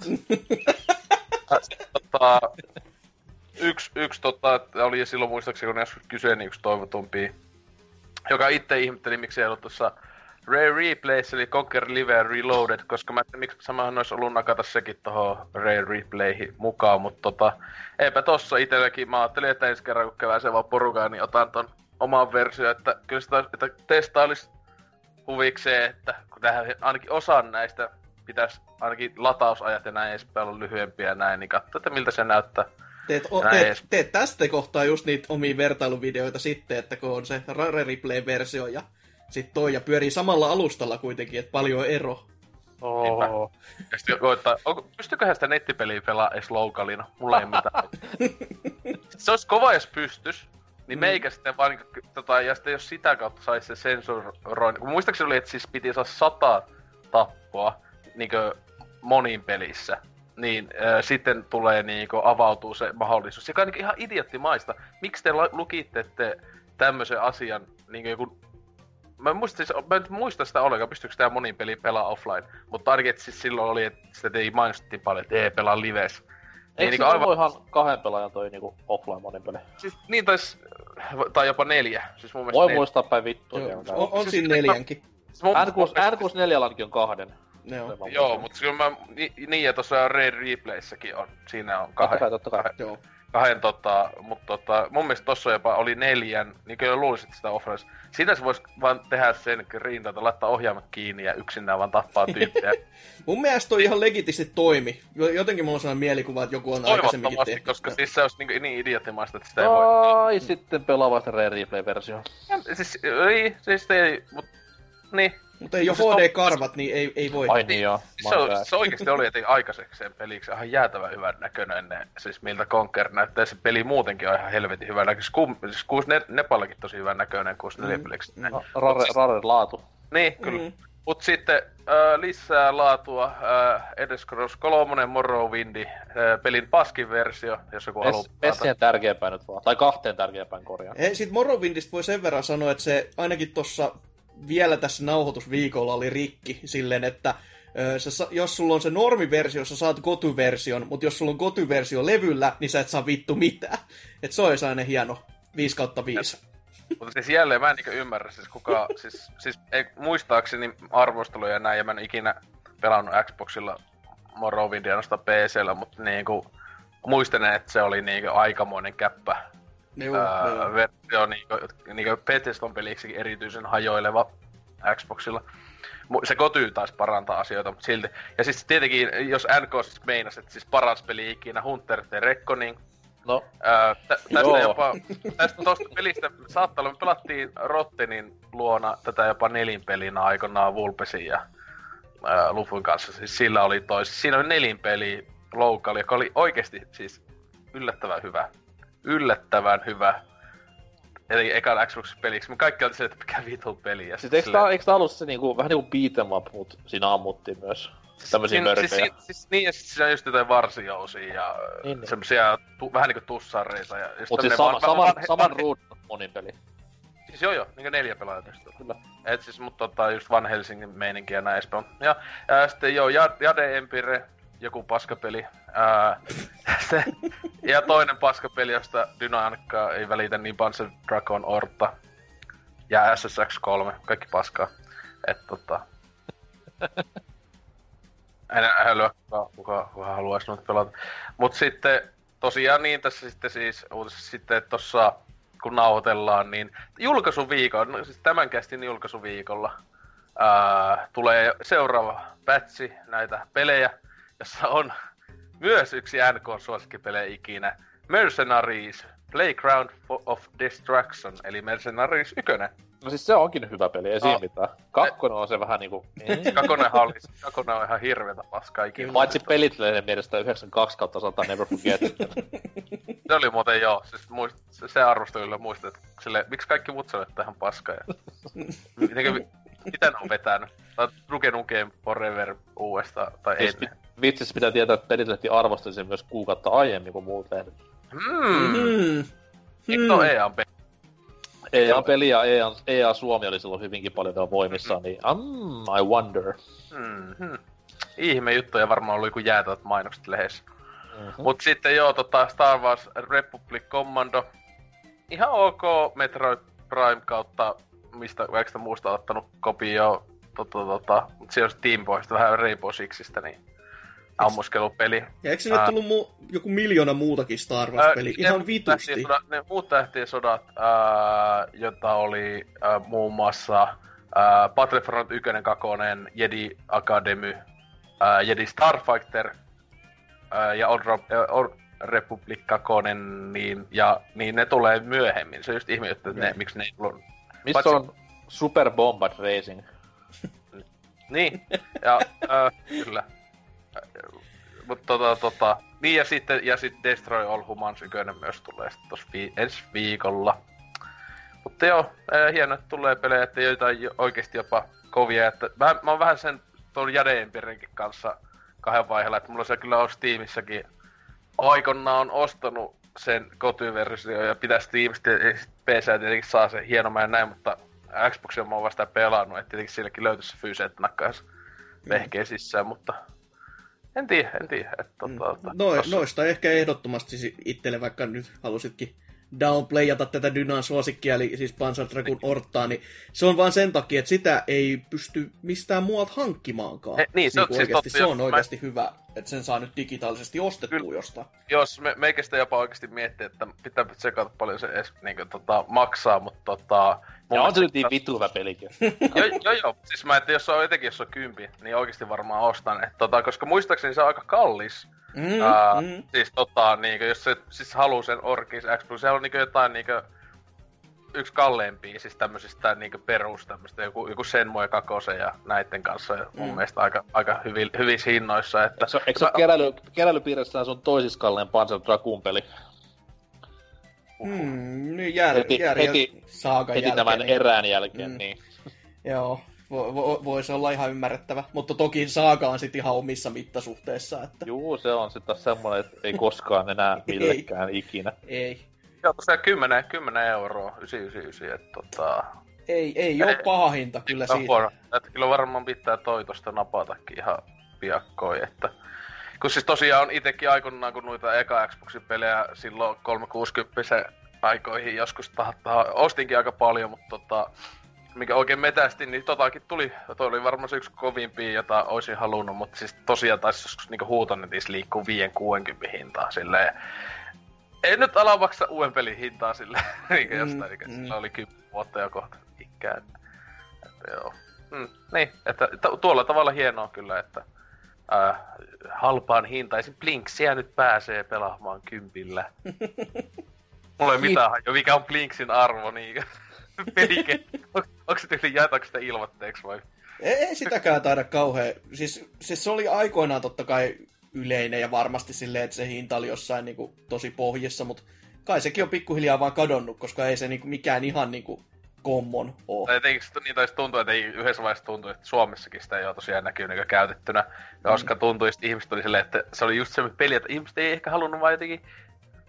tota, yksi, yksi tota, että oli silloin muistaakseni, kun joskus kysyin, niin yksi toivotumpi, joka itse ihmetteli, miksi ei ollut tuossa Rare Replays, eli Conquer Live Reloaded, koska mä en tiedä, miksi samahan olisi ollut nakata sekin tohon Rare Replayhin mukaan, mutta tota, eipä tossa itselläkin, mä ajattelin, että ensi kerran kun käväsee vaan porukaan, niin otan ton oman versio, että kyllä sitä, että testailis huvikseen, että kun tähän ainakin osan näistä pitäisi ainakin latausajat ja näin edespäin olla lyhyempiä ja näin, niin katso, että miltä se näyttää. Teet, o, teet, teet tästä kohtaa just niitä omia vertailuvideoita sitten, että kun on se Rare Replay-versio ja sit toi ja pyörii samalla alustalla kuitenkin, että paljon ero. Oh. Ja sitten koittaa, onko, pystyköhän sitä nettipeliä pelaa edes lokalina? Mulla ei mitään. se olisi kova, jos pystys. Niin Mm. meikä sitten vaan, niinku, tota, ja sitten jos sitä kautta saisi se sensuroin, kun muistaakseni oli, että siis piti saada sata tappoa, niinkö monin pelissä, niin äh, sitten tulee niinku avautuu se mahdollisuus. Joka on niinku ihan idioottimaista. Miksi te lukitte tämmöisen asian niinku joku Mä en muista, siis, mä en muista sitä ollenkaan, pystyykö tämä monin peli pelaa offline. Mutta ainakin, että siis silloin oli, että sitä ei mainostettiin paljon, että ei pelaa lives. Eikö niinku se aivan... ihan kahden pelaajan toi niinku offline monin peli? Siis niin tais, tai jopa neljä. Siis mun mielestä Voi neljä. muistaa päin vittua. Joo, vielä. on, on Siis siinä neljänkin. Siis mun- N6, N64 on kahden. Joo, Se vaan Joo, mutta kyllä mä, ni, niin ja tuossa Red Replayssäkin on, siinä on kahden, Totta kai, totta kai. kahden, joo. Kahden tota, mutta tota, mun mielestä tossa jopa oli neljän, niin kyllä luulisit sitä offlines. Siinä se vois vaan tehdä sen rindalta, laittaa ohjaamat kiinni ja yksinään vaan tappaa tyyppejä. Mun mielestä toi ihan legitisti toimi. Jo- Jotenkin mulla on sellainen mielikuva, että joku on aikaisemminkin Toivottavasti, tehty. koska siis se olisi niin, niin idioottimaista, että sitä ei voi. Tai sitten pelaa vasta Rare Replay-versio. Siis, ei, siis ei, mut, niin. Mutta ei ole Siis on- HD-karvat, niin ei, ei voi. Ai niin joo. Siis se, on, se oikeesti oli jotenkin aikaisekseen peliksi ihan jäätävän hyvän näköinen, ne, siis miltä Conquer näyttää. Se peli muutenkin on ihan helvetin hyvän näköinen. Skum, siis 6 Nepallakin tosi hyvän näköinen 64 peliksi. Mm. No, rare, rare laatu. Niin, kyllä. Mm. Mm. Mut sitten äh, lisää laatua, äh, Elder Scrolls 3 Morrowindi, äh, pelin paskin versio, jos joku haluaa Pes, Pessien tärkeämpään nyt vaan. Tai kahteen tärkeämpään korjaan. Hei, sit Morrowindista voi sen verran sanoa, että se ainakin tuossa vielä tässä nauhoitusviikolla oli rikki silleen, että sa- jos sulla on se normiversio, sä saat kotyversion, mutta jos sulla on kotyversio levyllä, niin sä et saa vittu mitään. Et se olisi aina hieno 5 kautta 5. Mutta siis jälleen mä en niinku ymmärrä, siis kuka, siis, siis ei, muistaakseni arvosteluja ja näin, ja mä en ikinä pelannut Xboxilla Morrowindia ainoastaan PCllä, mutta niinku, muistan, että se oli niinku aikamoinen käppä Joo, ää, joo. versio, niinku, niinku peliksikin erityisen hajoileva Xboxilla. Se kotyy taas parantaa asioita, mutta silti. Ja siis tietenkin, jos NK siis meinasi, että siis paras peli ikinä Hunter the Reckoning, No, Ää, tä- tästä Joo. jopa, tästä tosta pelistä saattaa olla, me pelattiin Rottenin luona tätä jopa nelinpelinä aikanaan Vulpesin ja ää, Lufun kanssa. Siis sillä oli tois, siinä oli nelinpeli loukali, joka oli oikeasti siis yllättävän hyvä. Yllättävän hyvä. Eli ekan Xbox-peliksi. Me kaikki oltiin se, että mikä vitun peli. Ja siis sit eikö tää, eikö tää ollut se niinku, vähän niinku beat 'em up, mut siinä ammuttiin myös tämmösiä Siinä- siis, mörköjä. siis, siis, niin, ja sit siinä on just jotain varsijousia ja Niin, niin, niin. semmosia tu, vähän niinku tussareita. Ja Mut siis sama, van- saman, van- saman ruudun monin peli. Siis joo joo, niinku neljä pelaajaa tästä. Kyllä. Et siis, mut tota, just Van Helsingin meininki ja näin edespäin. Ja ää, sitten joo, Jade Empire, joku paskapeli. Ää, se, ja toinen paskapeli, josta Dynamica ei välitä niin Panzer Dragon Orta. Ja SSX 3, kaikki paskaa. Et tota... En älyä, kuka, kuka, kuka haluaisi noita pelata. Mut sitten tosiaan niin tässä sitten siis sitten tossa kun nauhoitellaan, niin julkaisuviikon, no siis tämän kästin julkaisuviikolla ää, tulee seuraava pätsi näitä pelejä, jossa on myös yksi NK-suosikkipelejä ikinä. Mercenaries, Playground of Destruction, eli Mercenaries 1. No siis se onkin hyvä peli, ei siinä No. mitään. Kakkonen on se vähän niinku... Kakonen oli, Kakonen on ihan hirveetä paskaa ikinä. Paitsi pelit mielestä 92 kautta 100 Never Forget. Se oli muuten joo, siis muist, se, se arvostelulla muistat, että sille, miksi kaikki muut sanoo, että tähän paska ja... Mitenkö, mitä ne on vetänyt? Tai Duke Nukem Forever uudestaan, tai Siis ennen. Pit- Vitsis pitää tietää, että Pelitlehti arvosteli sen myös kuukautta aiemmin kuin muut lehdet. Hmm, Hmm. nyt on EA peli. EA-peli ja EA, EA Suomi oli silloin hyvinkin paljon vielä voimissaan, niin um, I wonder. Hmm, hmm. Ihme juttu ja varmaan oli joku jäätävät mainokset lehdessä. Mm-hmm. Mut sitten joo, tota Star Wars Republic Commando. Ihan ok Metroid Prime kautta mistä kaikista muusta ottanut kopio. Tota, tota, mut siellä on Team Boysta vähän Rainbow Sixistä, niin ammuskelupeli. Ja eikö sinne tullut mu- joku miljoona muutakin Star Wars-peli? Ää, Ihan ne vitusti. sodat- Ne muut tähtien sodat, ää, jota oli ää, muun muassa ää, Battlefront 1, 2, Jedi Academy, ää, Jedi Starfighter ää, ja Old, Old Republic 2, niin, ja, niin ne tulee myöhemmin. Se on just ihme, että ne, miksi ne ei tullut. Missä Paitsi- on Super Bombard Racing? Niin, ja ää, kyllä. Mutta tota, tota, niin ja sitten, ja sitten Destroy All Humans 1 myös tulee sitten tossa vi- ensi viikolla. Mutta joo, ää, hieno, että tulee pelejä, että joita jo, oikeasti jopa kovia. Että vähän, mä oon vähän sen tuon Jade Empirenkin kanssa kahden vaiheella, että mulla se kyllä on Steamissäkin aikonna on ostanut sen kotiversio ja pitää Steamista ja PC tietenkin saa se hienomman ja näin, mutta Xboxia mä oon vasta pelannut, että tietenkin silläkin löytyisi se fyysi, että nakkaisi vehkeen sisään, mutta en tiedä, en tiedä. Että, Mm. tota, No, tossa- noista ehkä ehdottomasti itselle, vaikka nyt halusitkin downplayata tätä Dynan suosikkia, eli siis Panzer Dragoon Ortaa, niin se on vaan sen takia, että sitä ei pysty mistään muualta hankkimaankaan. Eh, niin, se on Niinku siis oikeasti, totta, se on mä- oikeasti hyvä, että sen saa nyt digitaalisesti ostettua Kyllä. jostain. jos me, meikästä jopa oikeasti miettii, että pitää tsekata paljon se edes niin kuin, tota, maksaa, mutta tota... Ja on se nyt niin vittu hyvä pelikin. joo, joo, joo. Siis mä, että jos on etenkin jos on kympi, niin oikeasti varmaan ostan. Et, tota, koska muistaakseni se on aika kallis. Mm, Ää, mm. Siis tota, niinku, jos se siis haluu sen Orkis X Plus, siellä on niinku jotain niinku yksi kalleimpia, siis tämmöisistä niinku perus tämmöistä, joku, joku Senmue Kakose ja näitten kanssa ja mun Mm. mielestä aika, aika hyvin, hyvissä hinnoissa, että... Eikö se, eikö se ole keräily, keräilypiirissä sun toisissa kalleen Panzer Dragoon peli? Mm, niin jär, Heti- jär, heti- saakan Heti jälkeen, tämän niin- erään jälkeen, Mm. niin. Joo, vo, vo, voisi olla ihan ymmärrettävä. Mutta toki Saaga on sitten ihan omissa mittasuhteissa, että Juu, se on sitten taas semmonen, että ei koskaan enää millekään ikinä. ei. Joo, tosiaan 10, 10 euroa, 999, että tota... Ei, ei ole paha hinta kyllä siitä. huono. Että kyllä varmaan pitää toi tosta napatakin ihan piakkoin, että... Kun siis tosiaan on itekin aikoinaan, kun noita eka Xboxin pelejä silloin 360 aikoihin joskus tahtaa, ostinkin aika paljon, mutta tota, mikä oikein metästi, niin totakin tuli, toi oli varmaan se yksi kovimpia, jota olisin halunnut, mutta siis tosiaan taisi joskus niinku huutonetissä liikkuu 5-60 hintaa silleen. Ei nyt ala maksaa uuden pelin hintaa sille, niin jostain, Mm, mm, mm. sillä oli 10 vuotta jo kohta ikää. Että, että joo. Mm, niin, että t- tuolla tavalla hienoa kyllä, että äh, halpaan hintaisin Blinksiä nyt pääsee pelaamaan kympillä. Mulla ei mitään hajua, mikä on Blinksin arvo, niin pelike. On, onko se tyyli jaetaanko sitä ilmoitteeksi vai? Ei, ei sitäkään taida kauhean. Siis, siis se oli aikoinaan totta kai yleinen ja varmasti silleen, että se hinta oli jossain niin kuin, tosi pohjassa, mutta kai sekin on pikkuhiljaa vaan kadonnut, koska ei se niin kuin, mikään ihan niin kuin, common ole. Tai etenkin sit niin taisi tuntua, että ei yhdessä vaiheessa tuntui, että Suomessakin sitä ei ole tosiaan näkynyt eikä käytettynä. Koska tuntui, että ihmiset oli silleen, että se oli just se peli, että ihmiset ei ehkä halunnut vaan jotenkin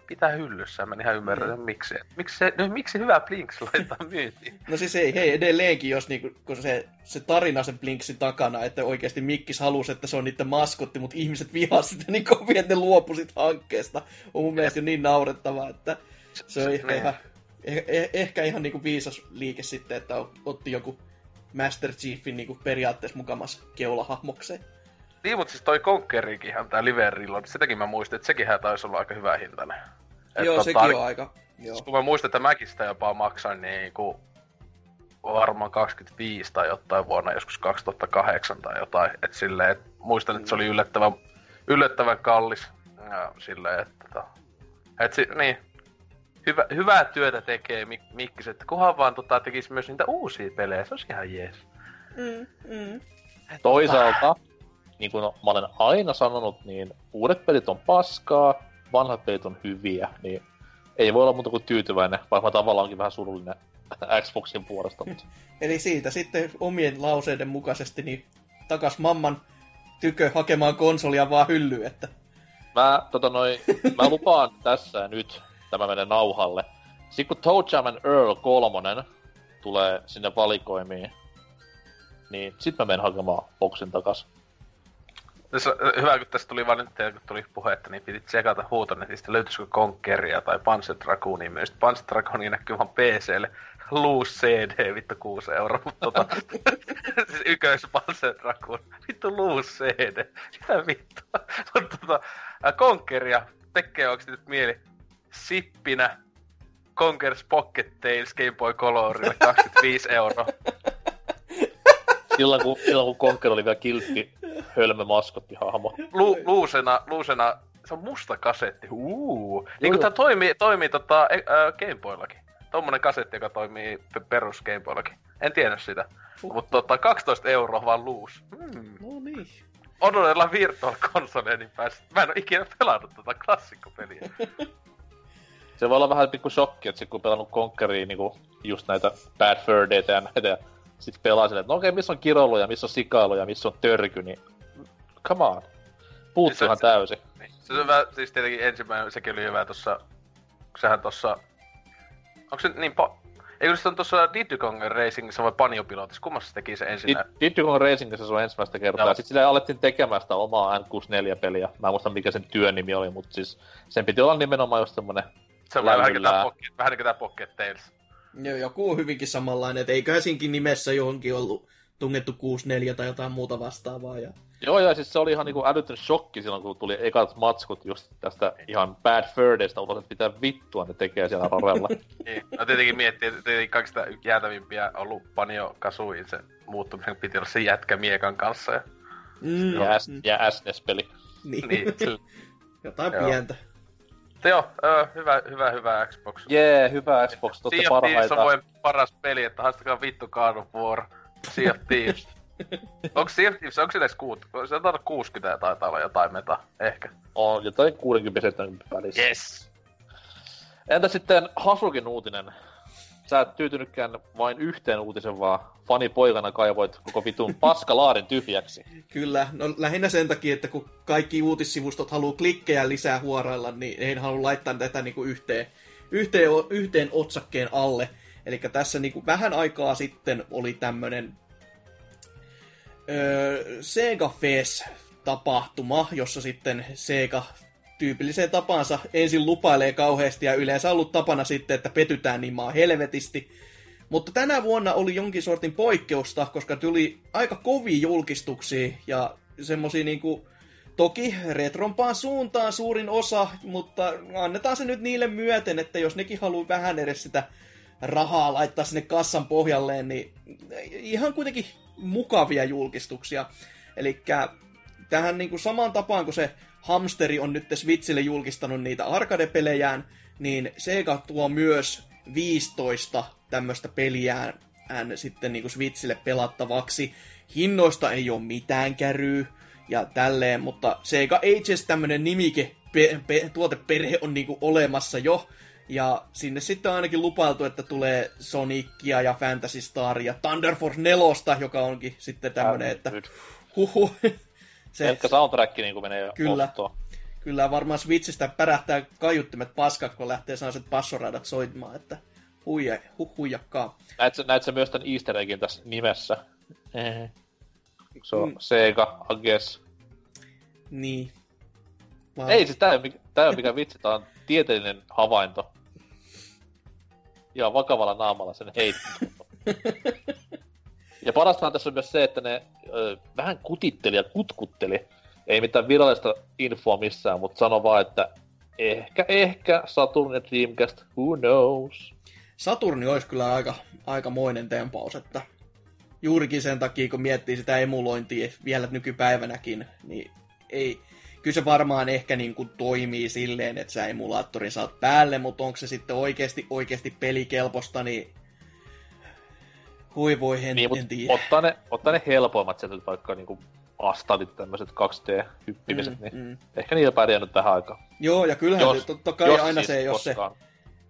pitää hyllyssä. Mä en ihan ymmärrä, että miksi. Miksi, se, no, miksi hyvä Blinks laittaa myyntiin? No siis ei, hei, edelleenkin, jos niinku, kun se, se tarina sen Blinksin takana, että oikeasti Mikkis halusi, että se on niiden maskotti, mutta ihmiset vihasivat sitä niin kovin, että ne luopu sit hankkeesta. On mun mielestä jo niin naurettavaa, että se on ehkä Niin. ihan, eh, eh, ehkä ihan niinku viisas liike sitten, että otti joku Master Chiefin niinku periaatteessa mukamas keulahahmokseen. Niin, mutta siis toi Conquerikinhan, tää Liverilla, niin sitäkin mä muistin, että sekin taisi olla aika hyvä hintainen. Et Joo, tota, sekin on aika. Joo. Kun mä muistan, että mäkin sitä jopa maksain niin kuin varmaan 25 tai jotain vuonna, joskus 2008 tai jotain. Et silleen, et muistan, että se oli yllättävän, yllättävän kallis. Ja silleen, että tota, et si, niin, hyvä, hyvää työtä tekee Mik- Mikkis, että kunhan vaan tota, tekisi myös niitä uusia pelejä, se olisi ihan jees. Mm, mm. Toisaalta, niin kuin mä olen aina sanonut, niin uudet pelit on paskaa, vanhat pelit on hyviä, niin ei voi olla muuta kuin tyytyväinen, vaikka mä tavallaan onkin vähän surullinen Xboxin puolesta. Mutta Eli siitä sitten omien lauseiden mukaisesti niin takas mamman tykö hakemaan konsolia vaan hyllyyn, että mä, tota noi, mä lupaan tässä ja nyt, tämä menee nauhalle. Sitten kun Toe Jam and Earl kolmonen tulee sinne valikoimiin, niin sit mä menen hakemaan boxin takas. Tässä, hyvä, kun tässä tuli vaan nyt, kun tuli puhetta, niin piti tsekata huutonetistä, löytyisikö Conqueria tai Panzer Dragoonia myös. Panzer Dragoonia näkyy vaan PClle. Loose CD, vittu 6 euroa, mutta tota, siis yköis Panzer Dragoon, vittu loose CD, mitä vittua. Mutta tota, ää, Conqueria tekee oikeesti nyt mieli sippinä Conker's Pocket Tales Game Boy Colorille 25 euroa. Silloin kun, silloin kun Conker oli vielä kiltti hölmö maskottihahmo. Lu, luusena, luusena, se on musta kasetti, uu. Niin kuin tää toimii, toimii tota, e, ä, Gameboyllakin. Tommonen kasetti, joka toimii pe- perus Gameboyllakin. En tiedä sitä. Mutta tota, 12 euroa vaan luus. Hmm. no niin. Odotellaan Virtual Consoleen, niin pääs... Mä en oo ikinä pelannut tota klassikkopeliä. Se voi olla vähän pikku shokki, että sit kun pelannut Conqueria niinku just näitä Bad Fur Dayta ja näitä, ja sit pelaa silleen, että no okei, missä on kiroilu ja missä on sikailu ja missä on törky, niin come on. ihan se- täysin. Niin. Se on hyvä, siis tietenkin ensimmäinen, sekin oli hyvä tossa, kun sehän tossa, onko se niin pa... Eikö se on tossa Diddy Kong Racingissa vai Panio-pilotissa? Kummassa se teki se ensin? Diddy Kong Racingissa se on ensimmäistä kertaa. Ja sitten sille alettiin tekemään sitä omaa N64-peliä. Mä en muista mikä sen työn nimi oli, mutta siis sen piti olla nimenomaan just semmonen se on vähän niin kuin tää lämmöllään. Pocket, vähän niin kuin tää Pocket Tales. Joo, joku on hyvinkin samanlainen, että eiköhän siinkin nimessä johonkin ollut tungettu 64 tai jotain muuta vastaavaa. Ja... Joo, ja siis se oli ihan niinku älytön shokki silloin, kun tuli ekat matskut just tästä ihan Bad Daysta ulos, että pitää vittua ne tekee siellä Rarella. Niin. No tietenkin miettii, että tietenkin kaikista jäätävimpiä on ollut Panio Kasuin, se muuttumisen piti olla se jätkä miekan kanssa. Ja, Mm, ja, S- mm, ja SNES-peli. niin. niin, Jotain Joo. pientä. Mutta joo, ö, hyvä, hyvä, hyvä Xbox. Jee, yeah, hyvä Xbox, totte Sea of Thieves on parhaita. voi paras peli, että haastakaa vittu God of War. Sea of Thieves. onko Sea of Thieves, onko se edes kuut? Se on taida 60 ja taitaa olla jotain meta, ehkä. On jotain 60 välissä. Yes. Entä sitten Hasukin uutinen? Sä et tyytynytkään vain yhteen uutisen, vaan fanipoikana kaivoit koko vitun paskalaarin tyhjäksi. Kyllä, no lähinnä sen takia, että kun kaikki uutissivustot haluaa klikkejä lisää huorailla, niin ei halua laittaa tätä niinku yhteen, yhteen, yhteen otsakkeen alle. Eli tässä niinku vähän aikaa sitten oli tämmönen öö, Sega Fest-tapahtuma, jossa sitten Sega tyypilliseen tapansa ensin lupailee kauheasti ja yleensä ollut tapana sitten, että petytään niin maa helvetisti. Mutta tänä vuonna oli jonkin sortin poikkeusta, koska tuli aika kovia julkistuksia ja semmosia niinku, toki retrompaan suuntaan suurin osa, mutta annetaan se nyt niille myöten, että jos nekin haluaa vähän edes sitä rahaa laittaa sinne kassan pohjalleen, niin ihan kuitenkin mukavia julkistuksia. Eli tähän niinku samaan tapaan, kun se Hamsteri on nyt Switchille julkistanut niitä arcade-pelejään, niin Sega tuo myös 15 tämmöistä peliään ään sitten niinku Switchille pelattavaksi. Hinnoista ei ole mitään käryy ja tälleen, mutta Sega Ages tämmönen nimike, pe, pe, tuoteperhe on niinku olemassa jo. Ja sinne sitten on ainakin lupailtu, että tulee Sonicia ja Fantasy Star ja Thunder Force 4, joka onkin sitten tämmönen, että huhu. Se, Pelkkä soundtrack niin menee Kyllä. ostoon. kyllä varmaan Switchistä pärähtää kaiuttimet paskat, kun lähtee sellaiset passoradat soittamaan, että huija, hu, huijakkaa. Näet, sä- näet sä myös tän easter eggin tässä nimessä? Se on Mm. Sega, I guess. Niin. Vaan- Ei siis tää ei, ole mikä- tää ei ole mikään vitsi, tää on tieteellinen havainto. Ja vakavalla naamalla sen heitti. ja parastahan tässä on myös se, että ne ö, vähän kutitteli ja kutkutteli. Ei mitään virallista infoa missään, mutta sano vaan, että ehkä, ehkä Saturn ja Dreamcast, who knows. Saturni olisi kyllä aika, aikamoinen tempaus, että juurikin sen takia, kun miettii sitä emulointia vielä nykypäivänäkin, niin ei, kyllä se varmaan ehkä niin kuin toimii silleen, että sä emulaattorin saat päälle, mutta onko se sitten oikeasti, oikeasti pelikelpoista, niin hui voi, en, Niin, en tiedä. ottaa ne, ottaa ne helpoimmat sieltä vaikka niinku Astalit tämmöiset 2D-hyppimiset, mm, niin mm. ehkä niillä pärjää nyt tähän aikaan. Joo, ja kyllähän Jos- jos, totta kai jos aina siis se, jos se, koskaan.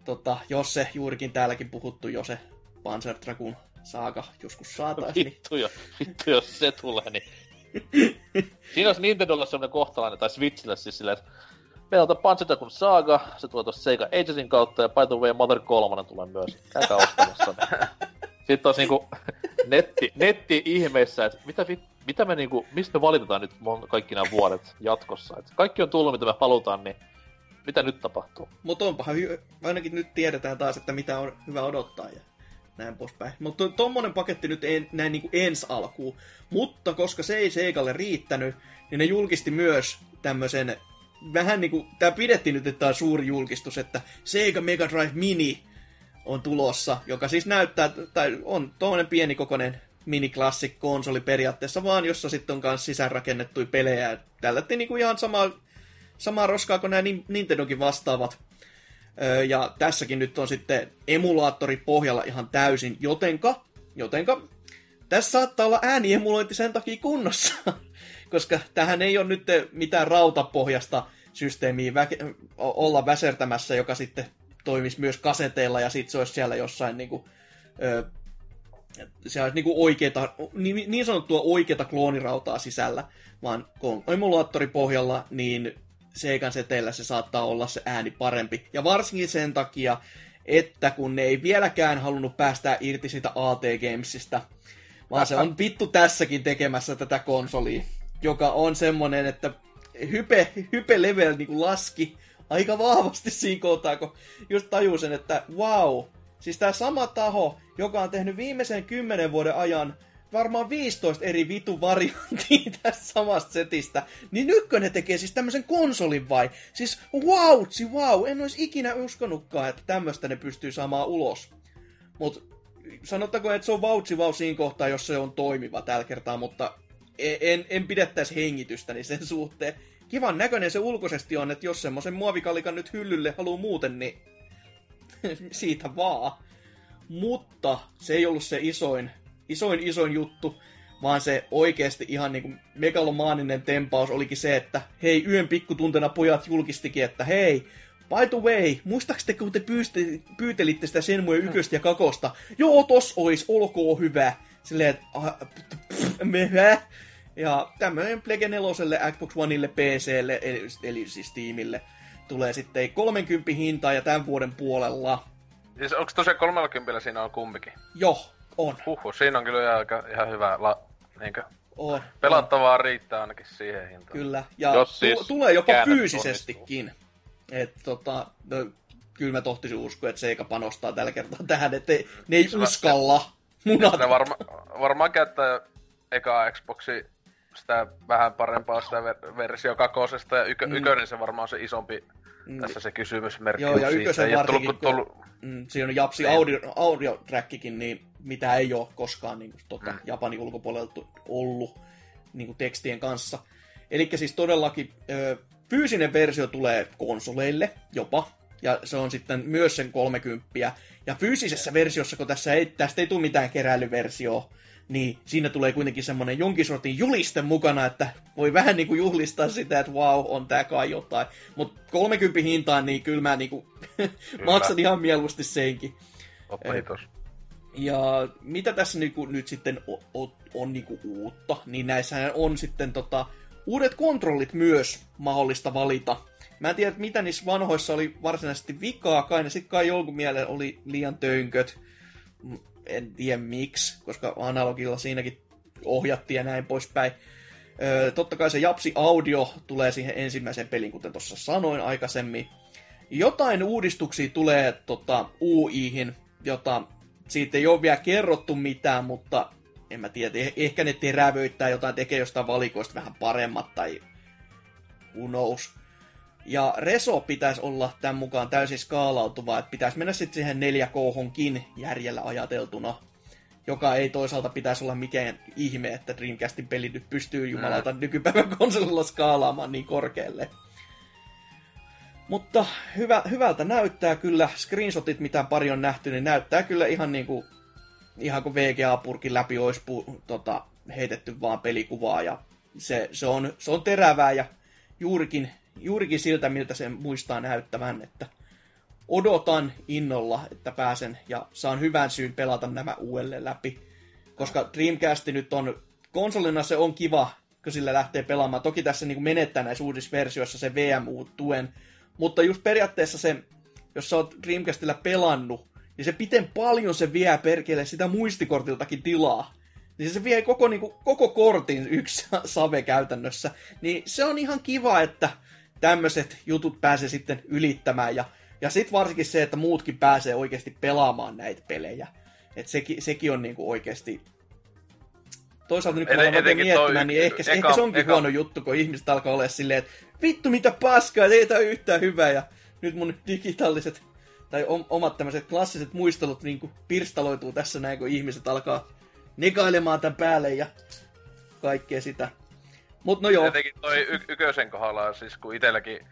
tota, jos se juurikin täälläkin puhuttu, jo se Panzer Dragoon saaga joskus saataisiin, niin Vittu, jo, vittu jos se tulee, niin... Siinä olisi Nintendolla semmonen kohtalainen, tai Switchillä siis silleen, että meillä on tämä Panzer Dragoon Saga, se tulee tuossa Sega Agesin kautta, ja by the way Mother 3 tulee myös. Käykää ostamassa. Niin. Sitten olisi niinku netti, netti ihmeissä, että mitä, mitä me niinku, mistä me valitetaan nyt kaikki nämä vuodet jatkossa. Et kaikki on tullut, mitä me halutaan, niin mitä nyt tapahtuu? Mutta onpahan, hy- ainakin nyt tiedetään taas, että mitä on hyvä odottaa ja näin poispäin. Mutta tommonen paketti nyt en, näin niinku ensi alkuun. Mutta koska se ei Segalle riittänyt, niin ne julkisti myös tämmöisen vähän niinku, tää pidettiin nyt, että tää on suuri julkistus, että Sega Mega Drive Mini on tulossa, joka siis näyttää, tai on tuommoinen pienikokoinen mini-classic konsoli periaatteessa vaan, jossa sitten on myös sisäänrakennettuja pelejä. Tällätti niinku ihan sama, samaa roskaa kuin nämä Nin- Nintendokin vastaavat. Ja tässäkin nyt on sitten emulaattori pohjalla ihan täysin, jotenka, jotenka tässä saattaa olla ääniemulointi sen takia kunnossa, koska tähän ei ole nyt mitään rautapohjasta systeemiä olla väsertämässä, joka sitten toimisi myös kaseteilla ja sitten se olisi siellä jossain niin kuin, ö, se olisi niinku oikeeta, niin, niin sanottua oikeata kloonirautaa sisällä, vaan kun on emulaattori pohjalla, niin Seikan seteillä se saattaa olla se ääni parempi. Ja varsinkin sen takia, että kun ne ei vieläkään halunnut päästää irti sitä AT Gamesista, vaan se on vittu tässäkin tekemässä tätä konsolia, joka on semmonen, että hype, hype level niin laski aika vahvasti siinä kohtaa, kun just tajusin, että wow, siis tämä sama taho, joka on tehnyt viimeisen kymmenen vuoden ajan varmaan 15 eri vitu varianttia tästä samasta setistä, niin ne tekee siis tämmöisen konsolin vai? Siis wow, wow, en olisi ikinä uskonutkaan, että tämmöistä ne pystyy saamaan ulos. Mut sanottako, että se on vautsi vau siinä kohtaa, jos se on toimiva tällä kertaa, mutta e- en, en pidettäisi hengitystäni sen suhteen. Kivan näköinen se ulkoisesti on, että jos semmoisen muovikalikan nyt hyllylle haluaa muuten, niin siitä vaan. Mutta se ei ollut se isoin isoin isoin juttu, vaan se oikeasti ihan niinku megalomaaninen tempaus olikin se, että hei, yön pikkutuntena pojat julkistikin, että hei, by the way, muistaakseni kun te pyyste, pyytelitte sitä Senmue yköstä ja kakosta, joo, tos ois, olkoon hyvä. Silleen, että mehä. Ja tämmöinen Plege 4, Xbox Oneille, PClle, eli, eli siis Steamille, tulee sitten 30 hintaa ja tämän vuoden puolella. Siis onko tosiaan 30 siinä on kumpikin? Joo, on. Huhhuh, siinä on kyllä aika, ihan hyvä la, niinkö, on. Pelattavaa on. riittää ainakin siihen hintaan. Kyllä, ja Jos siis tu- tulee jopa fyysisestikin. Että tota, no, kyllä mä tohtisin uskoa, että Seika panostaa tällä kertaa tähän, että ne ei uskalla. Ne varma, varmaan käyttää eka Xboxi sitä vähän parempaa sitä ver- versio kakosesta, ja ykö, mm. ykönen se varmaan on se isompi mm. tässä se kysymysmerkki. Joo, ja ykkösen varsinkin, tullut, tullut... Mm, siinä on Japsi niin. audio, audio niin mitä ei ole koskaan niin kuin, tota, mm. Japanin ulkopuolelta ollut niin kuin, tekstien kanssa. Eli siis todellakin ö, fyysinen versio tulee konsoleille jopa, ja se on sitten myös sen 30. Ja fyysisessä versiossa, kun tässä ei, tästä ei tule mitään keräilyversioa, niin siinä tulee kuitenkin semmoinen jonkin sortin juliste mukana, että voi vähän niin kuin juhlistaa sitä, että wow, on tää kai jotain. Mutta 30 hintaan, niin kyllä mä niin kuin maksan ihan mieluusti senkin. Oppahitos. Ja mitä tässä niinku, nyt sitten on, on, niinku uutta, niin näissä on sitten tota, uudet kontrollit myös mahdollista valita. Mä en tiedä, mitä niissä vanhoissa oli varsinaisesti vikaa, kai ne sitten kai jonkun mielen oli liian tönköt. En tiedä miksi, koska analogilla siinäkin ohjattiin ja näin poispäin. Totta kai se Japsi Audio tulee siihen ensimmäiseen peliin, kuten tuossa sanoin aikaisemmin. Jotain uudistuksia tulee tota, UIhin, jota siitä ei ole vielä kerrottu mitään, mutta en mä tiedä, eh- ehkä ne terävöittää jotain, tekee jostain valikoista vähän paremmat tai who knows. Ja Reso pitäisi olla tämän mukaan täysin skaalautuva, että pitäisi mennä sitten siihen 4 kohonkin järjellä ajateltuna, joka ei toisaalta pitäisi olla mikään ihme, että Dreamcastin peli nyt pystyy jumalauta mm. nykypäivän konsolilla skaalaamaan niin korkealle. Mutta hyvä, hyvältä näyttää kyllä. Screenshotit, mitä pari on nähty, niin näyttää kyllä ihan niin kuin, ihan kuin VGA-purkin läpi olisi pu, tota, heitetty vaan pelikuvaa. Ja se, se, on, se on terävää ja juurikin, juurikin siltä, miltä se muistaa näyttävän, että odotan innolla, että pääsen ja saan hyvän syyn pelata nämä uudelleen läpi. Koska Dreamcast nyt on, konsolina se on kiva, kun sillä lähtee pelaamaan. Toki tässä niin menettää näissä uudissa versioissa se VMU-tuen, mutta just periaatteessa se, jos sä oot Dreamcastilla pelannut, niin se piten paljon se vie perkele sitä muistikortiltakin tilaa. Niin se vie koko, niin kuin, koko kortin yksi save käytännössä. Niin se on ihan kiva, että tämmöiset jutut pääsee sitten ylittämään. Ja, ja sitten varsinkin se, että muutkin pääsee oikeasti pelaamaan näitä pelejä. Että sekin, sekin on niin kuin oikeasti toisaalta nyt kun ollaan miettimään, toi, niin ehkä, eka, ehkä se onkin eka. huono juttu, kun ihmiset alkaa olla silleen, että vittu mitä paskaa, ei tää yhtään hyvää, ja nyt mun digitaaliset tai omat tämmöiset klassiset muistelut niin kuin pirstaloituu tässä näin, kun ihmiset alkaa negailemaan tämän päälle ja kaikkea sitä. Mut no joo. Tietenkin toi y- ykösen kohdalla, siis kun itelläkin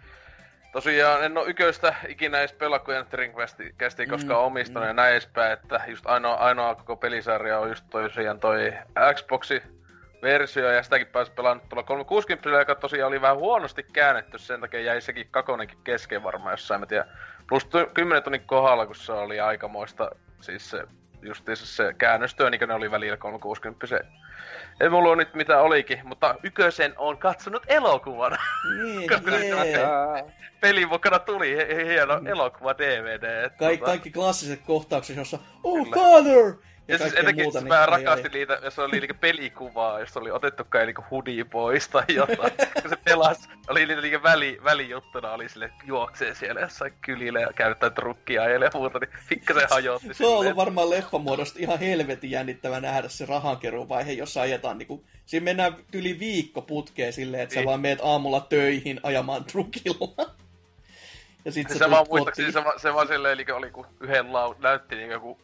Tosiaan en oo yköistä ikinä edes pelaa, kun en Dreamcastia koskaan mm, omistanut mm. ja näin edespäin, että just ainoa, ainoa koko pelisarja on just toi, toi Xboxi versio ja sitäkin pääsi pelannut tuolla 360 joka tosiaan oli vähän huonosti käännetty, sen takia jäi sekin kakonenkin kesken varmaan jossain, mä tiedän. Plus 10 tunnin kohdalla, kun se oli aikamoista, siis se justiinsa se käännöstyö, niin ne oli välillä 360 se. Ei mulla ole nyt mitä olikin, mutta Ykösen on katsonut elokuvana. Niin, Koska se- jee. Pelin mukana tuli hi- hieno elokuva DVD. Kaik, tota- kaikki klassiset kohtaukset, jossa Oh, Kyllä. father! Ja, siis kaikkea etenkin muuta, siis niin mä rakastin ai. niitä, jos oli niinku pelikuvaa, jos oli otettu kai niinku hoodie pois tai jotain. kun se pelas, oli niitä niinku väli, välijuttuna, oli sille juoksee siellä jossain kylillä ja käyttää trukkia ja muuta, niin pikkasen hajotti Se on ollut varmaan leffamuodosta ihan helvetin jännittävä nähdä se rahankeruuvaihe, jossa ajetaan niinku... Siinä mennään yli viikko putkeen silleen, että sä Niin. vaan meet aamulla töihin ajamaan trukilla. ja sit sä Se vaan tulet muistaakseni, kotiin. se, vaan- se vaan silleen niinku oli kun yhden lau, näytti niinku joku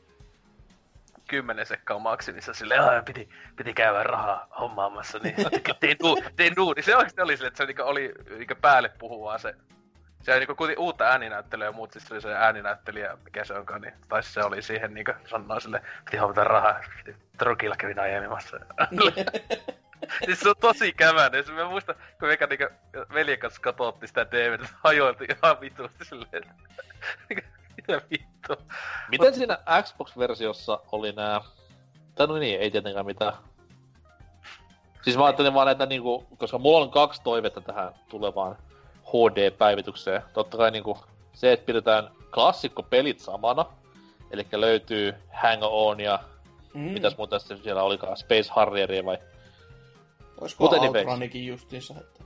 kymmenen sekkaa maksimissa silleen, aah, piti, piti käydä rahaa hommaamassa, niin tein, duu, tein duuni. Se oikeesti oli silleen, että se niinku oli niinku päälle puhuvaa se. Se oli niinku uutta ääninäyttelyä ja muut, siis se oli se ääninäyttelijä, mikä se onkaan, niin tai se oli siihen niinku sanoo sille, piti hommata rahaa, trukilla kävin ajamassa. siis se on tosi kämänen. Se mä muistan, kun meikä niinku veljen kanssa katsottiin sitä DVDtä, hajoiltiin ihan vitusti silleen, mitä vittu. Miten siinä Xbox-versiossa oli nää... Tai no niin, ei tietenkään mitään. Siis mä ajattelin vaan, että niinku, koska mulla on kaksi toivetta tähän tulevaan HD-päivitykseen. Totta kai niinku se, että pidetään klassikkopelit samana. Eli löytyy Hang On ja Mm. mitäs muuta sitten siellä olikaan, Space Harrieria vai... Olisiko. Outrunikin justiinsa, että...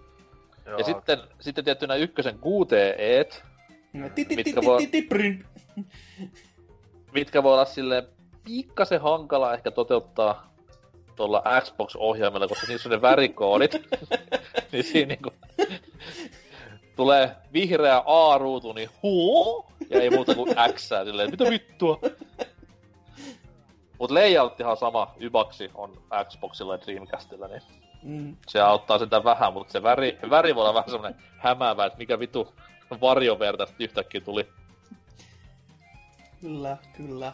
Joo. Ja sitten, sitten tietty nää ykkösen QTEt, Mitkä ti- voi- mitkä voi olla sille pikkasen hankala ehkä toteuttaa tuolla Xbox-ohjaimella, koska niissä on ne värikoodit. niin siinä niinku tulee vihreä A-ruutu, niin huu, ja ei muuta kuin X, silleen, mitä vittua. Mut layouttihan on sama, Ybaksi on Xboxilla ja Dreamcastilla, niin Mm. se auttaa sitä vähän, mutta se väri, väri voi olla vähän semmonen hämäävä, että mikä vitu varjoverta sit yhtäkkiä tuli. Kyllä, kyllä.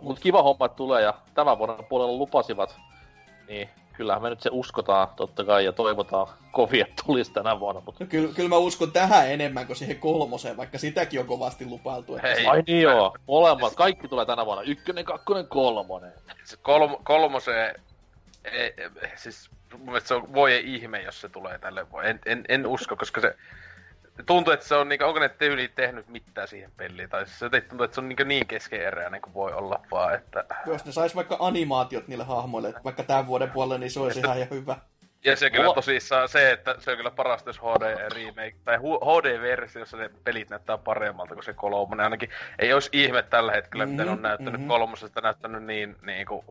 Mut kiva homma, että tulee ja tämän vuoden puolella lupasivat. Niin kyllähän me nyt se uskotaan totta kai ja toivotaan kovin, että tulisi tänä vuonna. Mutta... No kyllä, kyllä mä uskon tähän enemmän kuin siihen kolmoseen, vaikka sitäkin on kovasti lupailtu. Että Hei. se- Ai niin joo, molemmat, kaikki tulee tänä vuonna. Ykkönen, kakkonen, kolmonen. Se kolm, kolmoseen, ei, ei, siis mun mielestä se on voi ihme, jos se tulee tälle vuodelle. En, en, en usko, koska se tuntuu, että se on niinku, onko ne tyyli tehnyt mitään siihen peliin, tai siis se tuntuu, että se on niinku niin keskeeräinen kuin voi olla vaan, että... Jos ne sais vaikka animaatiot niille hahmoille, vaikka tämän vuoden puolelle, niin se olisi ihan ihan hyvä. Ja se kyllä tosissaan se, että se on kyllä parasta, jos HD remake, tai HD-versiossa ne pelit näyttää paremmalta kuin se kolmonen. Ainakin ei olisi ihme tällä hetkellä, mm-hmm, miten on näyttänyt mhm. mm-hmm. kolmosesta näyttänyt niin, niin kuin...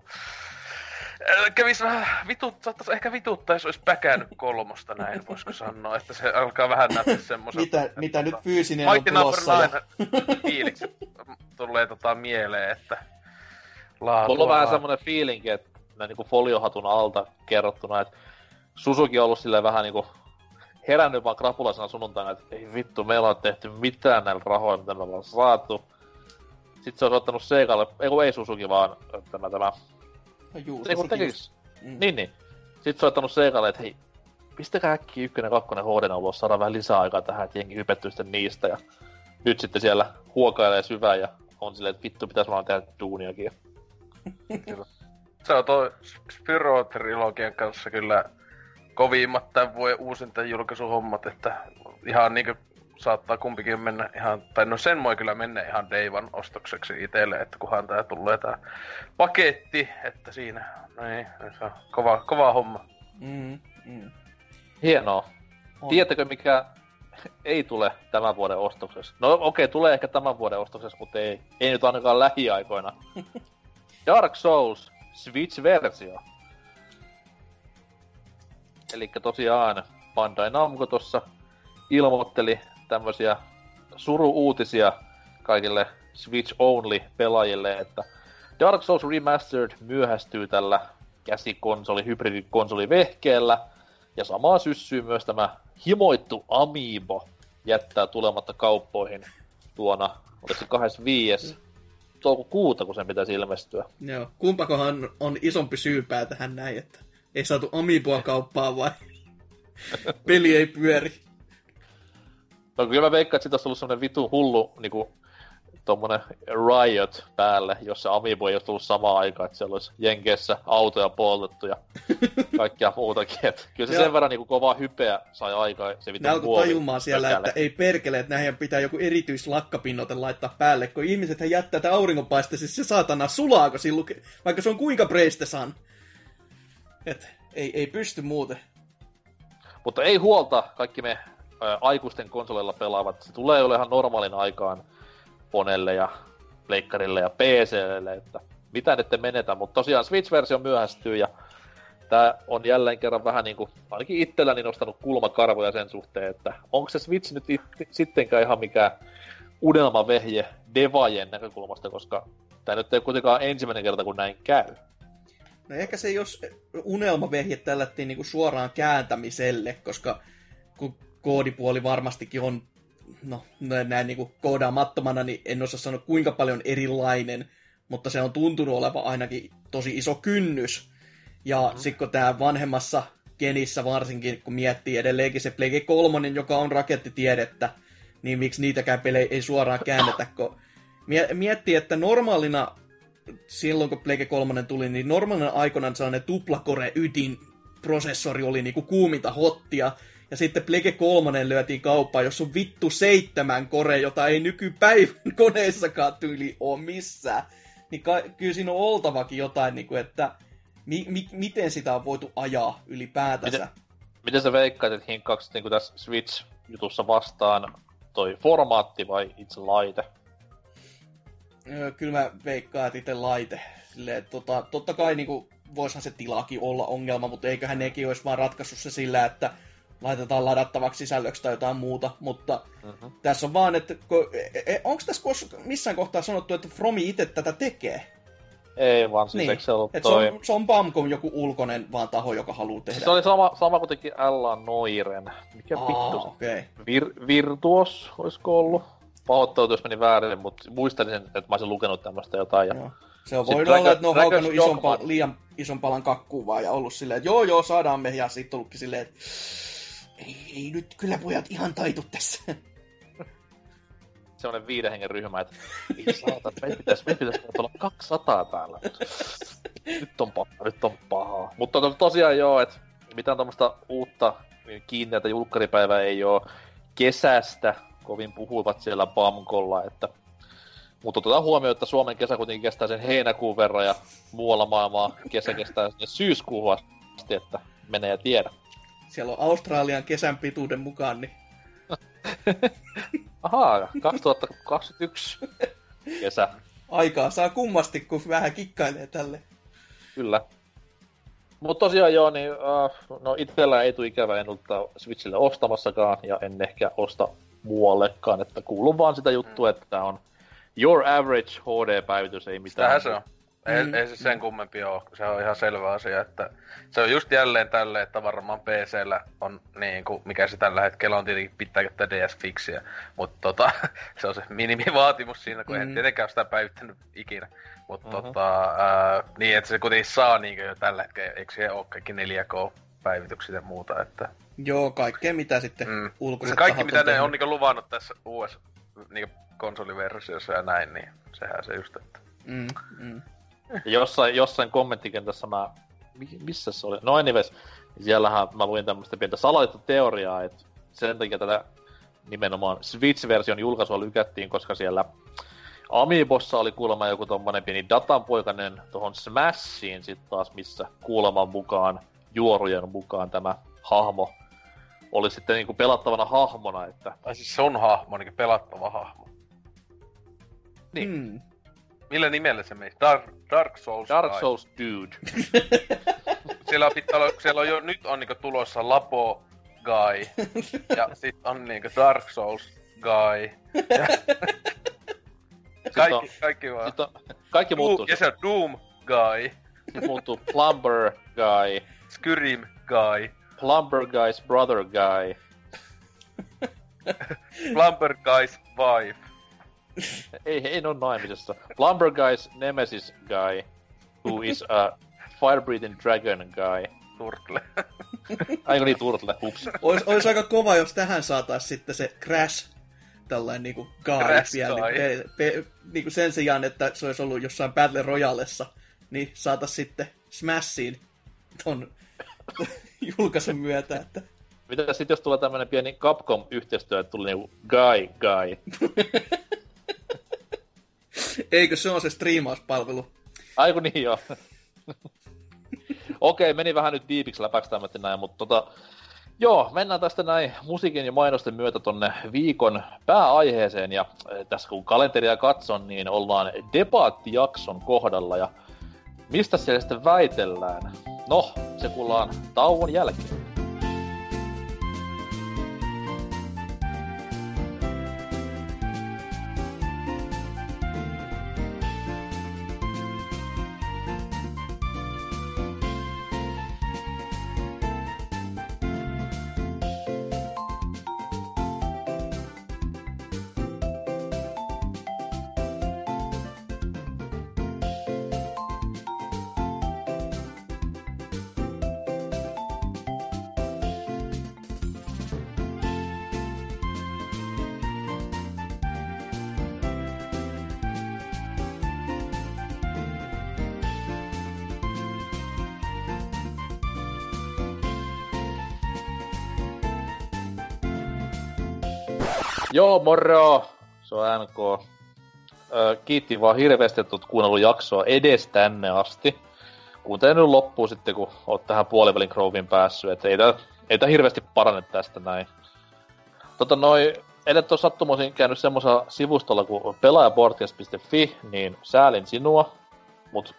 Kävis vähän vitut, saattaisi ehkä vituttaa, jos olisi päkännyt kolmosta näin, voisiko sanoa, että se alkaa vähän näyttää semmoiselta. Mitä, että mitä nyt fyysinen on tulossa. Ja... Nine fiilikset tulee tota mieleen, että laatua. Mulla on vähän semmonen fiilinki, että näin niinku foliohatun alta kerrottuna, että Susuki on ollut silleen vähän niinku herännyt vaan krapulasena sunnuntaina, että ei vittu, meillä on tehty mitään näillä rahoilla, mitä me ollaan saatu. Sitten se on ottanut Segalle, ei kun ei Susuki, vaan tämä, tämä No juu, Ei kun Susuki tekis. just- Mm. Niin, niin. Sitten soittanut Segalle, että hei, pistäkää äkkiä ykkönen ja kakkonen HD ulos, saadaan vähän lisää aikaa tähän, että jengi hypettyy sitten niistä. Ja nyt sitten siellä huokailee syvää ja on silleen, että vittu, pitäis vaan tehdä duuniakin. Se on toi Spyro-trilogian kanssa kyllä kovimmat tämän vuoden uusinta julkaisuhommat, että ihan niinku saattaa kumpikin mennä ihan, tai no sen voi kyllä mennä ihan One ostokseksi itselle, että kunhan tää tulee tää paketti, että siinä, no niin, se on kova, kova homma. Mm, mm. Hienoa. On. Tiedättekö, mikä ei tule tämän vuoden ostoksessa? No okei, okay, tulee ehkä tämän vuoden ostoksessa, mutta ei, ei nyt ainakaan lähiaikoina. Dark Souls Switch-versio. Eli tosiaan Bandai Namco tossa ilmoitteli tämmösiä suru-uutisia kaikille Switch-only-pelaajille, että Dark Souls Remastered myöhästyy tällä käsikonsoli, hybridikonsoli-vehkeellä, ja samaa syssyy myös tämä himoittu Amiibo jättää tulematta kauppoihin tuona, oliko se 25. toukokuuta, kun sen pitäisi ilmestyä. Joo. Kumpakohan on isompi syypää tähän näin, että ei saatu Amiiboa kauppaan vai peli ei pyöri. No kyllä mä veikkaan, että siitä olisi ollut semmonen vitu hullu niinku, tommonen riot päälle, jos se Amiibo ei olisi tullut samaan aikaan, että siellä olisi Jenkeissä autoja poltettu ja kaikkea muutakin. Et kyllä se sen verran niin kovaa hypeä sai aikaa. Se vittu alkoi tajumaan siellä, pökäle. että ei perkele, että näihin pitää joku erityislakkapinnote laittaa päälle, kun ihmiset jättää tätä auringonpaisteessa, se saatana sulaako silloin, vaikka se on kuinka preistesan. Et ei, ei pysty muuten. Mutta ei huolta, kaikki me aikuisten konsoleilla pelaavat. Se tulee ihan normaalin aikaan Ponelle ja Pleikkarille ja PClle, että mitä ette menetä. Mutta tosiaan Switch-versio myöhästyy ja tää on jälleen kerran vähän niinku, ainakin itselläni nostanut kulmakarvoja sen suhteen, että onko se Switch nyt it, sittenkään ihan mikään unelmavehje devajen näkökulmasta, koska tämä nyt ei ole kuitenkaan ensimmäinen kerta, kun näin käy. No ehkä se jos unelmavehje tällättiin niinku suoraan kääntämiselle, koska kun koodipuoli varmastikin on, no nä- näin niinku koodaamattomana, niin en osaa sanoa kuinka paljon erilainen, mutta se on tuntunut olevan ainakin tosi iso kynnys. Ja mm-hmm. sitten kun tämä vanhemmassa genissä varsinkin, kun miettii edelleenkin se Plege 3, joka on rakettitiedettä, niin miksi niitäkään pelejä ei suoraan käännetä, kun mie- miettii, että normaalina silloin kun Plege 3 tuli, niin normaalina aikana sellainen tuplakore ydin prosessori oli niinku kuuminta hottia, ja sitten Plege 3 lyötiin kauppaan, jos on vittu seitsemän kore, jota ei nykypäivän koneissakaan tyyli ole missään. Niin ka- kyllä siinä on oltavakin jotain, niinku, että mi- mi- miten sitä on voitu ajaa ylipäätänsä. Miten- Miten sä veikkaat, että hinkkaako niin tässä Switch-jutussa vastaan toi formaatti vai itse laite? Kyllä mä veikkaan, että itse laite. Silleen, tota, totta kai niin voisihan se tilakin olla ongelma, mutta eiköhän nekin olisi vaan ratkaissut se sillä, että laitetaan ladattavaksi sisällöksi tai jotain muuta. Mutta Mm-hmm. tässä on vaan, että onko tässä missään kohtaa sanottu, että Fromi itse tätä tekee? Ei vaan siis Niin, se ollut Et se, toi... on, se on Bamcom joku ulkoinen vaan taho, joka haluaa tehdä. Siis se oli sama, sama kuin teki Noiren. Mikä Aa, vittu. Okay. Vir, Virtuos, olisiko ollut? Pahoittelut, jos meni väärin, mutta muistelin, että mä olisin lukenut tämmöistä jotain. Ja... Joo. Se on voinut olla, että ne on haukannut ison pal- liian ison palan kakkuun vaan ja ollut silleen, että joo joo, saadaan me, ja sitten ollutkin silleen, että ei, ei nyt kyllä pojat ihan taitu tässä. Semmoinen viiden hengen ryhmä, että ei saata, meitä pitäisi, meitä pitäisi olla 200 täällä. Nyt on paha, nyt on pahaa. Mutta to, tosiaan joo, että mitään tämmöistä uutta kiinteätä julkkaripäivää ei ole kesästä kovin puhuvat siellä Bamkolla, että mutta otetaan huomioon, että Suomen kesä kuitenkin kestää sen heinäkuun verran ja muualla maailmaa kesä kestää sinne syyskuuhun asti, että menee ja tiedä. Siellä on Australian kesän pituuden mukaan, niin Ahaa, 2021 kesä, aikaa saa kummasti, kun vähän kikkailee tälle. kyllä. Mutta tosiaan joo, niin uh, no itsellä ei tule ikävä, en ollut Switchille ostamassakaan ja en ehkä osta muuallekaan, että kuuluu vaan sitä juttua, että tää on your average HD-päivitys, ei mitään. Sitähän se on. Ei, Mm. ei se sen kummempi ole, se on ihan selvä asia, että se on just jälleen tälle, että varmaan PCllä on niin kuin, mikä se tällä hetkellä on tietenkin pitää käyttää DS-fiksiä, mutta tota, se on se minimivaatimus siinä, kun mm. En tietenkään sitä päivittänyt ikinä. Mutta Mhm. tota, ää, niin, että se kuitenkin saa niin jo tällä hetkellä, eikö se ole kaikki 4K-päivitykset ja muuta, että Joo, kaikkea mitä sitten Mm. ulkoiset se kaikki mitä ne tehnyt. on niin luvannut tässä uudessa niin konsoliversiossa ja näin, niin sehän se just, että Mm, mm. Ja jossain, jossain kommenttikentässä mä... mi- Missä se oli? No anyways, siellähän mä luin tämmöistä pientä salaista teoriaa, että sen takia tätä nimenomaan Switch-version julkaisua lykättiin, koska siellä Amiibossa oli kuulemma joku tommonen pieni datanpoikainen tohon Smashiin sit taas, missä kuuleman mukaan, juorujen mukaan tämä hahmo oli sitten niinku pelattavana hahmona, että Tai siis sun hahmo, niin pelattava hahmo. Niin. Mm. Millä nimellä se meni? Dark, Dark Souls Dark. Souls Dude. Siellä on, pitää olla, siellä on jo nyt on niinku tulossa Lapo Guy. ja sit on niinku Dark Souls Guy. Ja... kaikki, kaikki vaan. On, kaikki muuttuu. Ja se on Doom Guy. Sitten muuttuu Plumber Guy, Skyrim Guy. Plumber Guy's Brother Guy. Plumber Guy's Wife. Ei, ei ole naimisessa. Plumber Guy's Nemesis Guy, who is a fire-breathing dragon guy. Turtle. Aiko niin turtle, hups. Ois, ois aika kova, jos tähän saatais sitten se Crash tällainen niinku guy Crash vielä, guy. niinku, pe, pe, niinku sen sijaan, että se olisi ollut jossain Battle Royalessa, niin saatas sitten Smashiin ton julkaisun myötä, että Mitä sitten jos tulee tämmönen pieni Capcom-yhteistyö, että tuli niinku Guy Guy? eikö se on se striimauspalvelu? Aiku niin joo. Okei, meni vähän nyt diipiksi läpäksi tämmöinen näin, mutta tota, joo, mennään tästä näin musiikin ja mainosten myötä tonne viikon pääaiheeseen, ja eh, tässä kun kalenteria katson, niin ollaan debaattijakson kohdalla, ja mistä siellä sitten väitellään? No, se kuullaan tauon jälkeen. Joo, moro! Se on NK. Ö, kiitti vaan hirveästi, että oot kuunnellut jaksoa edes tänne asti. Kuuntele nyt loppuun sitten, kun oot tähän puolivälin Groviin päässyt. Et ei tää, ei tää hirveästi parane tästä näin. Tota noi, edet on sattumoisin käynyt semmoisella sivustolla kuin pelaajaportcast.fi, niin säälin sinua. Mut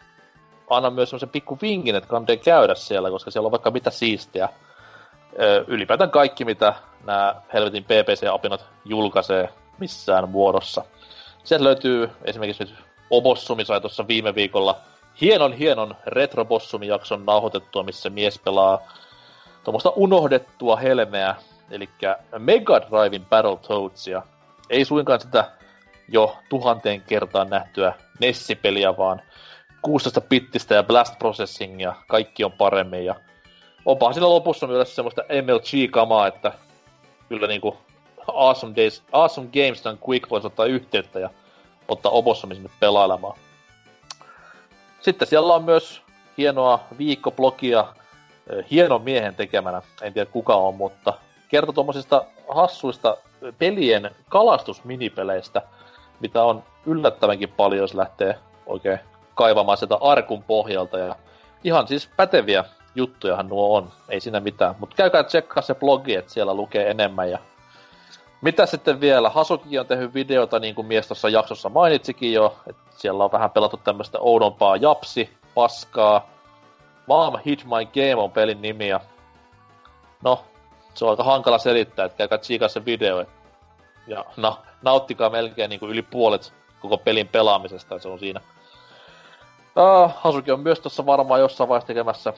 anna myös semmoisen pikku vinkin, että kannattaa käydä siellä, koska siellä on vaikka mitä siistiä. Ylipäätään kaikki, mitä nämä helvetin PPC-apinat julkaisee missään muodossa. Sieltä löytyy esimerkiksi nyt Obossumi sai tuossa viime viikolla hienon hienon Retro Bossumi-jakson nauhoitettua, missä mies pelaa tuommoista unohdettua helmeä, eli Mega Drivein Battletoadsia. Ei suinkaan sitä jo tuhanteen kertaan nähtyä Nessipeliä, vaan 16 bittistä ja blast processingia, kaikki on paremmin ja onpahan siinä lopussa myös semmoista MLG-kamaa, että kyllä niinku Awesome, Days, awesome Games and Quick voisi ottaa yhteyttä ja ottaa Obossomin sinne pelailemaan. Sitten siellä on myös hienoa viikkoblogia hienon miehen tekemänä, en tiedä kuka on, mutta kertoo tuommoisista hassuista pelien kalastusminipeleistä, mitä on yllättävänkin paljon, jos lähtee oikein kaivamaan sitä arkun pohjalta. Ja ihan siis päteviä juttujahan nuo on, ei siinä mitään. Mutta käykää tsekkaa se blogi, että siellä lukee enemmän. Ja mitä sitten vielä? Hasuki on tehnyt videota, niin kuin mies tuossa jaksossa mainitsikin jo, että siellä on vähän pelattu tämmöistä oudompaa japsi, paskaa. Mom Hit My Game on pelin nimi ja no, se on aika hankala selittää, että käykää tsiikaa se video. Ja na, nauttikaa melkein niin kuin yli puolet koko pelin pelaamisesta, se on siinä. Uh, Hasuki on myös tuossa varmaan jossain vaiheessa tekemässä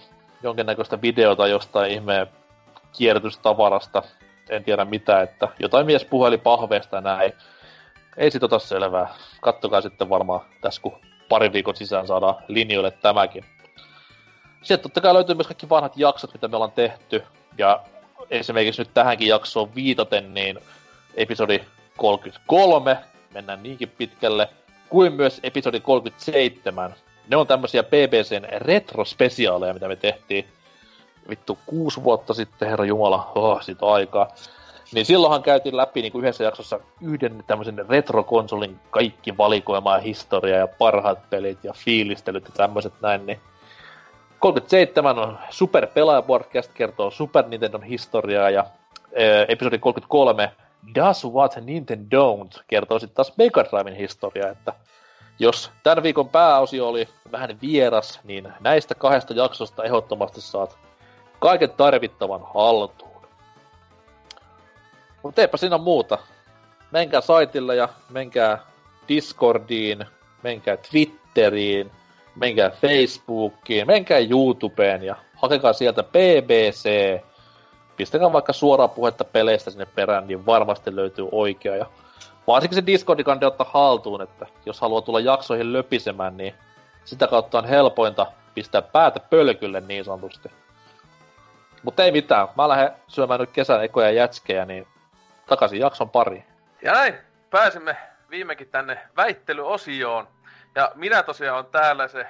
jonkinnäköistä videota jostain ihmeen kierrätystavarasta. En tiedä mitä, että jotain mies puheli pahveesta näin. Ei sit ota selvää. Kattokaa sitten varmaan tässä, kun pari viikon sisään saadaan linjoille tämäkin. Sitten totta kai löytyy myös kaikki vanhat jaksot, mitä me ollaan tehty. Ja esimerkiksi nyt tähänkin jaksoon viitaten, niin episodi 33, mennään niinkin pitkälle, kuin myös episodi 37. Ne on tämmösiä BBCn retrospesiaaleja, mitä me tehtiin vittu kuusi vuotta sitten, herra Jumala, oh, siitä aikaa. Niin silloinhan käytiin läpi niin kuin yhdessä jaksossa yhden tämmöisen retrokonsolin kaikki valikoima ja historia ja parhaat pelit ja fiilistelyt ja tämmöiset näin, niin 37 on Super Pelaaja Podcast, kertoo Super Nintendon historiaa ja äh, episodi 33 Does What Nintendo Don't kertoo sitten taas Mega historiaa, että jos tämän viikon pääosio oli vähän vieras, niin näistä kahdesta jaksosta ehdottomasti saat kaiken tarvittavan haltuun. Mutta eipä siinä muuta. Menkää saitille ja menkää Discordiin, menkää Twitteriin, menkää Facebookiin, menkää YouTubeen ja hakekaa sieltä BBC. Pistäkää vaikka suoraa puhetta peleistä sinne perään, niin varmasti löytyy oikea. Ja varsinkin se Discordi kannattaa ottaa haltuun, että jos haluaa tulla jaksoihin löpisemään, niin sitä kautta on helpointa pistää päätä pölkylle niin sanotusti. Mutta ei mitään, mä lähden syömään nyt kesän ekoja jätskejä, niin takaisin jakson pari. Ja näin, pääsimme viimekin tänne väittelyosioon. Ja minä tosiaan on täällä se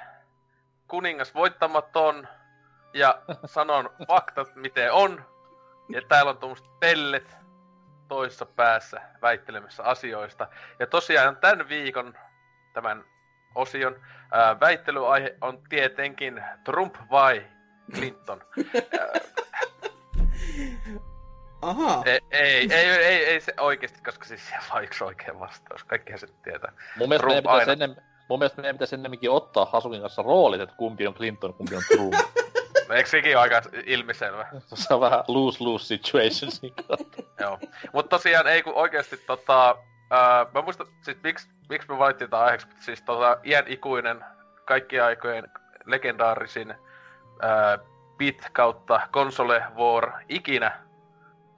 kuningas voittamaton ja sanon faktat miten on. Ja täällä on tuommoiset pellet toisessa päässä väittelemässä asioista. Ja tosiaan tämän viikon tämän osion ää, väittelyaihe on tietenkin Trump vai Clinton. Aha. Ei, ei, ei, ei, ei se oikeesti, koska siis siellä on yksi oikea vastaus. Kaikkihan se tietää. Mun mielestä, Trump meidän pitäisi, aina. ennen, mun mielestä meidän pitäisi ennemminkin ottaa Hasukin kanssa roolit, että kumpi on Clinton, kumpi on Trump. Eikö sekin ole aika ilmiselvä? Se on vähän lose-lose situation. Joo. Mutta tosiaan ei kun oikeesti tota... Mä muistan, siis miksi, miksi me valittiin tää aiheeksi, siis tota iän ikuinen, kaikkien aikojen legendaarisin bit kautta console war ikinä,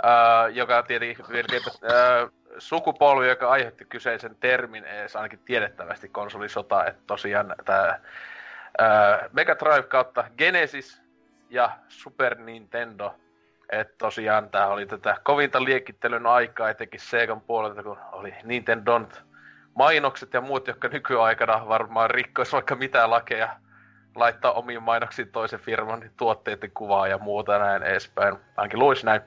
ää, joka tietenkin melkeinpä ää, sukupolvi, joka aiheutti kyseisen termin edes ainakin tiedettävästi konsolisota, että tosiaan tää ää, Mega Drive kautta Genesis ja Super Nintendo että tosiaan tää oli tätä kovinta liekittelyn aikaa, etenkin Segan puolelta, kun oli Nintendon mainokset ja muut, jotka nykyaikana varmaan rikkois vaikka mitä lakeja laittaa omiin mainoksiin toisen firman tuotteiden kuvaa ja muuta näin edespäin. Ainakin luis näin.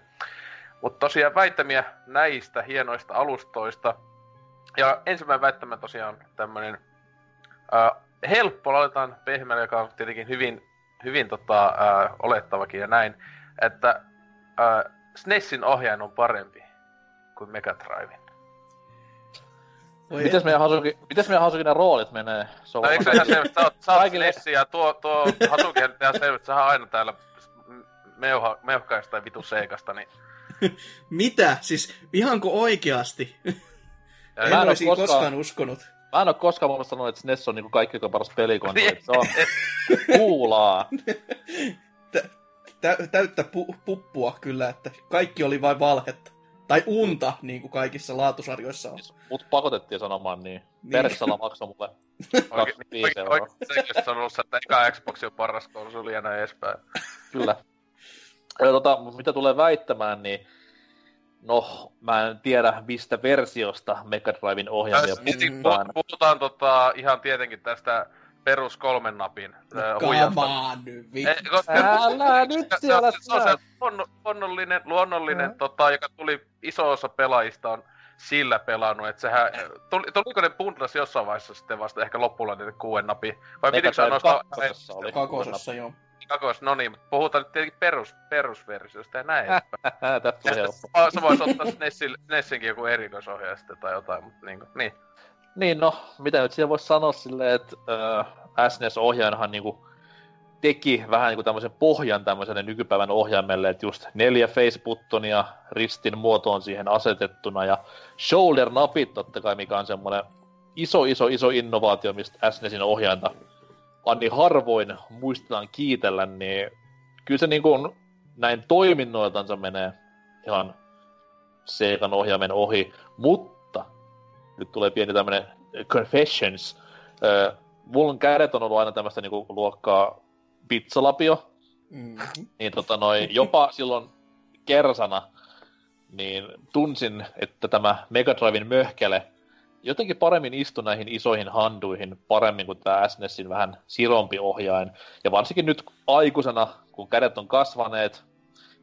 Mutta tosiaan väittämiä näistä hienoista alustoista. Ja ensimmäinen väittämä tosiaan tämmönen äh, helppo, aloitetaan pehmeällä, joka on tietenkin hyvin, hyvin tota, äh, olettavakin ja näin, että äh, SNESin ohjain on parempi kuin Mega Driven. Voi Mites meidän Hasukin, mites meidän Hasukin ne roolit menee? Se on No eikö se ihan selvä, sä oot, sä oot Kaikille- SNES ja tuo, tuo Hasuki on ihan selvä, että sä oot aina täällä meuha, meuhkaista tai vitu seikasta, niin Mitä? Siis ihanko oikeasti? Ja en mä en oo olisi koskaan- koskaan uskonut. Mä en oo koskaan mun sanonut, että SNES on niinku kaikki paras pelikonsoli. Niin. Se on kuulaa. Tä- tä- täyttä pu- puppua kyllä, että kaikki oli vain valhetta. Tai unta, niin kuin kaikissa laatusarjoissa on. Siis Mut pakotettiin sanomaan niin. Niin. Persala maksoi mulle Oikein, 25 oikein, euroa. oikein on ollut se, että eka Xbox on paras konsoli ja näin edespäin. Kyllä. Ja tota, mitä tulee väittämään, niin no, mä en tiedä mistä versiosta Mega Driven mietin, puhutaan. puh- puhutaan tota, ihan tietenkin tästä perus kolmen napin No, äh, huijasta. nyt, vittu. Älä nyt se- siellä se, se on se luonno, luonnollinen, luonnollinen tota, joka tuli iso osa pelaajista on sillä pelannut, että sehän, tuli, tuliko ne bundles jossain vaiheessa sitten vasta ehkä loppuun niitä kuuden napi, vai pitikö se nostaa kakkosessa oli. Kakosessa, joo. Kakos, no niin, mutta puhutaan nyt tietenkin perus, perusversiosta ja näin. Tästä sitten helppo. se voisi ottaa SNESin, SNESinkin joku erikoisohjaaja tai jotain, mutta niin, kuin, niin. Niin no, mitä nyt siellä voisi sanoa silleen, että äh, SNES-ohjainahan niinku teki vähän niinku tämmöisen pohjan tämmöiselle nykypäivän ohjaimelle, että just neljä face-buttonia ristin muotoon siihen asetettuna ja shoulder-napit totta kai, mikä on semmoinen iso, iso, iso innovaatio, mistä SNESin ohjainta Anni harvoin muistetaan kiitellä, niin kyllä se niin kuin näin toiminnoiltansa menee ihan Segan ohjaimen ohi, mutta nyt tulee pieni tämmönen confessions. Öö, mulla on kädet on ollut aina tämmöistä niinku luokkaa pizzalapio, Mm-hmm. niin tota noin, jopa silloin kersana, niin tunsin, että tämä Mega Driven möhkele jotenkin paremmin istui näihin isoihin handuihin paremmin kuin tämä SNESin vähän sirompi ohjain. Ja varsinkin nyt aikuisena, kun kädet on kasvaneet,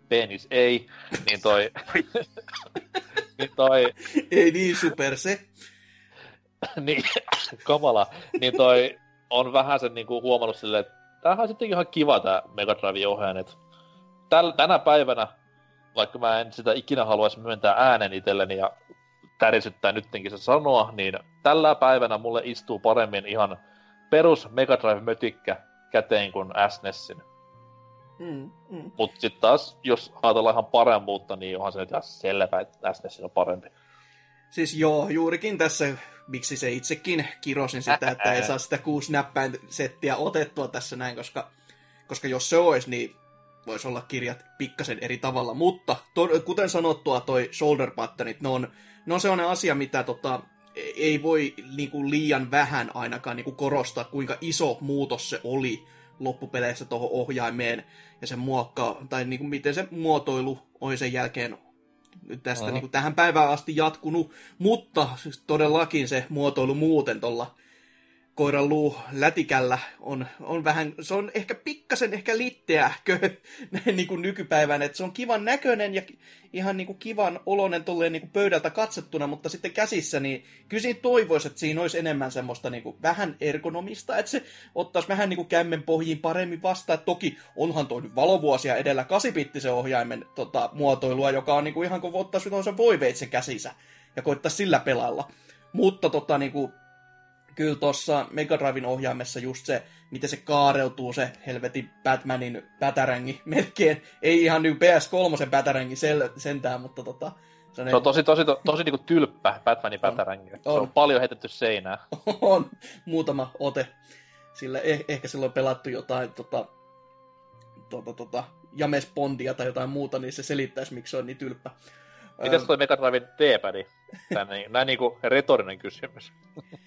penis ei, niin toi... niin toi... Ei niin super se. niin, kamala. Niin toi on vähän sen niinku huomannut silleen, että tämähän on sittenkin ihan kiva tää Mega Drive ohjaajan, että täl, tänä päivänä, vaikka mä en sitä ikinä haluaisi myöntää äänen itselleni ja tärisyttää nyttenkin se sanoa, niin tällä päivänä mulle istuu paremmin ihan perus Mega Drive mötikkä käteen kuin SNESin. Mm, mm. Mut sit taas, jos ajatellaan ihan paremmuutta, niin onhan se nyt ihan selvä, että SNES on parempi. Siis joo, juurikin tässä, miksi se itsekin kirosin sitä, että ei saa sitä kuusi näppäin settiä otettua tässä näin, koska, koska jos se olisi, niin voisi olla kirjat pikkasen eri tavalla. Mutta to, kuten sanottua, toi shoulder buttonit, ne on, ne on sellainen asia, mitä tota, ei voi niinku liian vähän ainakaan niinku korostaa, kuinka iso muutos se oli loppupeleissä tuohon ohjaimeen ja sen muokkaa, tai niinku miten se muotoilu oli sen jälkeen tästä Aha. niin kuin tähän päivään asti jatkunut, mutta siis todellakin se muotoilu muuten tuolla koiran luu lätikällä on, on vähän, se on ehkä pikkasen ehkä litteähkö näin niin kuin nykypäivän, että se on kivan näköinen ja ihan niin kuin kivan oloinen tolleen niin kuin pöydältä katsottuna, mutta sitten käsissä, niin kyllä siinä toivoisi, että siinä olisi enemmän semmoista niin kuin vähän ergonomista, että se ottaisi vähän niin kuin kämmen pohjiin paremmin vastaan. Toki onhan toi nyt valovuosia edellä kasipittisen ohjaimen tota, muotoilua, joka on niin kuin ihan kuin ottaisi voiveitsen käsissä ja koittaisi sillä pelailla. Mutta tota, niin kuin, kyllä tuossa Mega Driven ohjaimessa just se, miten se kaareutuu se helvetin Batmanin pätärängi melkein. Ei ihan niin PS3 pätärängi sel- sentään, mutta tota... Se on tosi, tosi, tosi, tosi niinku tylppä Batmanin pätärängi. Se On. on paljon heitetty seinään. on muutama ote. Sillä eh- ehkä silloin pelattu jotain tota, tota, tota, James Bondia tai jotain muuta, niin se selittäisi, miksi se on niin tylppä. Mites Öö, toi Mega Driven D-padi? Tää niin- Näin niinku retorinen kysymys.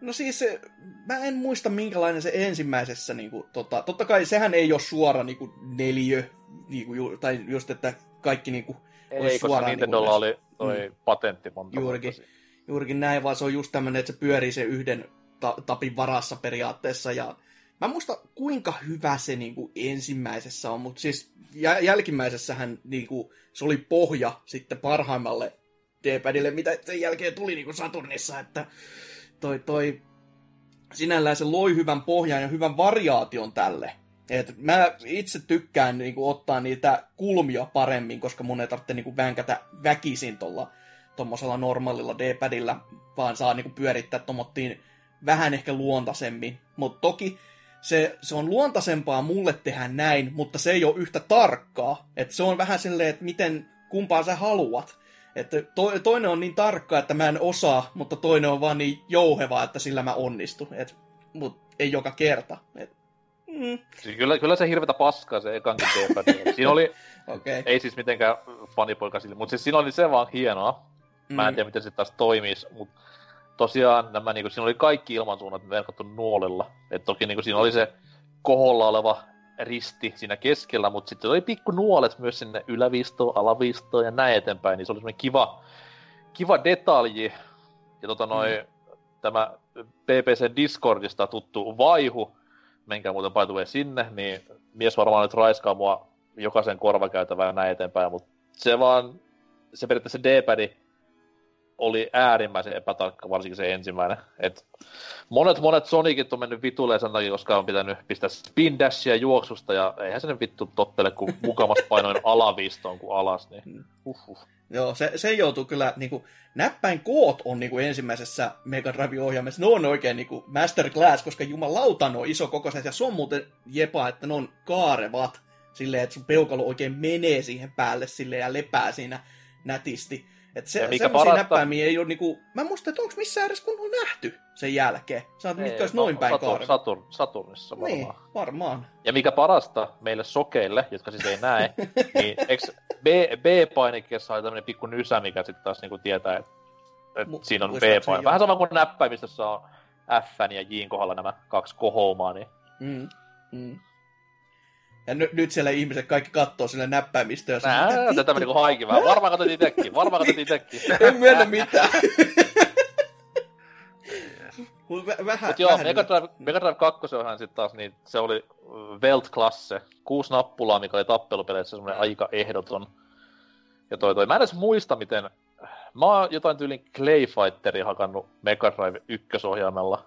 No siis, se- mä en muista minkälainen se ensimmäisessä, niin kuin, tota, totta kai sehän ei ole suora niin kuin, neliö, niin kuin, tai just, että kaikki niin kuin, Ei, olisi suoraan Nintendolla niin kuin, oli toi patentti monta Juurikin. juurikin näin, vaan se on just tämmöinen, että se pyörii sen yhden ta- tapin varassa periaatteessa, ja mä en muista kuinka hyvä se niin kuin, ensimmäisessä on, mutta siis jä- jälkimmäisessähän niin kuin, se oli pohja sitten parhaimmalle D-padille, mitä sen jälkeen tuli niin kuin Saturnissa, että toi, toi sinällään se loi hyvän pohjan ja hyvän variaation tälle. Et mä itse tykkään niinku ottaa niitä kulmia paremmin, koska mun ei tarvitse niinku vänkätä väkisin tuolla tommosella normaalilla D-padilla, vaan saa niinku pyörittää tommottiin vähän ehkä luontaisemmin. Mutta toki se, se on luontaisempaa mulle tehdä näin, mutta se ei ole yhtä tarkkaa. Et se on vähän silleen, että miten, kumpaa sä haluat. Että to, toinen on niin tarkka, että mä en osaa, mutta toinen on vaan niin jouheva, että sillä mä onnistun. Et, mut ei joka kerta. Et, mm, Siis kyllä, kyllä se hirvetä paskaa se ekankin D-padi. Siinä oli, okei. ei siis mitenkään fanipoika sille, mutta siis siinä oli se vaan hienoa. Mä en tiedä, miten se taas toimis, mutta tosiaan nämä, niinku, siinä oli kaikki ilmansuunnat verkattu nuolella. Et toki niinku, siinä oli se koholla oleva risti siinä keskellä, mutta sitten oli pikku nuolet myös sinne yläviistoon, alaviistoon ja näin eteenpäin, niin se oli semmoinen kiva, kiva detalji. Ja tota noin, mm. tämä PPC Discordista tuttu vaihu, menkää muuten by the way sinne, niin mies varmaan nyt raiskaa mua jokaisen korvakäytävään ja näin eteenpäin, mutta se vaan, se periaatteessa D-padi oli äärimmäisen epätarkka, varsinkin se ensimmäinen. Et monet, monet Sonicit on mennyt vituleen sen takia, koska on pitänyt pistää spin dashia juoksusta, ja eihän se vittu tottele, kun mukamas painoin alavistoon kuin alas, niin uhuh. Joo, se, se joutuu kyllä, niin kuin, näppäin koot on niin kuin ensimmäisessä Mega Drive-ohjaimessa, ne on oikein niin kuin masterclass, koska jumalauta ne on iso kokoiset, ja se on muuten jepa, että ne on kaarevat, silleen, että sun peukalo oikein menee siihen päälle silleen ja lepää siinä nätisti. Että se, Ja mikä parasta- näppäimiä ei ole niinku, mä en muista, että onko missään edes kunnolla nähty sen jälkeen. Sä oot mitkä olisi noin päin Saturn. Saturn, Saturnissa varmaan. Niin, varmaan. Ja mikä parasta meille sokeille, jotka siis ei näe, niin eks B, B-painikkeessa on tämmönen pikku nysä, mikä sitten taas niinku tietää, että et Mu- siinä on B-paini. Vähän sama kuin näppäimistössä on F ja J kohdalla nämä kaksi kohoumaa, niin Mm, mm. Ja ny, nyt siellä ihmiset kaikki kattoo sille näppäimistä ja nää, sanoo, tätä meni kuin haikin vähän. Varmaan katsot itekin, varmaan katsot itekin. En myönnä mitään. Vä- vähän, Mut joo, Mega. Drive, Mega Drive 2 onhan sitten taas, niin se oli Weltklasse. Kuusi nappulaa, mikä oli tappelupeleissä semmoinen aika ehdoton. Ja toi, toi. Mä en edes muista, miten... Mä oon jotain tyylin Clay Fighteria hakannut Mega Drive ykkösohjaimella.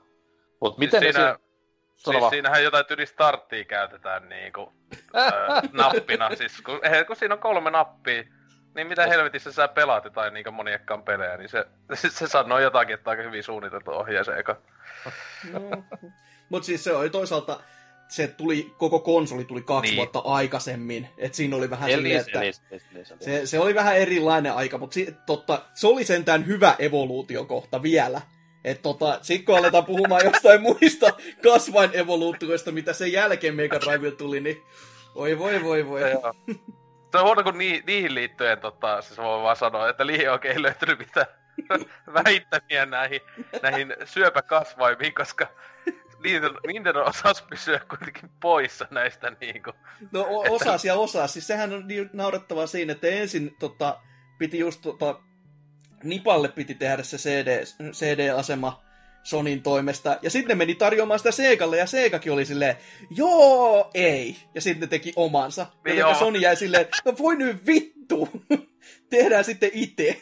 Mut miten siis ne siinä, si- Sano siis siinähän jotain tyli starttia käytetään niinku öö, nappina. Siis kun, eh, kun siinä on kolme nappia, niin mitä helvetissä sä pelaat jotain niinku moniekkaan pelejä, niin se, se, se sanoo jotakin, että aika hyvin suunniteltu ohjaa se eka. No. Mut siis se oli toisaalta, se tuli, koko konsoli tuli kaksi Niin. vuotta aikaisemmin. Et siinä oli vähän silleen, Elis, että elis, elis, elis, elis. se, se oli vähän erilainen aika, mutta si, totta, se oli sentään hyvä evoluutiokohta vielä. Et tota, sit kun aletaan puhumaan jostain muista kasvain evoluutioista, mitä sen jälkeen Mega Drive tuli, niin oi voi voi voi. Joo. Se on huono, kun ni, niihin liittyen, tota, siis voi vaan sanoa, että liian oikein ei löytynyt mitään väittämiä näihin, näihin syöpäkasvaimiin, koska niiden, niiden osas pysyä kuitenkin poissa näistä niinku. No osas ja osas. Siis sehän on niin naurettavaa siinä, että ensin tota, piti just tota, Nipalle piti tehdä se CD, CD-asema Sonin toimesta. Ja sitten meni tarjoamaan sitä Segalle, ja Segakin oli silleen, joo, ei. Ja sitten ne teki omansa. Ja. Sony jäi silleen, no voi nyt vittu. Tehdään sitten itse.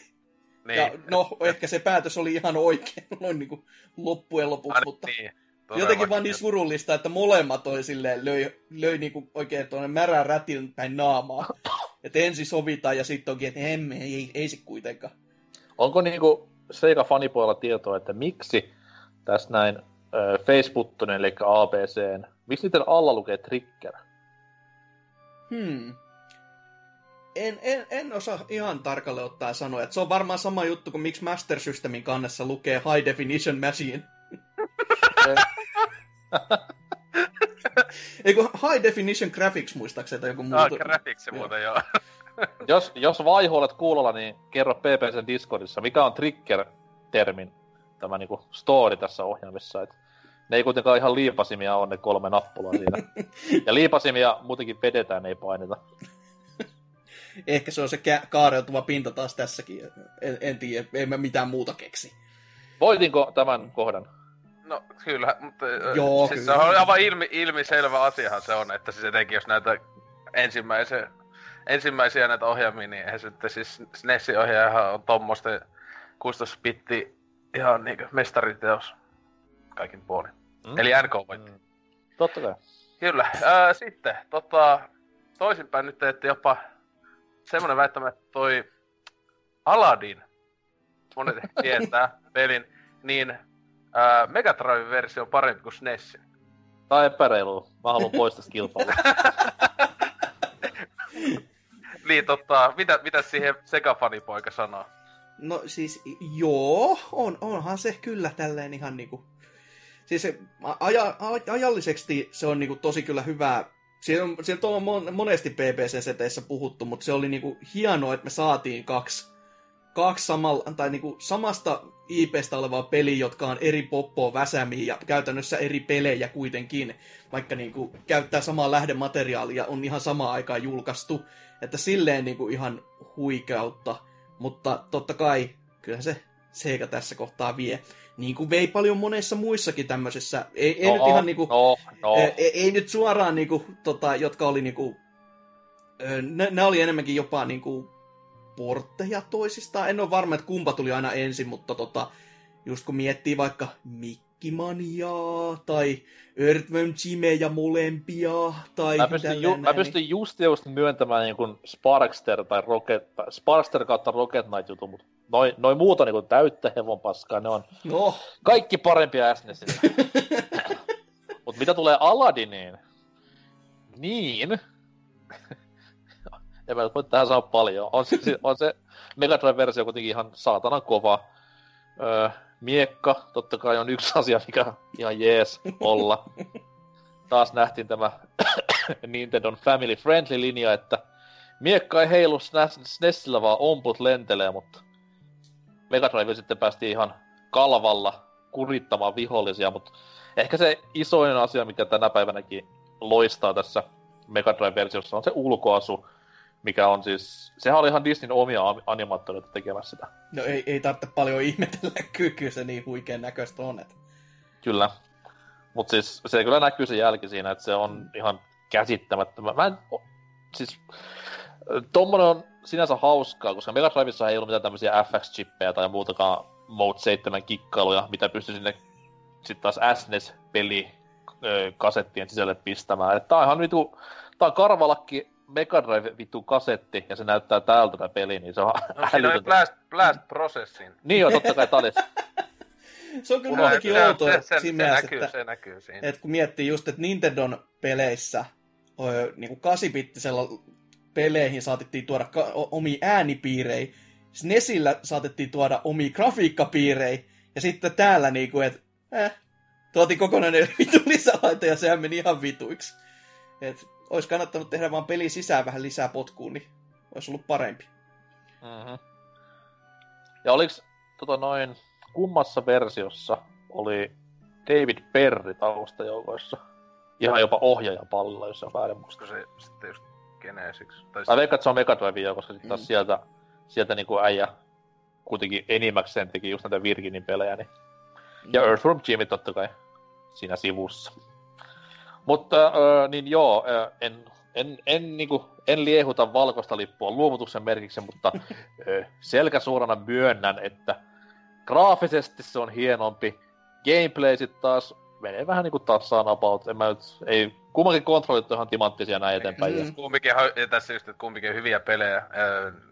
Niin. Ja no, ehkä se päätös oli ihan oikein, noin niin kuin loppujen lopuksi, mutta niin. jotenkin Todellakin. vaan niin surullista, että molemmat oli silleen, löi, löi niin kuin oikein tuonne märän rätin päin naamaa. Että ensin sovitaan ja sitten onkin, että emme, ei, ei, ei se kuitenkaan. Onko niinku Sega fanipoilla tietoa, että miksi tässä näin äh, Facebookin, eli ABCn, miksi niiden alla lukee Trigger? Hmm. En, en, en osaa ihan tarkalleen ottaa sanoa, että se on varmaan sama juttu kuin miksi Master Systemin kannessa lukee High Definition Machine. Eikö High Definition Graphics muistaakseni tai joku muu? Ah, graphics se muuten joo. jos, jos vaihu olet kuulolla, niin kerro PPCn Discordissa, mikä on Trigger-termin tämä niinku story tässä ohjelmissa. Et ne ei kuitenkaan ihan liipasimia on ne kolme nappulaa siinä. ja liipasimia muutenkin vedetään, ei paineta. Ehkä se on se kä- kaareutuva pinta taas tässäkin. En, en tiedä, en mä mitään muuta keksi. Voitinko tämän kohdan? No kyllä, mutta Joo, siis kyllä. se on aivan ilmi, ilmiselvä asiahan se on, että siis etenkin jos näitä ensimmäisiä, ensimmäisiä näitä ohjelmia, niin eihän se nyt siis SNESin ohjaajahan on tommosten 16 bitti ihan niinku mestariteos kaikin puolin. Mm? Eli NK voitti. Mm. Totta kai. Kyllä. Ää, sitten, tota, toisinpäin nyt teette jopa semmonen väittämä, että toi Aladdin, monet tietää pelin, niin ää, Megadrive-versio on parempi kuin SNES. Tää on epäreilu. Mä haluan pois tästä kilpailua. Niin tota, mitä, mitä siihen Sega-fanipoika sanoo? No siis, joo, on, onhan se kyllä tälleen ihan niinku... Siis se, aja, ajallisesti se on niinku tosi kyllä hyvää. Siitä on, siitä on mon- monesti PPC-seteissä puhuttu, mutta se oli niinku hienoa, että me saatiin kaksi, kaksi samalla, tai niinku samasta IPstä olevaa peliä, jotka on eri poppoa väsämiä ja käytännössä eri pelejä kuitenkin, vaikka niinku käyttää samaa lähdemateriaalia, on ihan samaan aikaan julkaistu. Että silleen niinku ihan huikeutta. Mutta totta kai, kyllä se Sega tässä kohtaa vie. Niin kuin vei paljon monessa muissakin tämmöisessä. Ei, ei nyt ihan niinku... No, no. Ei, ei, nyt suoraan niinku, tota, jotka oli niinku... ne oli enemmänkin jopa niinku portteja toisistaan. En ole varma, että kumpa tuli aina ensin, mutta tota, just kun miettii vaikka Mikkimaniaa tai Earthworm Jimejä molempia tai Mä pystyn, ju, mä pystyn just just myöntämään niin kuin Sparkster tai Rocket, Sparkster kautta Rocket Knight jutun, mutta noin noi muut on niin kuin täyttä hevon paskaa, ne on niin... No, kaikki parempia SNESillä. Mut mitä tulee Aladdiniin, niin... nyt voi tähän sanoa paljon. On se, se- on se Mega Drive-versio kuitenkin ihan saatanan kova. Öö, miekka, totta kai on yksi asia, mikä ihan jees olla. Taas nähtiin tämä Nintendon family friendly linja, että miekka ei heilu SNES- SNESillä, vaan omput lentelee, mutta Mega Drive sitten päästiin ihan kalvalla kurittamaan vihollisia, mutta ehkä se isoin asia, mikä tänä päivänäkin loistaa tässä Mega Drive-versiossa, on se ulkoasu, mikä on siis, sehän oli ihan Disneyn omia animaattoreita tekemässä sitä. no ei, ei tarvitse paljon ihmetellä, kyllä kyllä se niin huikean näköistä on. Että... Kyllä. Mutta siis se kyllä näkyy se jälki siinä, että se on ihan käsittämättömän. Mä en, siis tommonen on sinänsä hauskaa, koska Mega Drivessa ei ollut mitään tämmöisiä FX-chippejä tai muutakaan Mode 7 kikkailuja, mitä pystyi sinne sitten taas SNES-peli kasettien sisälle pistämään. Et tää on ihan vitu, tää on karvalakki Mega Drive vittu kasetti, ja se näyttää täältä tää peli, niin se on No siinä oli. Blast, Blast Processin. Niin joo, totta kai oli. Se on kyllä muutenkin se, outoa se, se, se, siinä mielessä, näkyy, että... se näkyy siinä. Et kun miettii just, että Nintendon peleissä niin kuin 8-bittisellä peleihin saatettiin tuoda ka- o- omia äänipiirejä, SNESillä saatettiin tuoda omia grafiikkapiirejä, ja sitten täällä niinku, että eh, tuotiin kokonainen vitu lisälaite, ja sehän meni ihan vituiksi. Et olisi kannattanut tehdä vaan peli sisään vähän lisää potkuun, niin olisi ollut parempi. Mm-hmm. Ja oliks tota noin, kummassa versiossa oli David Perry taustajoukoissa? Ihan jopa ohjaajan pallilla, jos on väärin. Olisiko se sitten just Genesiksi? Tai Mä veikkaan, että se on Mega Drive, koska sitten taas Mm. sieltä sieltä niinku äijä kuitenkin enimmäkseen teki just näitä Virginin pelejä, niin... Ja Earthworm Jimmy totta kai siinä sivussa. Mutta äh, niin joo, äh, en, en, en, niinku, en liehuta valkoista lippua luovutuksen merkiksi, mutta äh, selkäsuorana myönnän, että graafisesti se on hienompi. Gameplay sit taas menee vähän niinku tassaan about. En mä nyt, ei, kummankin kontrollit on ihan timanttisia näin eteenpäin. Mm. Kumpikin, ja tässä just, että kumpikin hyviä pelejä.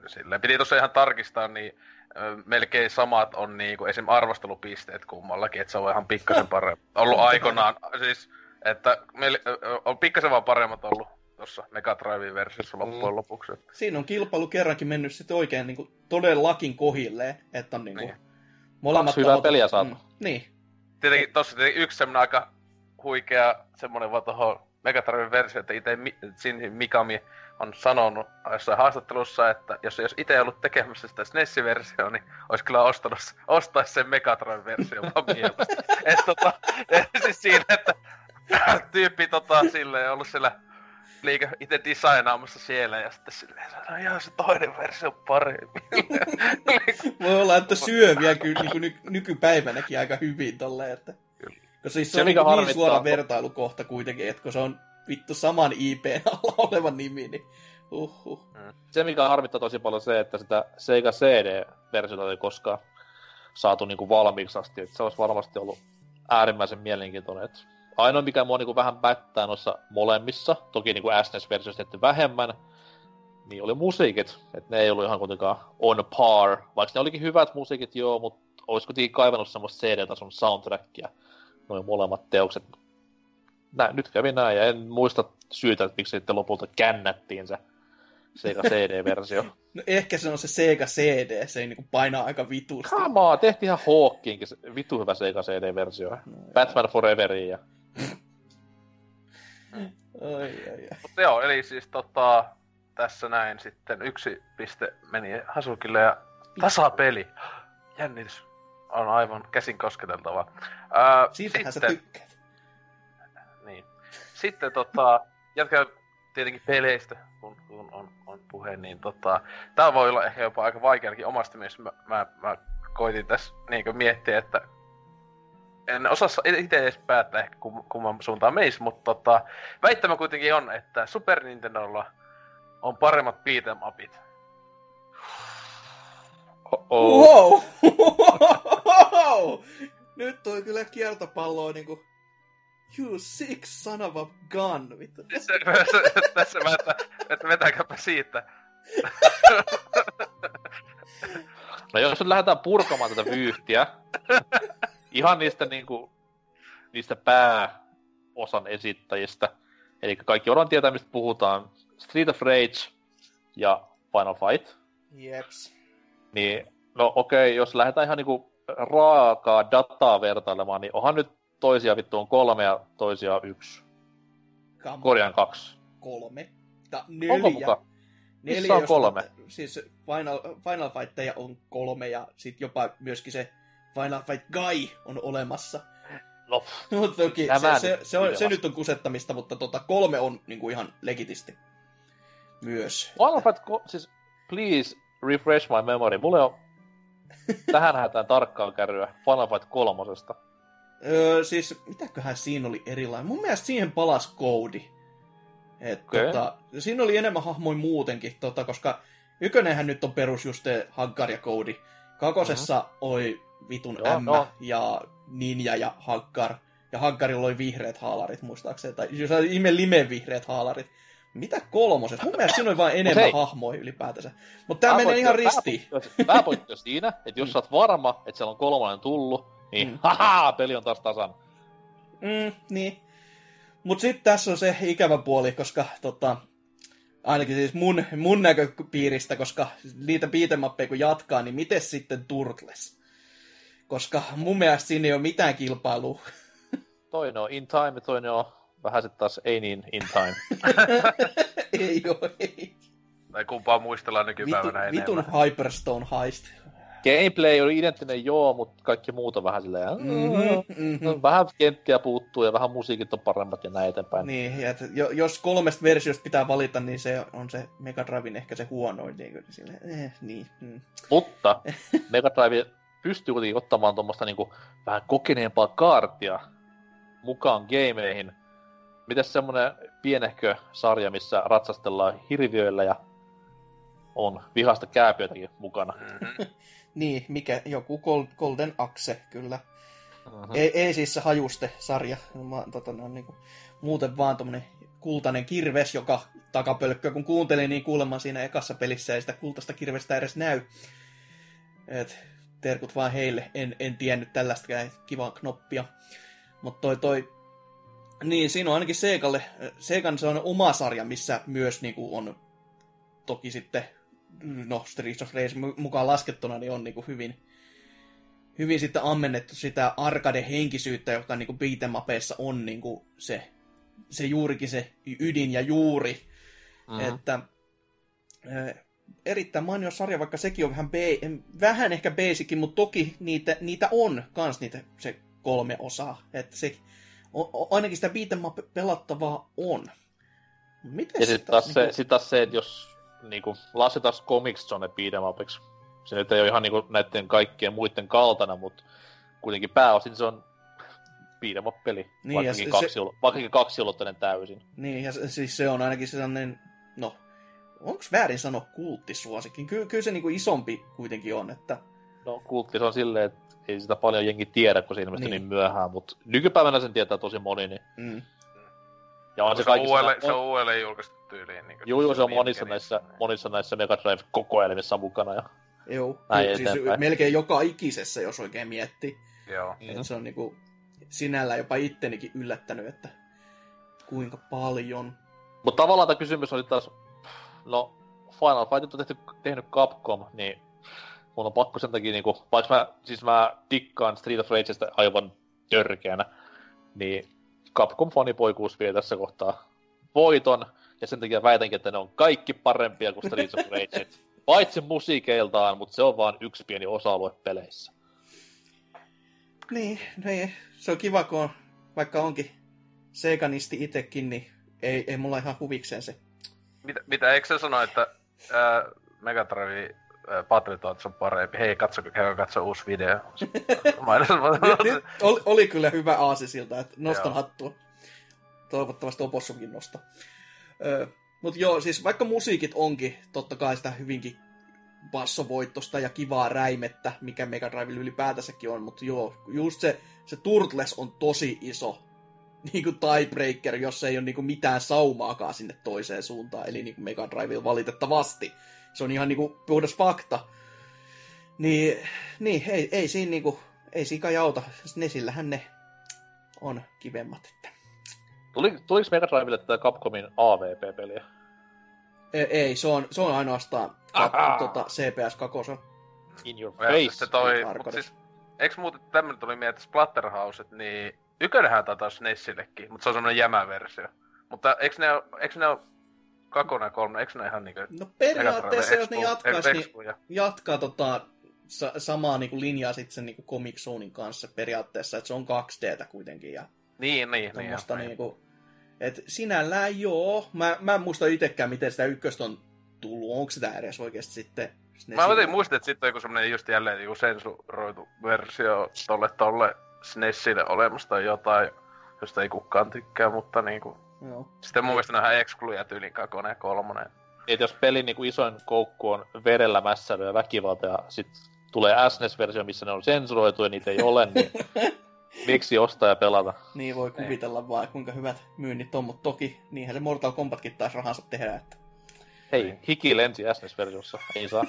Silleen piti tuossa ihan tarkistaa, niin melkein samat on niinku esim. arvostelupisteet kummallakin, että se on ihan pikkasen parempi. Ollut aikanaan, siis, että meillä on pikkasen vaan paremmat ollut tuossa Mega Drive versiossa loppujen mm. lopuksi. Siinä on kilpailu kerrankin mennyt sitten oikein niinku todellakin kohilleen, että on niinku niin. molemmat Kaksi hyvää peliä saatu. Mm, niin. Tietenkin tossa tietenkin yksi semmonen aika huikea semmonen vaan tohon Mega Drive versio, että itse Shinji Mikami on sanonut jossain haastattelussa, että jos, jos itse ollut tekemässä sitä SNES-versioa, niin olisi kyllä ostanut, ostaisi sen Megatron-versio vaan mieluusti. et, tota, siis siinä, että tyyppi tota, silleen ollut siellä liikä itse designaamassa siellä ja sitten silleen sanotaan, ihan se toinen versio on parempi. Voi olla, että syö vielä ky- niin ny- nykypäivänäkin aika hyvin tolleen, että... Koska siis se, se on niin, niin suora vertailukohta kuitenkin, että kun se on vittu saman IP alla oleva nimi, niin uhuh. Se, mikä harmittaa tosi paljon se, että sitä Sega CD-versiota ei koskaan saatu niinku valmiiksi asti, että se olisi varmasti ollut äärimmäisen mielenkiintoinen. Että ainoa, mikä mua niinku vähän pättää noissa molemmissa, toki niinku SNES-versiossa tehty vähemmän, niin oli musiikit. Että ne ei ollut ihan kuitenkaan on par, vaikka ne olikin hyvät musiikit joo, mutta olisiko kuitenkin kaivannut semmoista CD-tason soundtrackia, noin molemmat teokset nä, nyt kävi näin, ja en muista syytä, että miksi sitten lopulta kännättiin se Sega CD-versio. No ehkä se on se Sega CD, se ei niinku painaa aika vitusti. On, tehtiin ihan Hawkinkin vitu hyvä Sega CD-versio. No, Batman Foreverin ja... oi, oi, oi. Mutta joo, eli siis tota, tässä näin sitten yksi piste meni Hasukille ja tasapeli. Jännitys on aivan käsin kosketeltava. Äh, Siitähän sitten... sä tykkäät. Sitten tota, jatkaa tietenkin peleistä, kun, kun on, on puhe, niin tota, tää voi olla ehkä jopa aika vaikeakin omasta mielestä. Mä, mä, mä koitin tässä niin miettiä, että en osaa itse edes päättää ehkä kum, kumman suuntaan meis, mutta tota, väittämä kuitenkin on, että Super Nintendolla on paremmat beat'em upit. Wow! Nyt toi kyllä kiertopalloa niinku You sick son of a gun, vittu. Tässä, tässä mä, että, että vetäkääpä siitä. No jos nyt lähdetään purkamaan tätä vyyhtiä, ihan niistä niinku, niistä pääosan esittäjistä, eli kaikki varmaan tietää, mistä puhutaan, Street of Rage ja Final Fight. Jeps. Niin, no okei, okay, jos lähdetään ihan niinku raakaa dataa vertailemaan, niin onhan nyt toisia vittu on kolme ja toisia yksi. Come Korjaan kaksi. Kolme. Ta, neljä. Onko muka? Neljä, Missä on kolme? Ota, siis Final, Final Fightteja on kolme ja sit jopa myöskin se Final Fight Guy on olemassa. No, toki se, se, se, on, se nyt on kusettamista, mutta tota, kolme on niinku ihan legitisti myös. Final Fight, ko- siis please refresh my memory. Mulle on tähän hätään tarkkaan kärryä Final Fight kolmosesta. Öö, siis, mitäköhän siinä oli erilainen? Mun mielestä siihen palas koodi. Et, okay. tota, siinä oli enemmän hahmoja muutenkin, tota, koska ykönenhän nyt on perus just Hankar ja koodi. Kakosessa mm-hmm. oli vitun Joo, M no. ja Ninja ja Hankar. Ja Hankarilla oli vihreät haalarit, muistaakseni. Tai jos ihme lime vihreät haalarit. Mitä kolmosessa? Mun mielestä siinä oli vain enemmän hei. hahmoja ylipäätänsä. Mutta tää menee ihan ristiin. Pääpointti on siinä, että jos sä oot varma, että siellä on kolmonen tullut, niin, mm. haha, peli on taas tasan. Mm, niin. Mut sitten tässä on se ikävä puoli, koska tota, ainakin siis mun, mun näköpiiristä, koska niitä beatemappeja kun jatkaa, niin miten sitten Turtles? Koska mun mielestä siinä ei ole mitään kilpailua. Toinen on in time, toinen on vähän sitten taas ei niin in time. ei oo, ei. Tai kumpaa muistellaan nykypäivänä Vitu, enemmän. Vitun Hyperstone Heist. gameplay oli identtinen joo, mutta kaikki muut on vähän silleen, Mhm, mhm. vähän kenttiä puuttuu ja vähän musiikit on paremmat ja näin eteenpäin. Niin, ja jo- jos kolmesta versiosta pitää valita, niin se on se Mega Driven ehkä se huonoin. Niin, kuin eh, niin. Mm. Mutta Mega Drive pystyy kuitenkin ottamaan tuommoista niinku vähän kokeneempaa kaartia mukaan gameihin. Mites semmonen pienehkö sarja, missä ratsastellaan hirviöillä ja on vihasta kääpiötäkin mukana. Mhm. Niin, mikä, joku Gol- Golden Axe, kyllä. Mm-hmm. Ei, ei siis se hajuste-sarja, vaan tota, ne on niinku, muuten vaan tommonen kultainen kirves, joka takapölkköä kun kuuntelin, niin kuulemma siinä ekassa pelissä ei sitä kultaista kirvestä edes näy. Et, terkut vaan heille, en, en tiennyt tällaista kivaa knoppia. Mutta toi, toi, niin siinä on ainakin Segalle, Segan se on oma sarja, missä myös niinku on toki sitten, no Streets of Rage mu- mukaan laskettuna, niin on niinku hyvin, hyvin sitten ammennettu sitä arcade-henkisyyttä, joka niinku beatemapeissa on niinku se, se juurikin se ydin ja juuri. Mm. Että äh, erittäin mainio sarja, vaikka sekin on vähän, be- vähän ehkä basicin, mutta toki niitä, niitä on kans niitä se kolme osaa. Että se, o, ainakin sitä beat'em pelattavaa on. Miten Ja sitten taas, se, sit taas se, että jos niinku, lasketaan Comics Zone beat'em upiksi, se nyt ei ole ihan niinku näiden kaikkien muiden kaltana, mutta kuitenkin pääosin se on beat'em peli, Niin, niin, vaikkakin, se- kaksi, se... vaikkakin kaksiulotteinen täysin. Niin, ja se- siis se on ainakin sellainen, no, onko väärin sanoa kulttisuosikin? Ky- kyllä se niinku isompi kuitenkin on, että No kultti se on silleen, että ei sitä paljon jengi tiedä, kun se ilmestyi Niin. niin, niin myöhään, mutta nykypäivänä sen tietää tosi moni, niin... mm, Ja on se, se, on uudelleen, se on uudelleen julkaistu tyyliin. Niin Juu, juu, se on monissa viime näissä, monissa näissä Mega Drive-kokoelmissa mukana. Ja... joo, Näin siis eteenpäin. melkein joka ikisessä, jos oikein miettii. Joo. Mm. Mm. Et se on niinku sinällään jopa ittenikin yllättänyt, että kuinka paljon. Mutta tavallaan tämä kysymys oli taas, no Final Fight on tehty, tehnyt Capcom, niin mun on pakko sen takia, niinku, vaikka mä, siis mä dikkaan Street of Rageista aivan törkeänä, niin Capcom fanipoikuus vie tässä kohtaa voiton, ja sen takia väitänkin, että ne on kaikki parempia kuin Street of Rage. Paitsi musiikeiltaan, mutta se on vaan yksi pieni osa-alue peleissä. Niin, niin, se on kiva, kun on, vaikka onkin Seganisti itekin, niin ei, ei mulla ihan huvikseen se. Mitä, mitä eikö se sano, että ää, Mega Drive ää, Battletoads on parempi? Hei, katso, käykää katso uusi video. Nyt, nyt oli, oli kyllä hyvä aasi siltä, että nostan Joo. hattua. Toivottavasti Opossumkin nosta. Öö, Mutta joo, siis vaikka musiikit onkin totta kai sitä hyvinkin bassovoittosta ja kivaa räimettä, mikä Mega Drivella ylipäätänsäkin on, mutta joo, just se, se Turtles on tosi iso niin kuin tiebreaker, jos ei ole niin kuin mitään saumaakaan sinne toiseen suuntaan, eli niin kuin Mega Drivella valitettavasti. Se on ihan niin kuin puhdas fakta. Niin, niin ei, ei siinä niinku, ei siinä kai auta. Nesillähän ne on kivemmat. Että. Tuli, tuliko Mega Drivelle tätä Capcomin AVP-peliä? Ei, ei se, on, se on ainoastaan Ahaa. tota, CPS 2. In your Ja face. sitten toi, mut siis, eiks muuten tämmönen tuli mieleen, että Splatterhouset, niin ykönenhän taitaa SNESillekin, mutta se on semmonen jämäversio. Mutta eiks ne, eiks ne oo kakona kolme, eiks ne ihan niinku... No periaatteessa, jos ne jatkaisi, niin jatkaa tota, sa- samaa niinku linjaa sitten sen niinku Comic Zonein kanssa periaatteessa, että se on 2Dtä kuitenkin ja Niin, niin, niin. niin. niinku, et sinällään joo, mä, mä en muista itsekään miten sitä ykköstä on tullut, onko sitä edes oikeasti sitten Mä jotenkin muistin, että sitten on joku semmonen just jälleen joku sensuroitu versio tolle tolle SNESille olemassa tai jotain, josta ei kukaan tykkää, mutta niinku... Joo. Sitten mun mielestä ihan excluja tyylin kakonen ja kolmonen. Et jos pelin niinku isoin koukku on verellä mässäily ja väkivalta ja sit tulee SNES-versio, missä ne on sensuroitu ja niitä ei ole, niin miksi ostaa ja pelata? Niin voi kuvitella vaan, kuinka hyvät myynnit on, mutta toki niinhän se Mortal Kombatkin taisi rahansa tehdä. Että... Hei, hiki lensi SNES-versiossa, ei saa.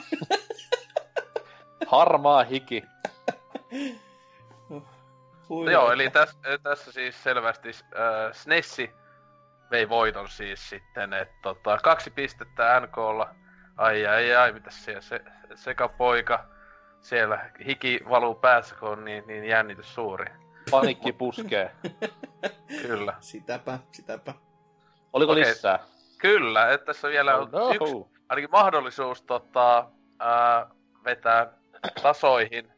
Harmaa hiki. Hui, No joo, eli tässä, tässä siis selvästi äh, SNESi vei voiton siis sitten, että tota, kaksi pistettä NKlla. Ai ai ai, mitä siellä se, sekä poika siellä hiki valuu päässä, kun on niin, niin jännitys suuri. Panikki puskee. Kyllä. Sitäpä, sitäpä. Oliko Okei. lisää? Kyllä, että tässä vielä on Oh, no. yksi, ainakin mahdollisuus tota, ää, vetää tasoihin.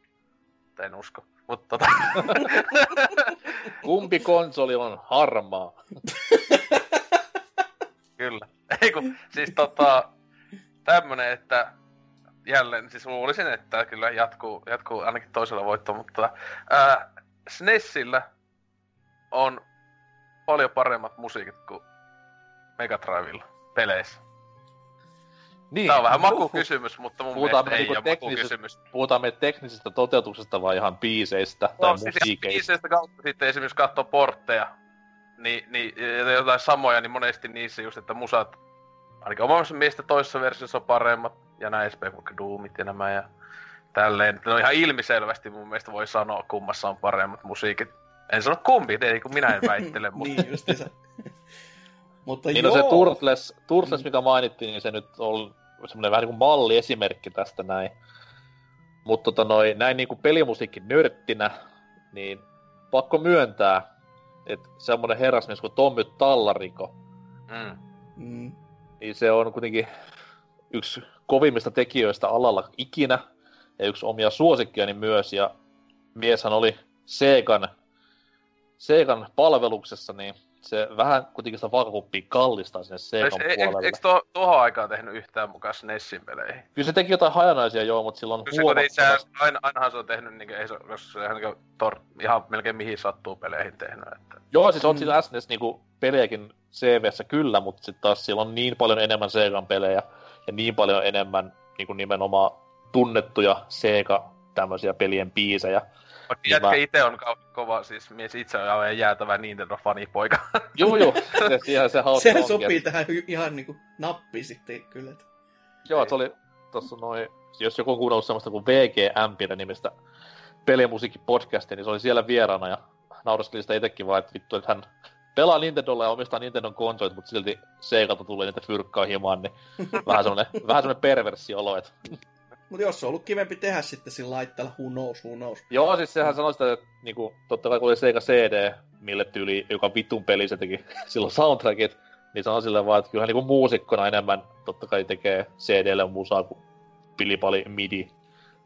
En usko. Mutta tota... Kumpi konsoli on harmaa? Kyllä. Ei kun, siis tota, tämmönen, että jälleen, siis luulisin, että kyllä jatkuu, jatkuu ainakin toisella voitto, mutta ää, SNESillä on paljon paremmat musiikit kuin Megadrivella peleissä. Niin. Tää on vähän makukysymys, mutta mun Puhutaan mielestä ei niinku makukysymys. puhutaan me teknisestä toteutuksesta vai ihan biiseistä tai No, siis ihan musiikeista? biiseistä kautta sitten esimerkiksi katsoo portteja, niin, niin ja jotain samoja, niin monesti niissä just, että musat, ainakin omassa mielestä toisessa versiossa on paremmat, ja näin edespäin, vaikka Doomit ja nämä ja tälleen. No ihan ilmiselvästi mun mielestä voi sanoa, kummassa on paremmat musiikit. En sano kumpi, ei kun minä en väittele, mutta niin justiinsa. Mutta Niin joo. no se Turtles, Turtles, mikä mainittiin, niin se nyt on semmoinen vähän niin kuin malliesimerkki tästä näin. Mutta tota noi, näin niin kuin pelimusiikki nörttinä, niin pakko myöntää, että semmoinen herrasmies kuin Tommy Tallariko, mm. Mm. niin se on kuitenkin yksi kovimmista tekijöistä alalla ikinä, ja yksi omia suosikkiani myös, ja mieshän oli Segan, Segan palveluksessa, niin se vähän kuitenkin sitä vaakakuppia kallistaa sinne Segan Eikö puolelle. eikö tuo, tuohon aikaan tehnyt yhtään mukaan SNESin peleihin? Kyllä se teki jotain hajanaisia joo, mutta silloin Kyllä se, kun ei se, huomattavasti... aina, ainahan se on tehnyt, niin ei se, jos se ihan, niin tor, ihan melkein mihin sattuu peleihin tehnyt. Että. Joo, siis on Mm. sillä SNES niinku pelejäkin CVssä kyllä, mutta sitten taas siellä on niin paljon enemmän Segan pelejä ja niin paljon enemmän niinku nimenomaan tunnettuja Sega tämmöisiä pelien biisejä. Vaikka Niin jätkä mä- itse on ko- kova, siis mies itse on aivan jäätävä Nintendo-fanipoika. Joo, joo, se, siihen se hauska Sehän onkin, sopii että- tähän hy- ihan niinku nappiin sitten kyllä. Joo, se oli tossa noin, jos joku on kuunnellut semmoista kuin VGM nimistä pelimusiikkipodcastia, niin se oli siellä vieraana ja nauraskeli sitä itsekin vaan, että vittu, että hän pelaa Nintendolla ja omistaa Nintendon konsolit, mutta silti Segalta tulee niitä fyrkkaa himaan, niin vähän semmonen, vähän semmonen perverssi olo, että Mutta jos se on ollut kivempi tehdä sitten sillä laitteella, who knows, who knows. Joo, siis sehän sanoi sitä, että niinku, totta kai kun oli Sega CD, mille tyyli joka vitun peli se teki silloin soundtrackit, niin sanoi silleen vaan, että kyllähän niinku muusikkona enemmän totta kai tekee CDlle musaa kuin pilipali midi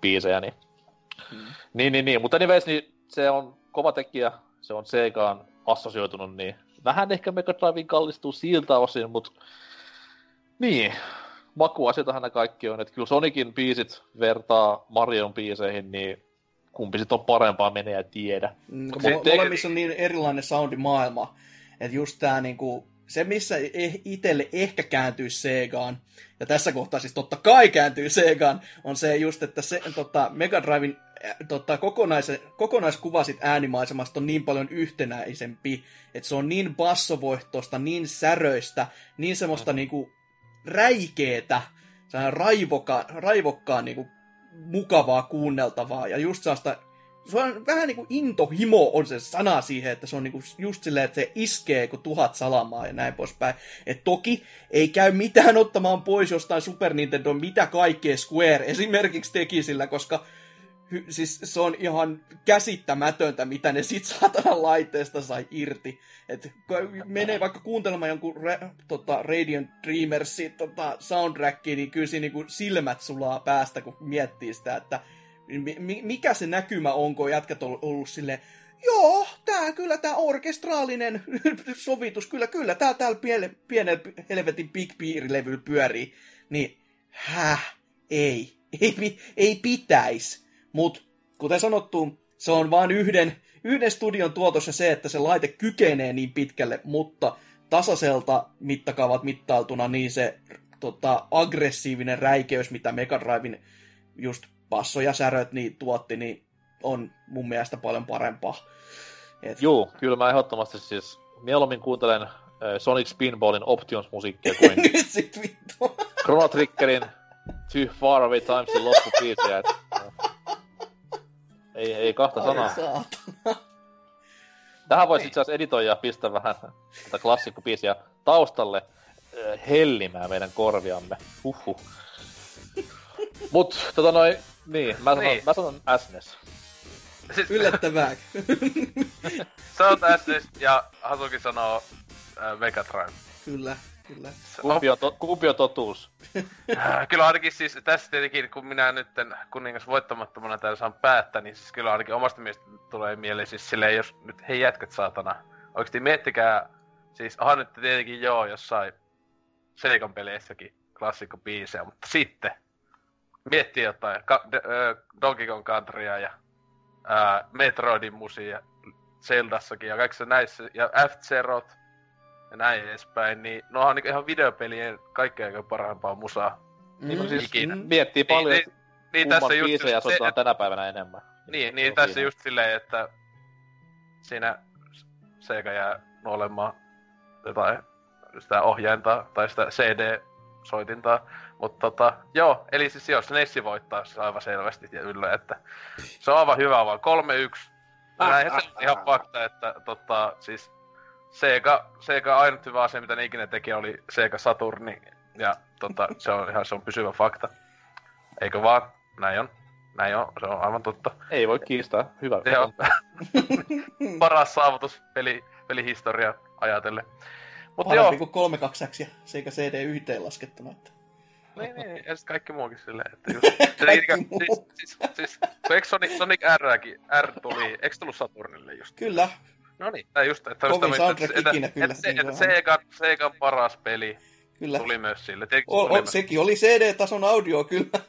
biisejä, niin... Mm. Niin, niin, niin. Mutta anyways, niin se on kova tekijä, se on Segaan assosioitunut, niin vähän ehkä Mega Drivein kallistuu siltä osin, mutta niin, makuasioitahan nämä kaikki on. Että kyllä Sonicin biisit vertaa Marion biiseihin, niin kumpi sit on parempaa menee ja tiedä. Mm, Se mole- teki- molemmissa on niin erilainen soundimaailma, että just tää niinku, se missä eh- itelle ehkä kääntyy Segaan, ja tässä kohtaa siis totta kai kääntyy Segaan, on se just, että se, tota, Mega Driven äh, tota, kokonais, kokonaiskuvasit äänimaisemasta on niin paljon yhtenäisempi, että se on niin bassovoihtoista, niin säröistä, niin semmoista Mhm. niinku räikeetä, raivoka, raivokkaan niinku mukavaa kuunneltavaa, ja just sellaista se on vähän niin kuin intohimo on se sana siihen, että se on niin kuin just silleen, että se iskee kuin tuhat salamaa ja näin poispäin. Et toki ei käy mitään ottamaan pois jostain Super Nintendo, mitä kaikkea Square esimerkiksi teki sillä, koska hy, siis se on ihan käsittämätöntä, mitä ne sit saatana laitteesta sai irti. Et menee vaikka kuuntelemaan jonkun ra, tota, Radiant Dreamersin tota, soundtrackia, niin kyllä siinä niinku silmät sulaa päästä, kun miettii sitä, että mi- mikä se näkymä on, kun jätkät on ollut silleen, joo, tää kyllä tää orkestraalinen sovitus, kyllä, kyllä, tää täällä pienellä, pienellä helvetin big levyllä pyörii. Niin, häh, ei, ei, ei pitäis. Mut, kuten sanottu, se on vain yhden, yhden studion tuotos ja se, että se laite kykenee niin pitkälle, mutta tasaiselta mittakaavat mittailtuna, niin se tota, aggressiivinen räikeys, mitä Mega Driven just basso ja säröt niin tuotti, niin on mun mielestä paljon parempaa. Et, Juu, kyllä mä ehdottomasti siis mieluummin kuuntelen äh, Sonic Spinballin Options-musiikkia kuin Nyt sit vittu. Chrono Triggerin Too Far Away Timesin loppubiisiä. Ei, ei kahta Ai sanaa. saatana. Tähän voisi itse asiassa editoida ja pistää vähän tätä klassikkobiisiä taustalle äh, hellimään meidän korviamme. Huhhuh. Mut, tota noin, niin, mä sanon, Niin. mä sanon SNES. Siis, Yllättävää. se on SNES ja Hasuki sanoo äh, Mega Drive. Kyllä. Kyllä. Kumpi on, to, kumpi on totuus? Äh, kyllä ainakin siis tässä tietenkin, kun minä nyt kuningas voittamattomana täällä saan päättää, niin siis kyllä ainakin omasta mielestä tulee mieleen siis silleen, jos nyt hei jätkät saatana. Oikeesti miettikää, siis onhan nyt tietenkin joo jossain Seikan peleissäkin klassikkobiisejä, mutta sitten miettii jotain ka- d- ö, Donkey Kong Countrya ja ää, Metroidin musia Zeldassakin ja kaikissa näissä, ja F-Zerot ja näin edespäin, niin no on niin ihan videopelien kaikkein aika parhaimpaa musaa. Mm, No siis ikinä. miettii paljon, niin, että niin, niin kumman tässä just biisejä se, että, tänä päivänä enemmän. niin, niin on tässä siinä. just silleen, että siinä Sega jää olemaan jotain sitä ohjainta tai sitä CD-soitintaa. Mutta tota, joo, eli siis jos Nessi voittaa se aivan selvästi ja yllä, että se on aivan hyvä vaan 3-1. Näinhän se on ihan fakta, että tota, siis Sega, Sega ainut hyvä asia, mitä ne ikinä teki, oli Sega Saturni. Ja tota, se on ihan se on pysyvä fakta. Eikö vaan? Näin on. Näin on, se on aivan totta. Ei voi kiistää. Hyvä. Se on paras saavutus peli, pelihistoria ajatellen. Mutta joo, Parempi kuin 3 2 ja sekä CD yhteen laskettuna. Että... niin, niin, ja sit kaikki muukin silleen, että just... Kaikki siis, muu. siis, siis, siis, kun eikö Sonic, Sonic Rkin, R tuli, eikö tullut Saturnille just? Kyllä, No niin, tai just, että... Kovin soundtrack että, ikinä, kyllä, Että, se, niin että on. Segan, Segan paras peli kyllä. tuli myös sille. Tietenkin O, o, myös- sekin oli CD-tason audio, kyllä.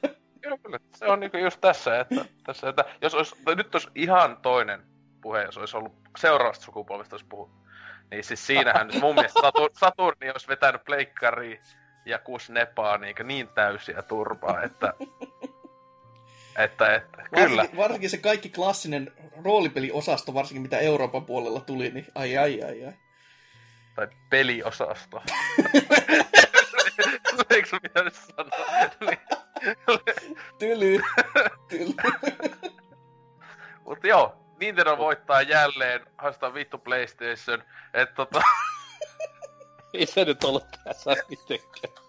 Kyllä, kyllä. Se on niinku just tässä, että, tässä, että jos olisi, nyt olisi ihan toinen puhe, jos olisi ollut seuraavasta sukupolvesta olisi puhuttu. Niin siis siinähän nyt mun mielestä Satur, Saturni olisi vetänyt pleikkariin ja kuusi nepaa niin, niin täysiä turpaa, että... että, että kyllä. Varsinkin, varsinkin se kaikki klassinen roolipeliosasto, varsinkin mitä Euroopan puolella tuli, niin ai ai ai ai. Tai peliosasto. Eikö sun pitänyt sanoa? Tyly, tyly. Mutta joo, Nintendo voittaa jälleen, haastaa vittu PlayStation. että tota, Ei se nyt ollut tässä mitenkään.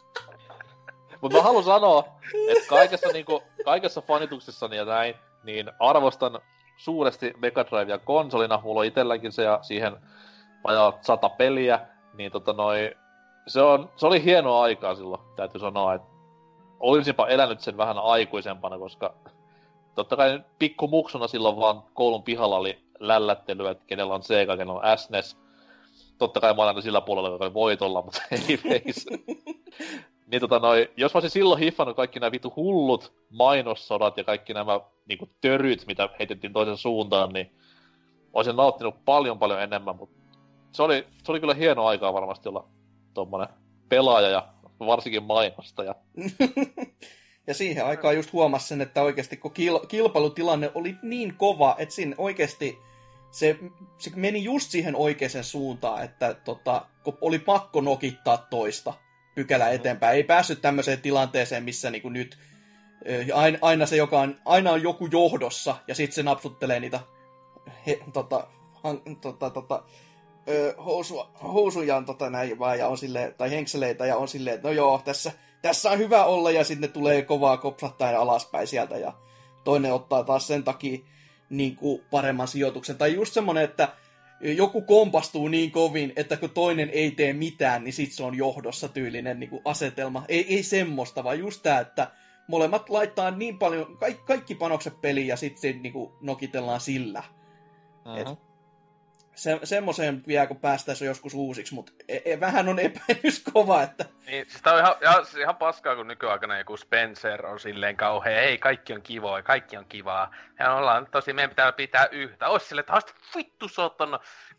Mutta mä haluan sanoa, että kaikessa, niinku, kaikessa fanituksessani ja näin, niin arvostan suuresti Mega Drivea konsolina. Mulla on itselläkin se ja siihen vajaa sata peliä. Niin tota noi, se, on, se oli hienoa aikaa silloin, täytyy sanoa, että olisinpa elänyt sen vähän aikuisempana, koska totta kai pikku muksuna silloin vaan koulun pihalla oli lällättelyä, että kenellä on Sega, kenellä on SNES. Totta kai mä olen aina sillä puolella, joka voitolla, mutta ei veis. niin tota noi, jos mä olisin silloin hiffannut kaikki nämä vitu hullut mainossodat ja kaikki nämä niinku töryt, mitä heitettiin toisen suuntaan, niin olisin nauttinut paljon paljon enemmän, mutta se oli, se oli kyllä hieno aikaa varmasti olla tommonen pelaaja ja varsinkin mainostaja. ja siihen aikaan just huomasi sen, että oikeasti kun kil- kilpailutilanne oli niin kova, että siinä oikeasti se, se meni just siihen oikeaan suuntaan, että tota, kun oli pakko nokittaa toista pykälä eteenpäin. Ei päässyt tämmöiseen tilanteeseen, missä niinku nyt ö, aina, se, joka on, aina on joku johdossa, ja sitten se napsuttelee niitä he, tota, han, tota, tota, ö, housua, housujaan tota näin vaan, ja on silleen, tai henkseleitä, ja on silleen, että no joo, tässä, tässä on hyvä olla, ja sitten tulee kovaa kopsattaen alaspäin sieltä, ja toinen ottaa taas sen takia niin kuin paremman sijoituksen. Tai just semmonen, että joku kompastuu niin kovin, että kun toinen ei tee mitään, niin sit se on johdossa tyylinen niin kuin asetelma. Ei, ei semmoista, vaan just tää, että molemmat laittaa niin paljon, kaikki, kaikki panokset peliin ja sitten niin kuin nokitellaan sillä. Mm-hmm. Se, semmoiseen vielä, kun päästäisiin joskus uusiksi, mutta e, e, vähän on epäilys kova, että Niin, siis tää on ihan, ihan, siis ihan paskaa, kun nykyaikana joku Spencer on silleen kauhea, hei, kaikki on kivoa, kaikki on kivaa. Ja ollaan tosi, meidän pitää pitää yhtä. Ois silleen, että haista vittu, tonne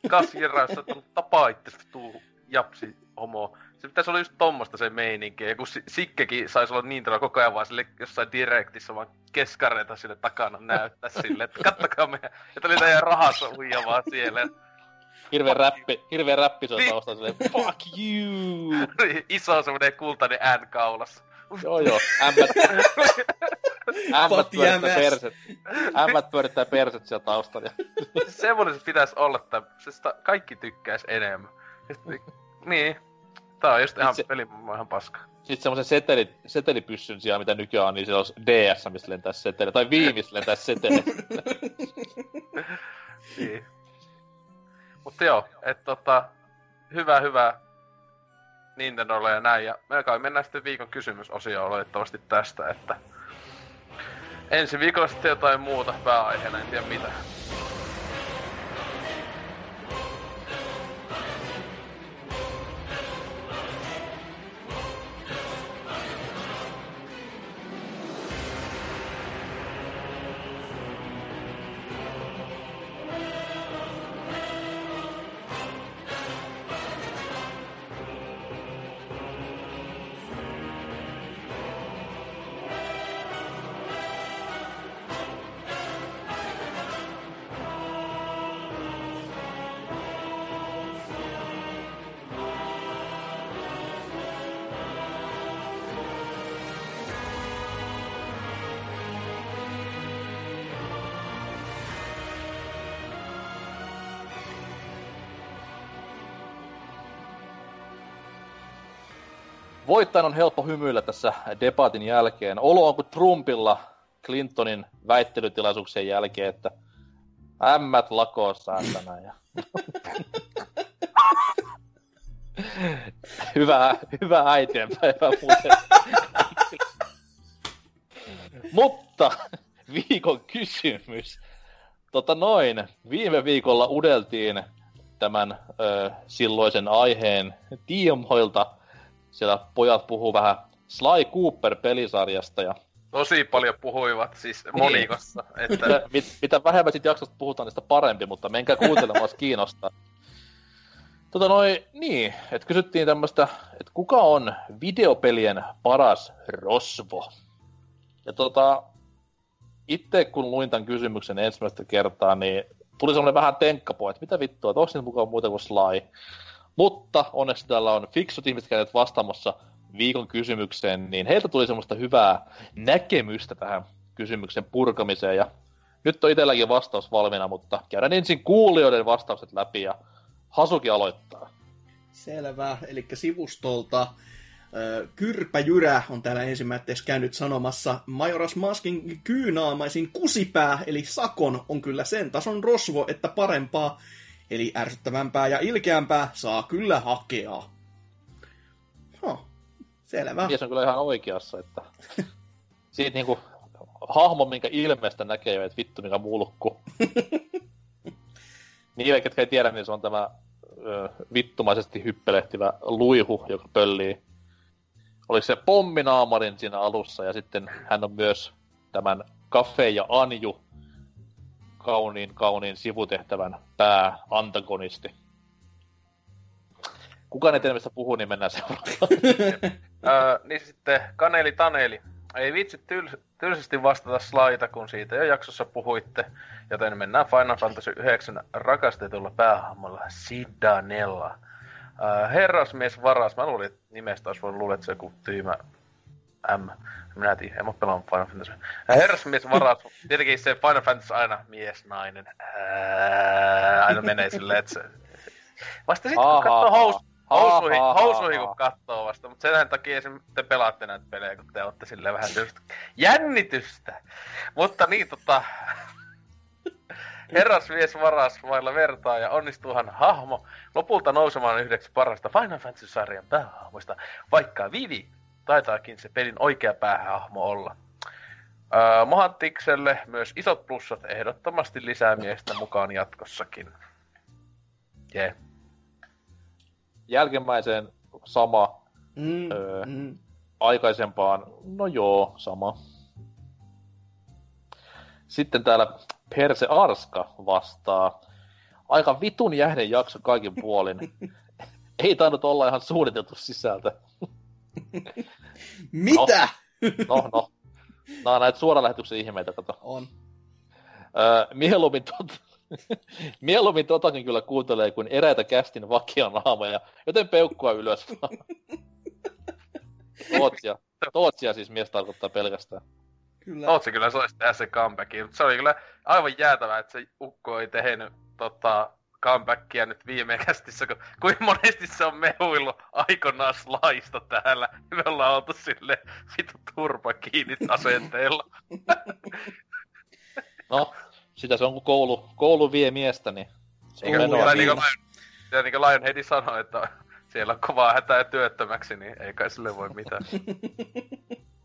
kasvirassa, että tapaa itse vittu japsi homo. Se pitäisi olla just tommosta se meininki. Ja kun Si- Sikkekin saisi olla niin todella koko ajan vaan sille jossain direktissä vaan keskareita sille takana näyttää sille, että kattokaa meidän, että oli teidän rahassa uija vaan siellä. Hirveä räppi, hirveä räppi se on Niin. taustalla silleen, fuck you! Iso semmonen kultainen ään kaulassa. joo joo, ämmät, ämmät pyörittää perset, ämmät pyörittää perset siellä taustalla. Semmoinen se pitäisi olla, että se sitä kaikki tykkäis enemmän. Niin. Tää on just ihan Itse- peli ihan paska. Sitten semmoisen seteli, setelipyssyn sijaan, mitä nykyään on, niin siellä olisi DS, mistä lentää seteli, tai Wii, mistä lentää seteli. Niin. Mutta joo, että tota, hyvä, hyvä Nintendolle ja näin. Ja me kai mennään sitten viikon kysymysosioon oletettavasti tästä, että ensi viikolla sitten jotain muuta pääaiheena, en tiedä mitä. Voittajan on helppo hymyillä tässä debatin jälkeen. Olo on kuin Trumpilla Clintonin väittelytilaisuuksien jälkeen, että ämmät lakoon saatana. Ja... hyvää, hyvää äitienpäivää muuten. Mutta viikon kysymys. Tota noin, viime viikolla udeltiin tämän ö, silloisen aiheen tiimoilta siellä pojat puhuu vähän Sly Cooper-pelisarjasta ja Tosi paljon puhuivat siis niin. monikossa. Niin. Että... mit, mitä vähemmän sit jaksosta puhutaan, niistä parempi, mutta menkää kuuntelemaan, jos kiinnostaa. Tota noin, niin, että kysyttiin tämmöistä, että kuka on videopelien paras rosvo? Ja tota, itse kun luin tämän kysymyksen ensimmäistä kertaa, niin tuli semmoinen vähän tenkkapo, että mitä vittua, että onko mukaan muuta kuin Sly? Mutta onneksi täällä on fiksut ihmiset käyneet vastaamassa viikon kysymykseen, niin heiltä tuli semmoista hyvää näkemystä tähän kysymyksen purkamiseen. Ja nyt on itselläkin vastaus valmiina, mutta käydään ensin kuulijoiden vastaukset läpi ja Hasuki aloittaa. Selvä, eli sivustolta Kyrpä Jyrä on täällä ensimmäiseksi käynyt sanomassa, Majoras Maskin kyynaamaisin kusipää, eli Sakon, on kyllä sen tason rosvo, että parempaa Eli ärsyttävämpää ja ilkeämpää saa kyllä hakea. Huh, selvä. Mies on kyllä ihan oikeassa, että siitä niinku hahmo, minkä ilmeestä näkee, että vittu mikä mulkku. Niille, ketkä ei tiedä, niin se on tämä ö, vittumaisesti hyppelehtivä luihu, joka pöllii. Oli se pomminaamarin siinä alussa, ja sitten hän on myös tämän Kafe ja Anju kauniin, kauniin sivutehtävän pääantagonisti. Kuka ne mistä puhuu, niin mennään seuraavaan. niin sitten Kaneli Taneli. Ei vitsi tyls- tylsästi vastata slaita, kun siitä jo jaksossa puhuitte, joten mennään Final Fantasy 9 rakastetulla päähahmolla Sidanella. Herrasmies varas, mä luulin, että nimestä olisi voinut luulla, että se joku tyymä M. Minä tiedän, en mä pelannut Final Fantasy. Herrasmies varas, tietenkin se Final Fantasy aina mies, nainen. Ää, aina menee silleen, että se... Vasta sitten kun katsoo hous, housuihin, housuihin kun katsoo vasta, mutta sen takia esim. te pelaatte näitä pelejä, kun te olette silleen vähän just jännitystä. Mutta niin tota... Herrasmies varas vailla vertaa ja onnistuuhan hahmo lopulta nousemaan yhdeksi parasta Final Fantasy-sarjan päähahmoista, vaikka Vivi taitaakin se pelin oikea päähahmo olla. Öö, Mohantikselle myös isot plussat ehdottomasti lisää miestä mukaan jatkossakin. Yeah. Jälkimmäiseen sama. Mm, öö, mm. Aikaisempaan, no joo, sama. Sitten täällä Perse Arska vastaa. Aika vitun jähden jakso kaikin puolin. Ei tainnut olla ihan suunniteltu sisältö. Mitä? No, no. no. Nämä on näitä suoralähetyksen ihmeitä, kato. On. Öö, mieluummin, tot... mieluummin totakin kyllä kuuntelee kuin eräitä kästin vakianaamoja, joten peukkua ylös. Tootsia. Tootsia siis mies tarkoittaa pelkästään. Kyllä. Tootsi kyllä soisi tehdä se comebackin, mutta se oli kyllä aivan jäätävää, että se ukko ei tehnyt tota, comebackia nyt viime kästissä, kun kuin monesti se on mehuillut aikanaan laista täällä. Me ollaan oltu sille vitu turpa kiinni asenteella. no, sitä se on kun koulu, koulu vie miestä, niin se on niin, kuin, niin, kuin, ja niin kuin Lionheadi sanoi, että siellä on kovaa hätää työttömäksi, niin ei kai sille voi mitään.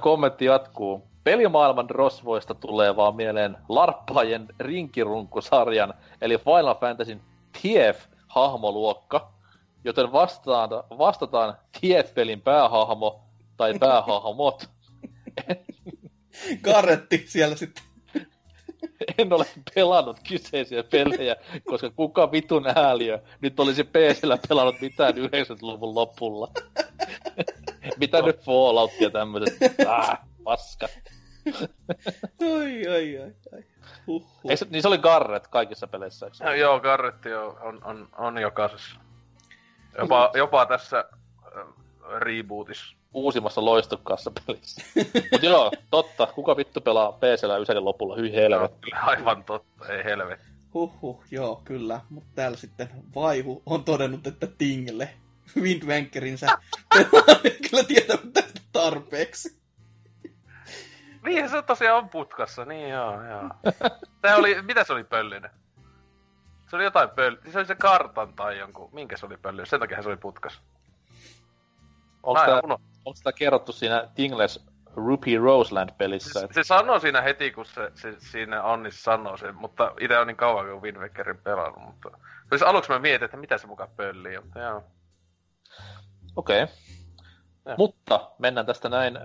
Kommentti jatkuu. Pelimaailman rosvoista tulee vaan mieleen Larppaajien rinkirunkusarjan, eli Final Fantasyn TF-hahmoluokka, joten vastaan, vastataan TF-pelin päähahmo tai päähahmot. Karetti siellä sitten. en ole pelannut kyseisiä pelejä, koska kuka vitun ääliö nyt olisi PCllä pelannut mitään 90-luvun lopulla. Mitä nyt Fallout ja tämmöiset? Ah, paska. Ai, ai, ai, ai. Huhhuh. Ei se, niin se oli Garret kaikissa peleissä, eikö? No, joo, Garretti on, on, on, on jokaisessa. Jopa, jopa tässä äh, rebootissa. Uusimmassa loistukkaassa pelissä. Mut joo, totta. Kuka vittu pelaa PCllä Ysärin lopulla? Hyi Joo, helvet. kyllä aivan totta, ei helvetti. Huhhuh, joo, kyllä. Mutta täällä sitten Vaihu on todennut, että Tingle Windwankerinsä pelaa kyllä tietävät tästä tarpeeksi. Niin se tosiaan on putkassa, niin joo, joo. Se oli, mitä se oli pöllinen? Se oli jotain pöll... Se oli se kartan tai jonkun, minkä se oli pöllinen, sen takia se oli putkas. Onko tää, tää kerrottu siinä Tingles Rupee Roseland-pelissä? Se, se sanoo siinä heti, kun se, se siinä Annis sanoo sen, mutta itse on niin kauan kuin Wind Wakerin pelannut, mutta... Siis aluksi mä mietin, että mitä se mukaan pöllii, mutta joo. Okei. Okay. Mutta mennään tästä näin äh,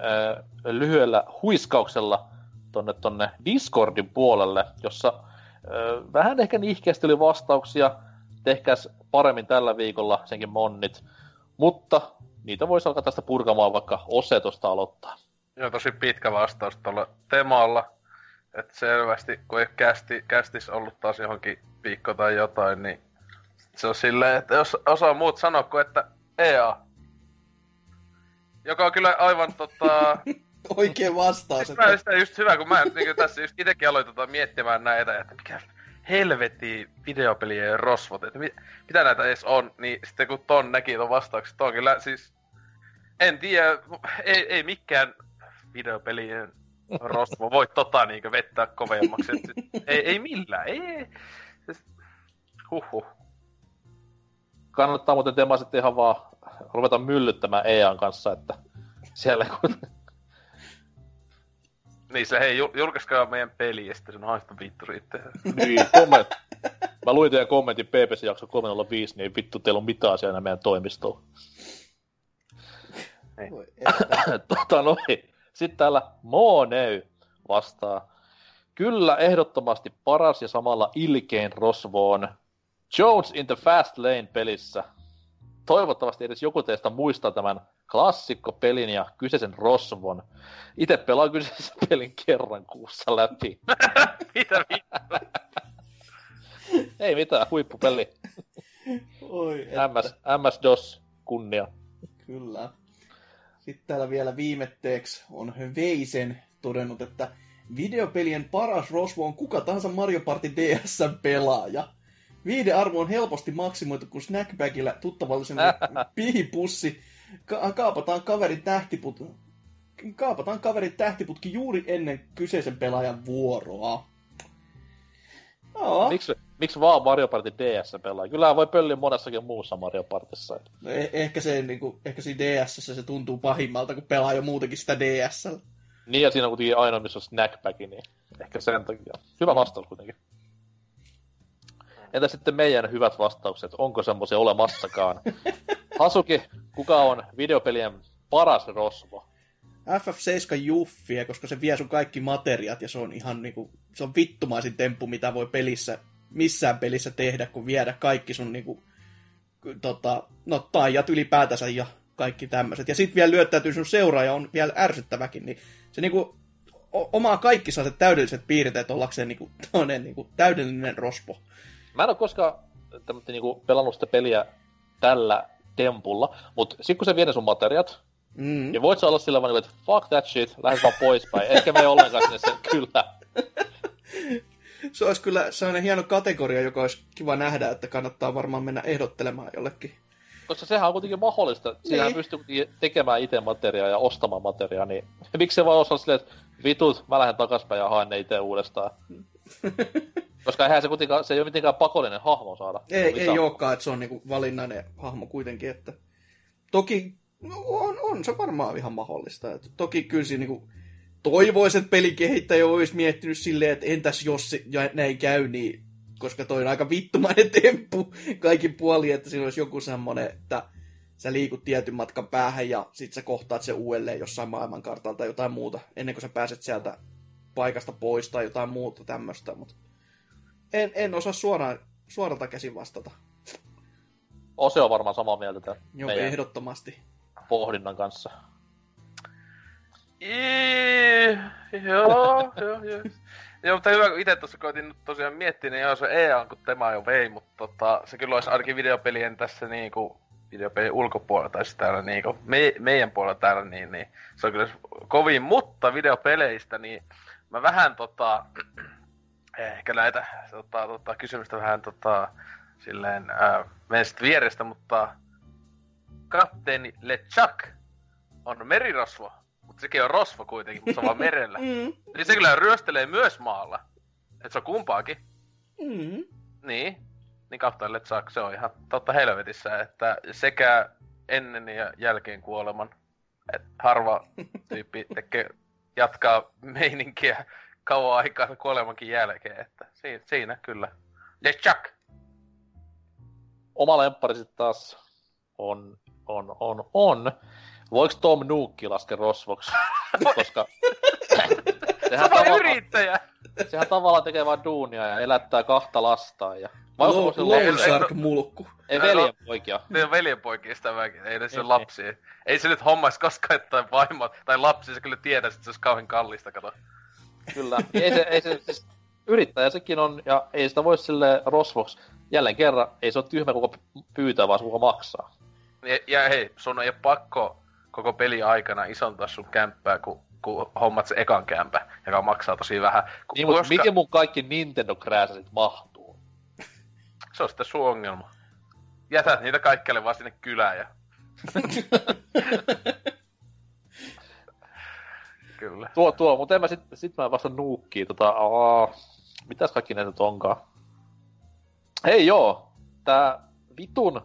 lyhyellä huiskauksella tonne, tonne Discordin puolelle, jossa äh, vähän ehkä nihkeästi oli vastauksia. Tehkäs paremmin tällä viikolla senkin monnit. Mutta niitä voisi alkaa tästä purkamaan vaikka Osetosta aloittaa. Joo, tosi pitkä vastaus tuolla temalla. Että selvästi, kun ei kästi, kästis ollut taas johonkin viikko tai jotain, niin se on silleen, että jos osaa muut sanoa kuin, että EA. Joka on kyllä aivan tota... Oikea vastaus. Mä Että... sitä just hyvä, kun mä niin tässä just itekin aloin tota miettimään näitä, että mikä helvetti videopelien rosvot, että mit, mitä näitä edes on, niin sitten kun ton näki ton vastauksen, ton kyllä siis, en tiedä, ei, ei mikään videopelien rosvo voi tota niinkö vettää kovemmaksi, et, ei, ei millään, ei, siis, huhhuh. Kannattaa muuten Tema sitten ihan vaan ruveta myllyttämään EAN kanssa, että siellä kun Niin se hei, jul- julkaiskaa meidän peli ja sitten sen haista vittu sitten. Niin, komment. Mä luin teidän kommentin PPC-jakso 305, niin vittu teillä on mitään asiaa enää meidän toimistoon. Että. tota noin. Sitten täällä Mooney vastaa. Kyllä ehdottomasti paras ja samalla ilkein rosvo on Jones in the Fast Lane pelissä. Toivottavasti edes joku teistä muistaa tämän klassikkopelin ja kyseisen rosvon. Itse pelaan kyseisen pelin kerran kuussa läpi. Mitä vittu? Ei mitään, huippupeli. Oi, että. MS, MS-DOS, kunnia. Kyllä. Sitten täällä vielä viimetteeksi on Veisen todennut, että videopelien paras rosvo on kuka tahansa Mario Party DS pelaaja. Viihdearvo on helposti maksimoitu, kun snackbagillä tuttavallisena pihipussi ka- kaapataan kaverin tähtiput... Kaapataan kaverin tähtiputki juuri ennen kyseisen pelaajan vuoroa. Joo. Miksi, miksi vaan Mario Party DS pelaa? Kyllä voi pölliä monessakin muussa Mario Partissa. No, eh- ehkä, se, niin kuin, ehkä siinä DS se tuntuu pahimmalta, kun pelaa jo muutenkin sitä DS. Niin, ja siinä on kuitenkin ainoa, missä on snackback, niin ehkä sen takia. Hyvä vastaus kuitenkin. Entä sitten meidän hyvät vastaukset? Onko semmoisia olemassakaan? Hasuki, kuka on videopelien paras rosvo? FF7 Juffia, koska se vie sun kaikki materiaat ja se on ihan niinku, se on vittumaisin temppu, mitä voi pelissä, missään pelissä tehdä, kun viedä kaikki sun niinku, tota, no taijat ylipäätänsä ja kaikki tämmöiset. Ja sit vielä lyöttäytyy sun seuraaja on vielä ärsyttäväkin, niin se niinku omaa kaikki sellaiset täydelliset piirteet ollakseen niinku, toinen niinku, täydellinen rospo. Mä en ole koskaan niinku pelannut sitä peliä tällä tempulla, mutta sit kun se vie sun materiaat, Mm. niin voit sä olla sillä vaan, että fuck that shit, lähde vaan poispäin. Eikä me ollenkaan sinne sen kyllä. Se olisi kyllä sellainen hieno kategoria, joka olisi kiva nähdä, että kannattaa varmaan mennä ehdottelemaan jollekin. Koska sehän on kuitenkin mahdollista. Siinähän Niin. pystyy tekemään itse materiaa ja ostamaan materiaa, niin miksi se vaan osaa silleen, että vitut, mä lähden takaspäin ja haen ne itse uudestaan. Koska eihän se kuitenkaan, se ei ole mitenkään pakollinen hahmo saada. Ei, Lisää. ei olekaan, että se on niinku valinnainen hahmo kuitenkin, että toki no, on, on se varmaan ihan mahdollista. Että toki kyllä siinä niinku toivoisin, että pelikehittäjä olisi miettinyt silleen, että entäs jos se, ja näin käy, niin koska toi on aika vittumainen temppu kaikin puolin, että siinä olisi joku semmoinen, että sä liikut tietyn matkan päähän ja sit sä kohtaat se uudelleen jossain maailmankartalla tai jotain muuta, ennen kuin sä pääset sieltä paikasta pois tai jotain muuta tämmöistä, mutta en, en osaa suoraan, suoralta käsin vastata. Ose on varmaan samaa mieltä tämän Joo, ehdottomasti. pohdinnan kanssa. Ii, joo, joo, joo. Joo, mutta hyvä, kun itse tuossa koitin nyt tosiaan miettiä, niin joo, se EA kun tema jo vei, mutta tota, se kyllä olisi ainakin videopelien tässä niinku, videopelien ulkopuolella tai siis täällä niinku, me, meidän puolella täällä, niin, niin se on kyllä kovin, mutta videopeleistä, niin mä vähän tota, ehkä näitä tota, tota, kysymystä vähän tota, silleen, ää, menen sit vierestä, mutta kapteeni LeChuck on merirosvo, mutta sekin on rosvo kuitenkin, mutta se on vaan merellä. Mm, Eli se kyllä ryöstelee myös maalla. Et se on kumpaakin. mm. Niin. Niin kapteeni LeChuck, se on ihan totta helvetissä, että sekä ennen ja jälkeen kuoleman. Et harva tyyppi tekee, jatkaa meininkiä kauan aikaa kuolemankin jälkeen, että siinä, siinä kyllä. LeChuck! Oma lemppari sitten taas on, on, on, on. Voiko Tom Nookki laskea rosvoksi? Koska sehän, Sama tavallaan, yrittäjä! sehän tavallaan tekee vaan duunia ja elättää kahta lastaan. Ja... Vai onko se Lone lapsi? Shark mulkku. Ei veljen poikia. Ne on veljenpoikista väkin, ei ne se Ei, lapsi. Ei se nyt hommais koskaan, että vaimo tai lapsi, se kyllä tiedä, että se olisi kauhean kallista, kato. Kyllä. Ei se, ei se, siis yrittäjä sekin on, ja ei sitä voi sille rosvoksi. Jälleen kerran, ei se ole tyhmä kuka pyytää, vaan se kuka maksaa. Ja, ja hei, sun ei ole pakko koko peli aikana isontaa sun kämppää, kun, kun hommat se ekan kämpä, joka maksaa tosi vähän. Ku, Niin, mutta miten mun kaikki nintendo sit mahtuu? Se on sitten sun ongelma. Jätät niitä kaikkialle vaan sinne kylään ja... Kyllä. Tuo, tuo, mutta en mä sit, sit mä vasta nuukkii tota, aa, mitäs kaikki näitä nyt onkaan? Hei joo, tää vitun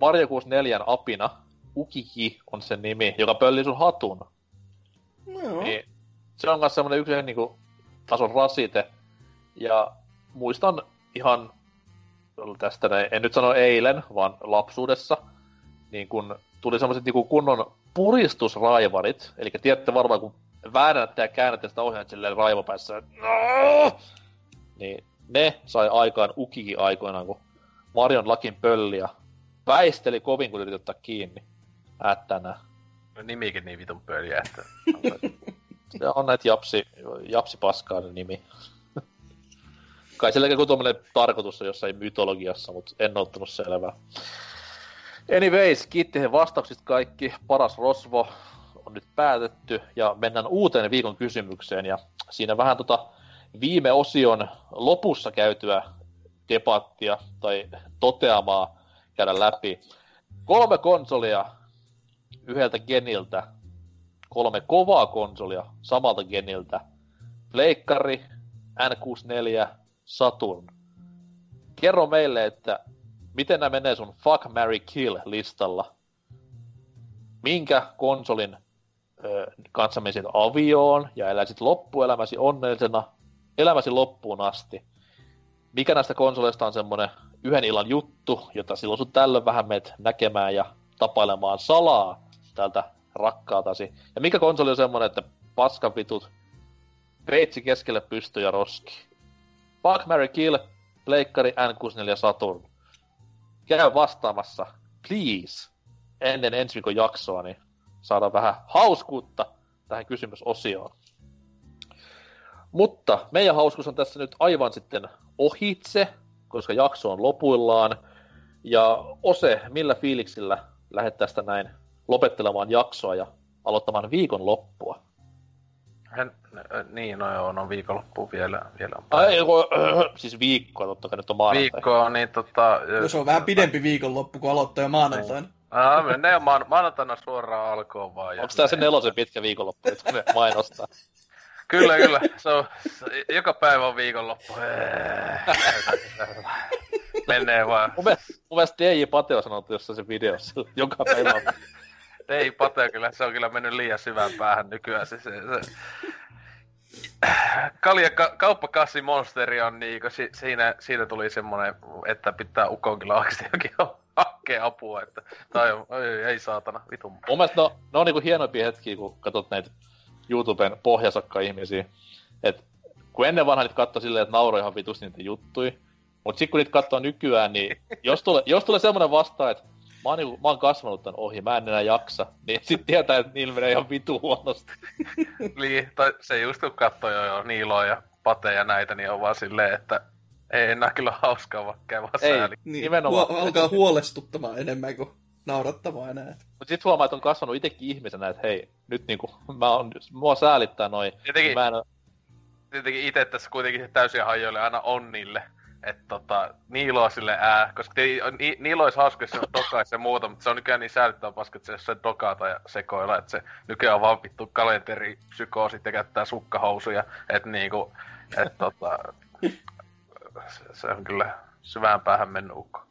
Mario 64 apina, Ukihi on sen nimi, joka pöllii sun hatun. No joo. Niin, se on myös semmoinen yksi niinku, tason rasite. Ja muistan ihan tästä, näin, en nyt sano eilen, vaan lapsuudessa, niin kun tuli semmoiset niinku kunnon puristusraivarit. Eli tiedätte varmaan, kun väännätte ja käännätte sitä ohjaa silleen raivopäissä. No! Niin ne sai aikaan ukiki aikoinaan, kun Marion lakin pölliä väisteli kovin, kun yritti ottaa kiinni. Ättänä. No, nimikin niin vitun pöliä, että... Se on näitä japsi, japsipaskainen nimi. Kai sillä joku tuommoinen tarkoitus on jossain mytologiassa, mutta en ottanut selvää. Anyways, kiitti he vastauksista kaikki. Paras rosvo on nyt päätetty ja mennään uuteen viikon kysymykseen. Ja siinä vähän tota viime osion lopussa käytyä debattia tai toteamaa käydä läpi. Kolme konsolia yhdeltä geniltä kolme kovaa konsolia samalta geniltä. Pleikkari, N64, Saturn. Kerro meille, että miten nämä menee sun Fuck, Mary Kill listalla. Minkä konsolin ö, kanssa menisit avioon ja eläisit loppuelämäsi onnellisena elämäsi loppuun asti. Mikä näistä konsoleista on semmonen yhden illan juttu, jota silloin sun tällöin vähän meet näkemään ja tapailemaan salaa tältä rakkaatasi. Ja mikä konsoli on semmonen, että paskan vitut, peitsi keskelle pysty ja roski. Fuck, Mary Kill, Pleikkari, N64 Saturn. Käy vastaamassa, please, ennen ensi viikon jaksoa, niin saadaan vähän hauskuutta tähän kysymysosioon. Mutta meidän hauskuus on tässä nyt aivan sitten ohitse, koska jakso on lopuillaan. Ja Ose, millä fiiliksillä lähdet tästä näin lopettelemaan jaksoa ja aloittamaan viikon loppua? Hän, äh, niin, no joo, no viikonloppu vielä. vielä on Ai, ei, kun, äh, siis viikkoa totta kai nyt on maanantai. Viikko, niin tota... No se on vähän pidempi viikonloppu, kun aloittaa jo maanantaina. Ah, mennään jo maan, maanantaina suoraan alkoon vaan. Onko tää se nelosen pitkä viikonloppu, nyt kun ne mainostaa? Kyllä, kyllä. Se on, se, joka päivä on viikonloppu. Menee vaan. Mun mielestä, mun mielestä DJ Pate on sanonut jossain se videossa joka päivä. on- Ei Pate kyllä, se on kyllä mennyt liian syvään päähän nykyään. Se, se, se. Kalja ka, kauppakassi monsteri on niinku, si, siinä, siinä tuli semmonen, että pitää ukon kyllä oikeesti jokin hakea apua, että tai ei, ei saatana, vitun. Mun mielestä no, ne on niinku hienoimpia hetkiä, kun katsot näitä YouTuben pohjasakka-ihmisiä. Et kun ennen vanha niitä katsoi silleen, että nauroi ihan vitusti niitä juttui. Mut sit kun niitä katsoo nykyään, niin jos tulee, jos tulee semmonen vastaan, että mä oon, niinku, mä oon kasvanut tän ohi, mä en enää jaksa, niin sit tietää, että niillä menee ihan vitu huonosti. Niin, tai se just kun katsoo jo, jo Niiloa ja Pate ja näitä, niin on vaan silleen, että ei enää kyllä hauskaa, vaikka käy vaan Ei. sääli. Niin, Nimenomaan. Huo- alkaa huolestuttamaan enemmän kuin naurattamaan enää. Mut sit huomaa, että on kasvanut itekin ihmisenä, että hei, nyt niinku, mä oon, mua säälittää noin. Jotenkin- Mä en, Tietenkin itse tässä kuitenkin täysin hajoille aina onnille. Että tota, Niiloa sille ää, koska te, ni, Niilo olisi hauska, jos se dokaisi ja muuta, mutta se on nykyään niin säälittävä paska, että se jos se dokata ja sekoilla, että se nykyään on vaan vittu kalenteri, psykoosit ja käyttää sukkahousuja, että niinku, että tota, se, se, on kyllä syvään päähän mennyt ukko.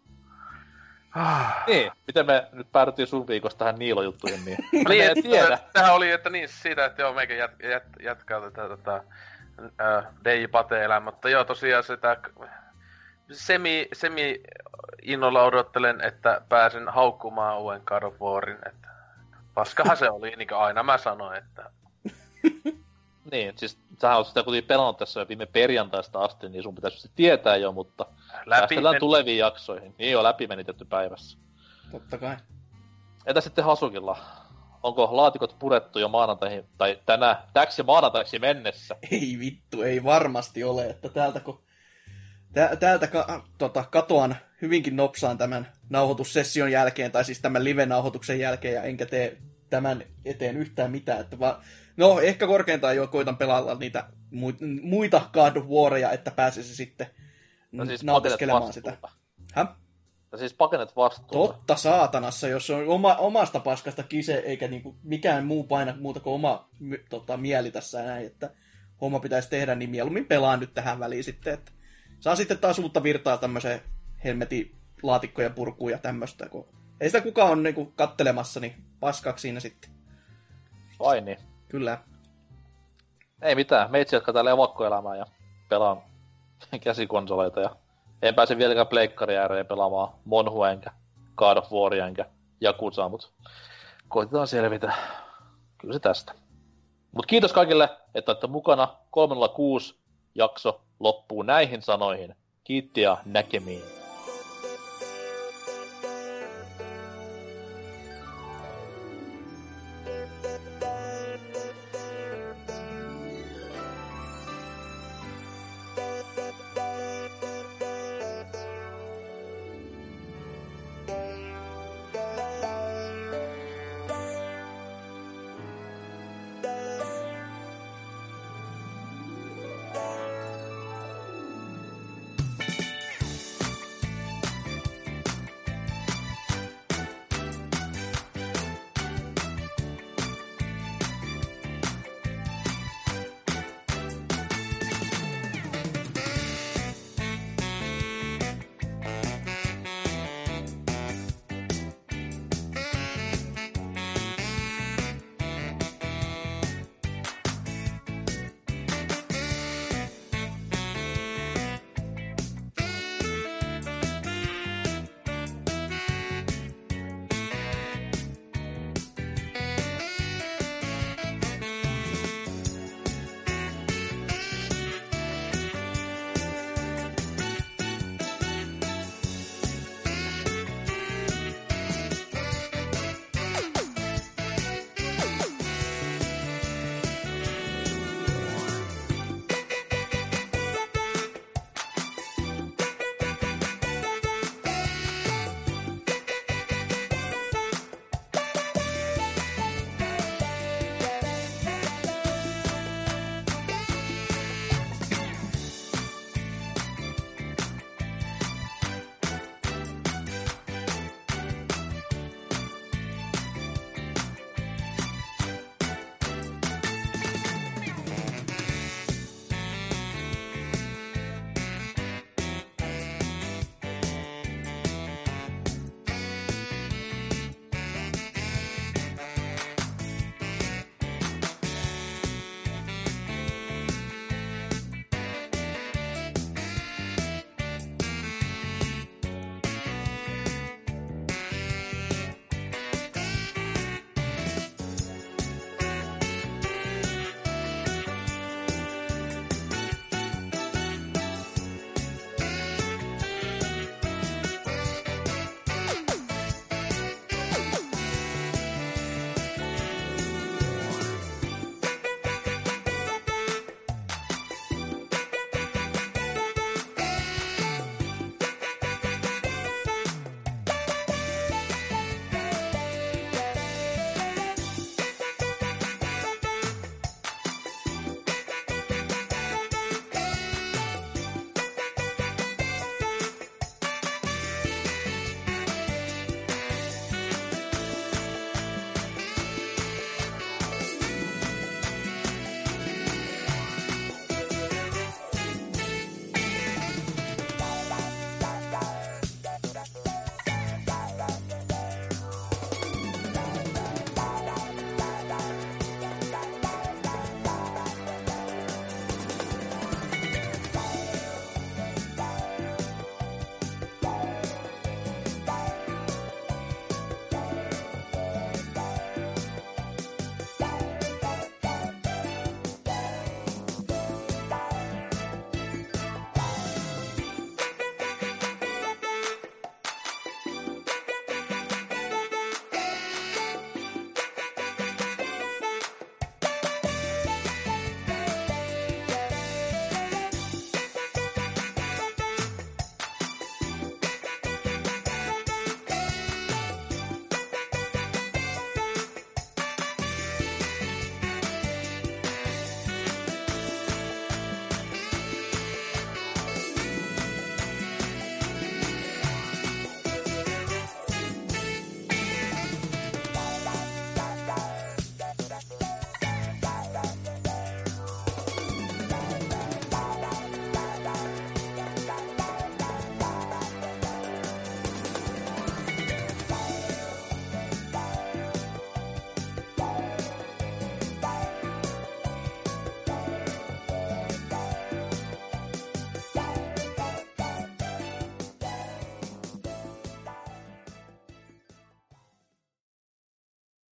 Ah. niin, miten me nyt päädyttiin sun viikosta tähän Niilo-juttuihin, niin mä Niin, en että tiedä. Tähän oli, että niin siitä, että joo, meikä jat, jat, jatkaa tätä, tätä äh, DJ Pate-elämää, mutta joo, tosiaan sitä semi, semi innolla odottelen, että pääsen haukkumaan uuden God of Warin, että paskahan se oli, niin kuin aina mä sanoin, että Niin, siis sähän oot sitä kuitenkin pelannut tässä jo viime perjantaista asti, niin sun pitäisi se tietää jo, mutta läpi men- tuleviin jaksoihin. Niin jo läpimenitetty päivässä. Totta kai. Entä sitten Hasukilla? Onko laatikot purettu jo maanantaihin, tai tänä, täksi maanantaiksi mennessä? Ei vittu, ei varmasti ole, että täältä kun... Tä, täältä ka, tota, katoan hyvinkin nopsaan tämän nauhoitussession jälkeen, tai siis tämän live-nauhoituksen jälkeen, ja enkä tee tämän eteen yhtään mitään. Että vaan, no, ehkä korkeintaan jo koitan pelailla niitä mu- muita God of Waria, että pääsisi sitten No siis nautiskelemaan sitä. Häh? No siis pakenet vastuuta. Totta saatanassa, jos on oma, omasta paskasta kise, eikä niinku mikään muu paina muuta kuin oma tota, mieli tässä näin, että homma pitäisi tehdä, niin mieluummin pelaan nyt tähän väliin sitten, että saa sitten taas uutta virtaa tämmöiseen helmetin laatikkojen purkuun ja tämmöistä, kun ei sitä kukaan on niinku kattelemassa, niin paskaksi siinä sitten. Vai niin. Kyllä. Ei mitään, meitsi jatkaa täällä evakkoelämää ja pelaan käsikonsoleita ja en pääse vieläkään pleikkari ääreen pelaamaan Monhua enkä God of Waria enkä Jakutsaa, mut koitetaan selvitä. Kyllä se tästä. Mut kiitos kaikille, että olette mukana. 306 jakso loppuu näihin sanoihin. Kiitti ja näkemiin.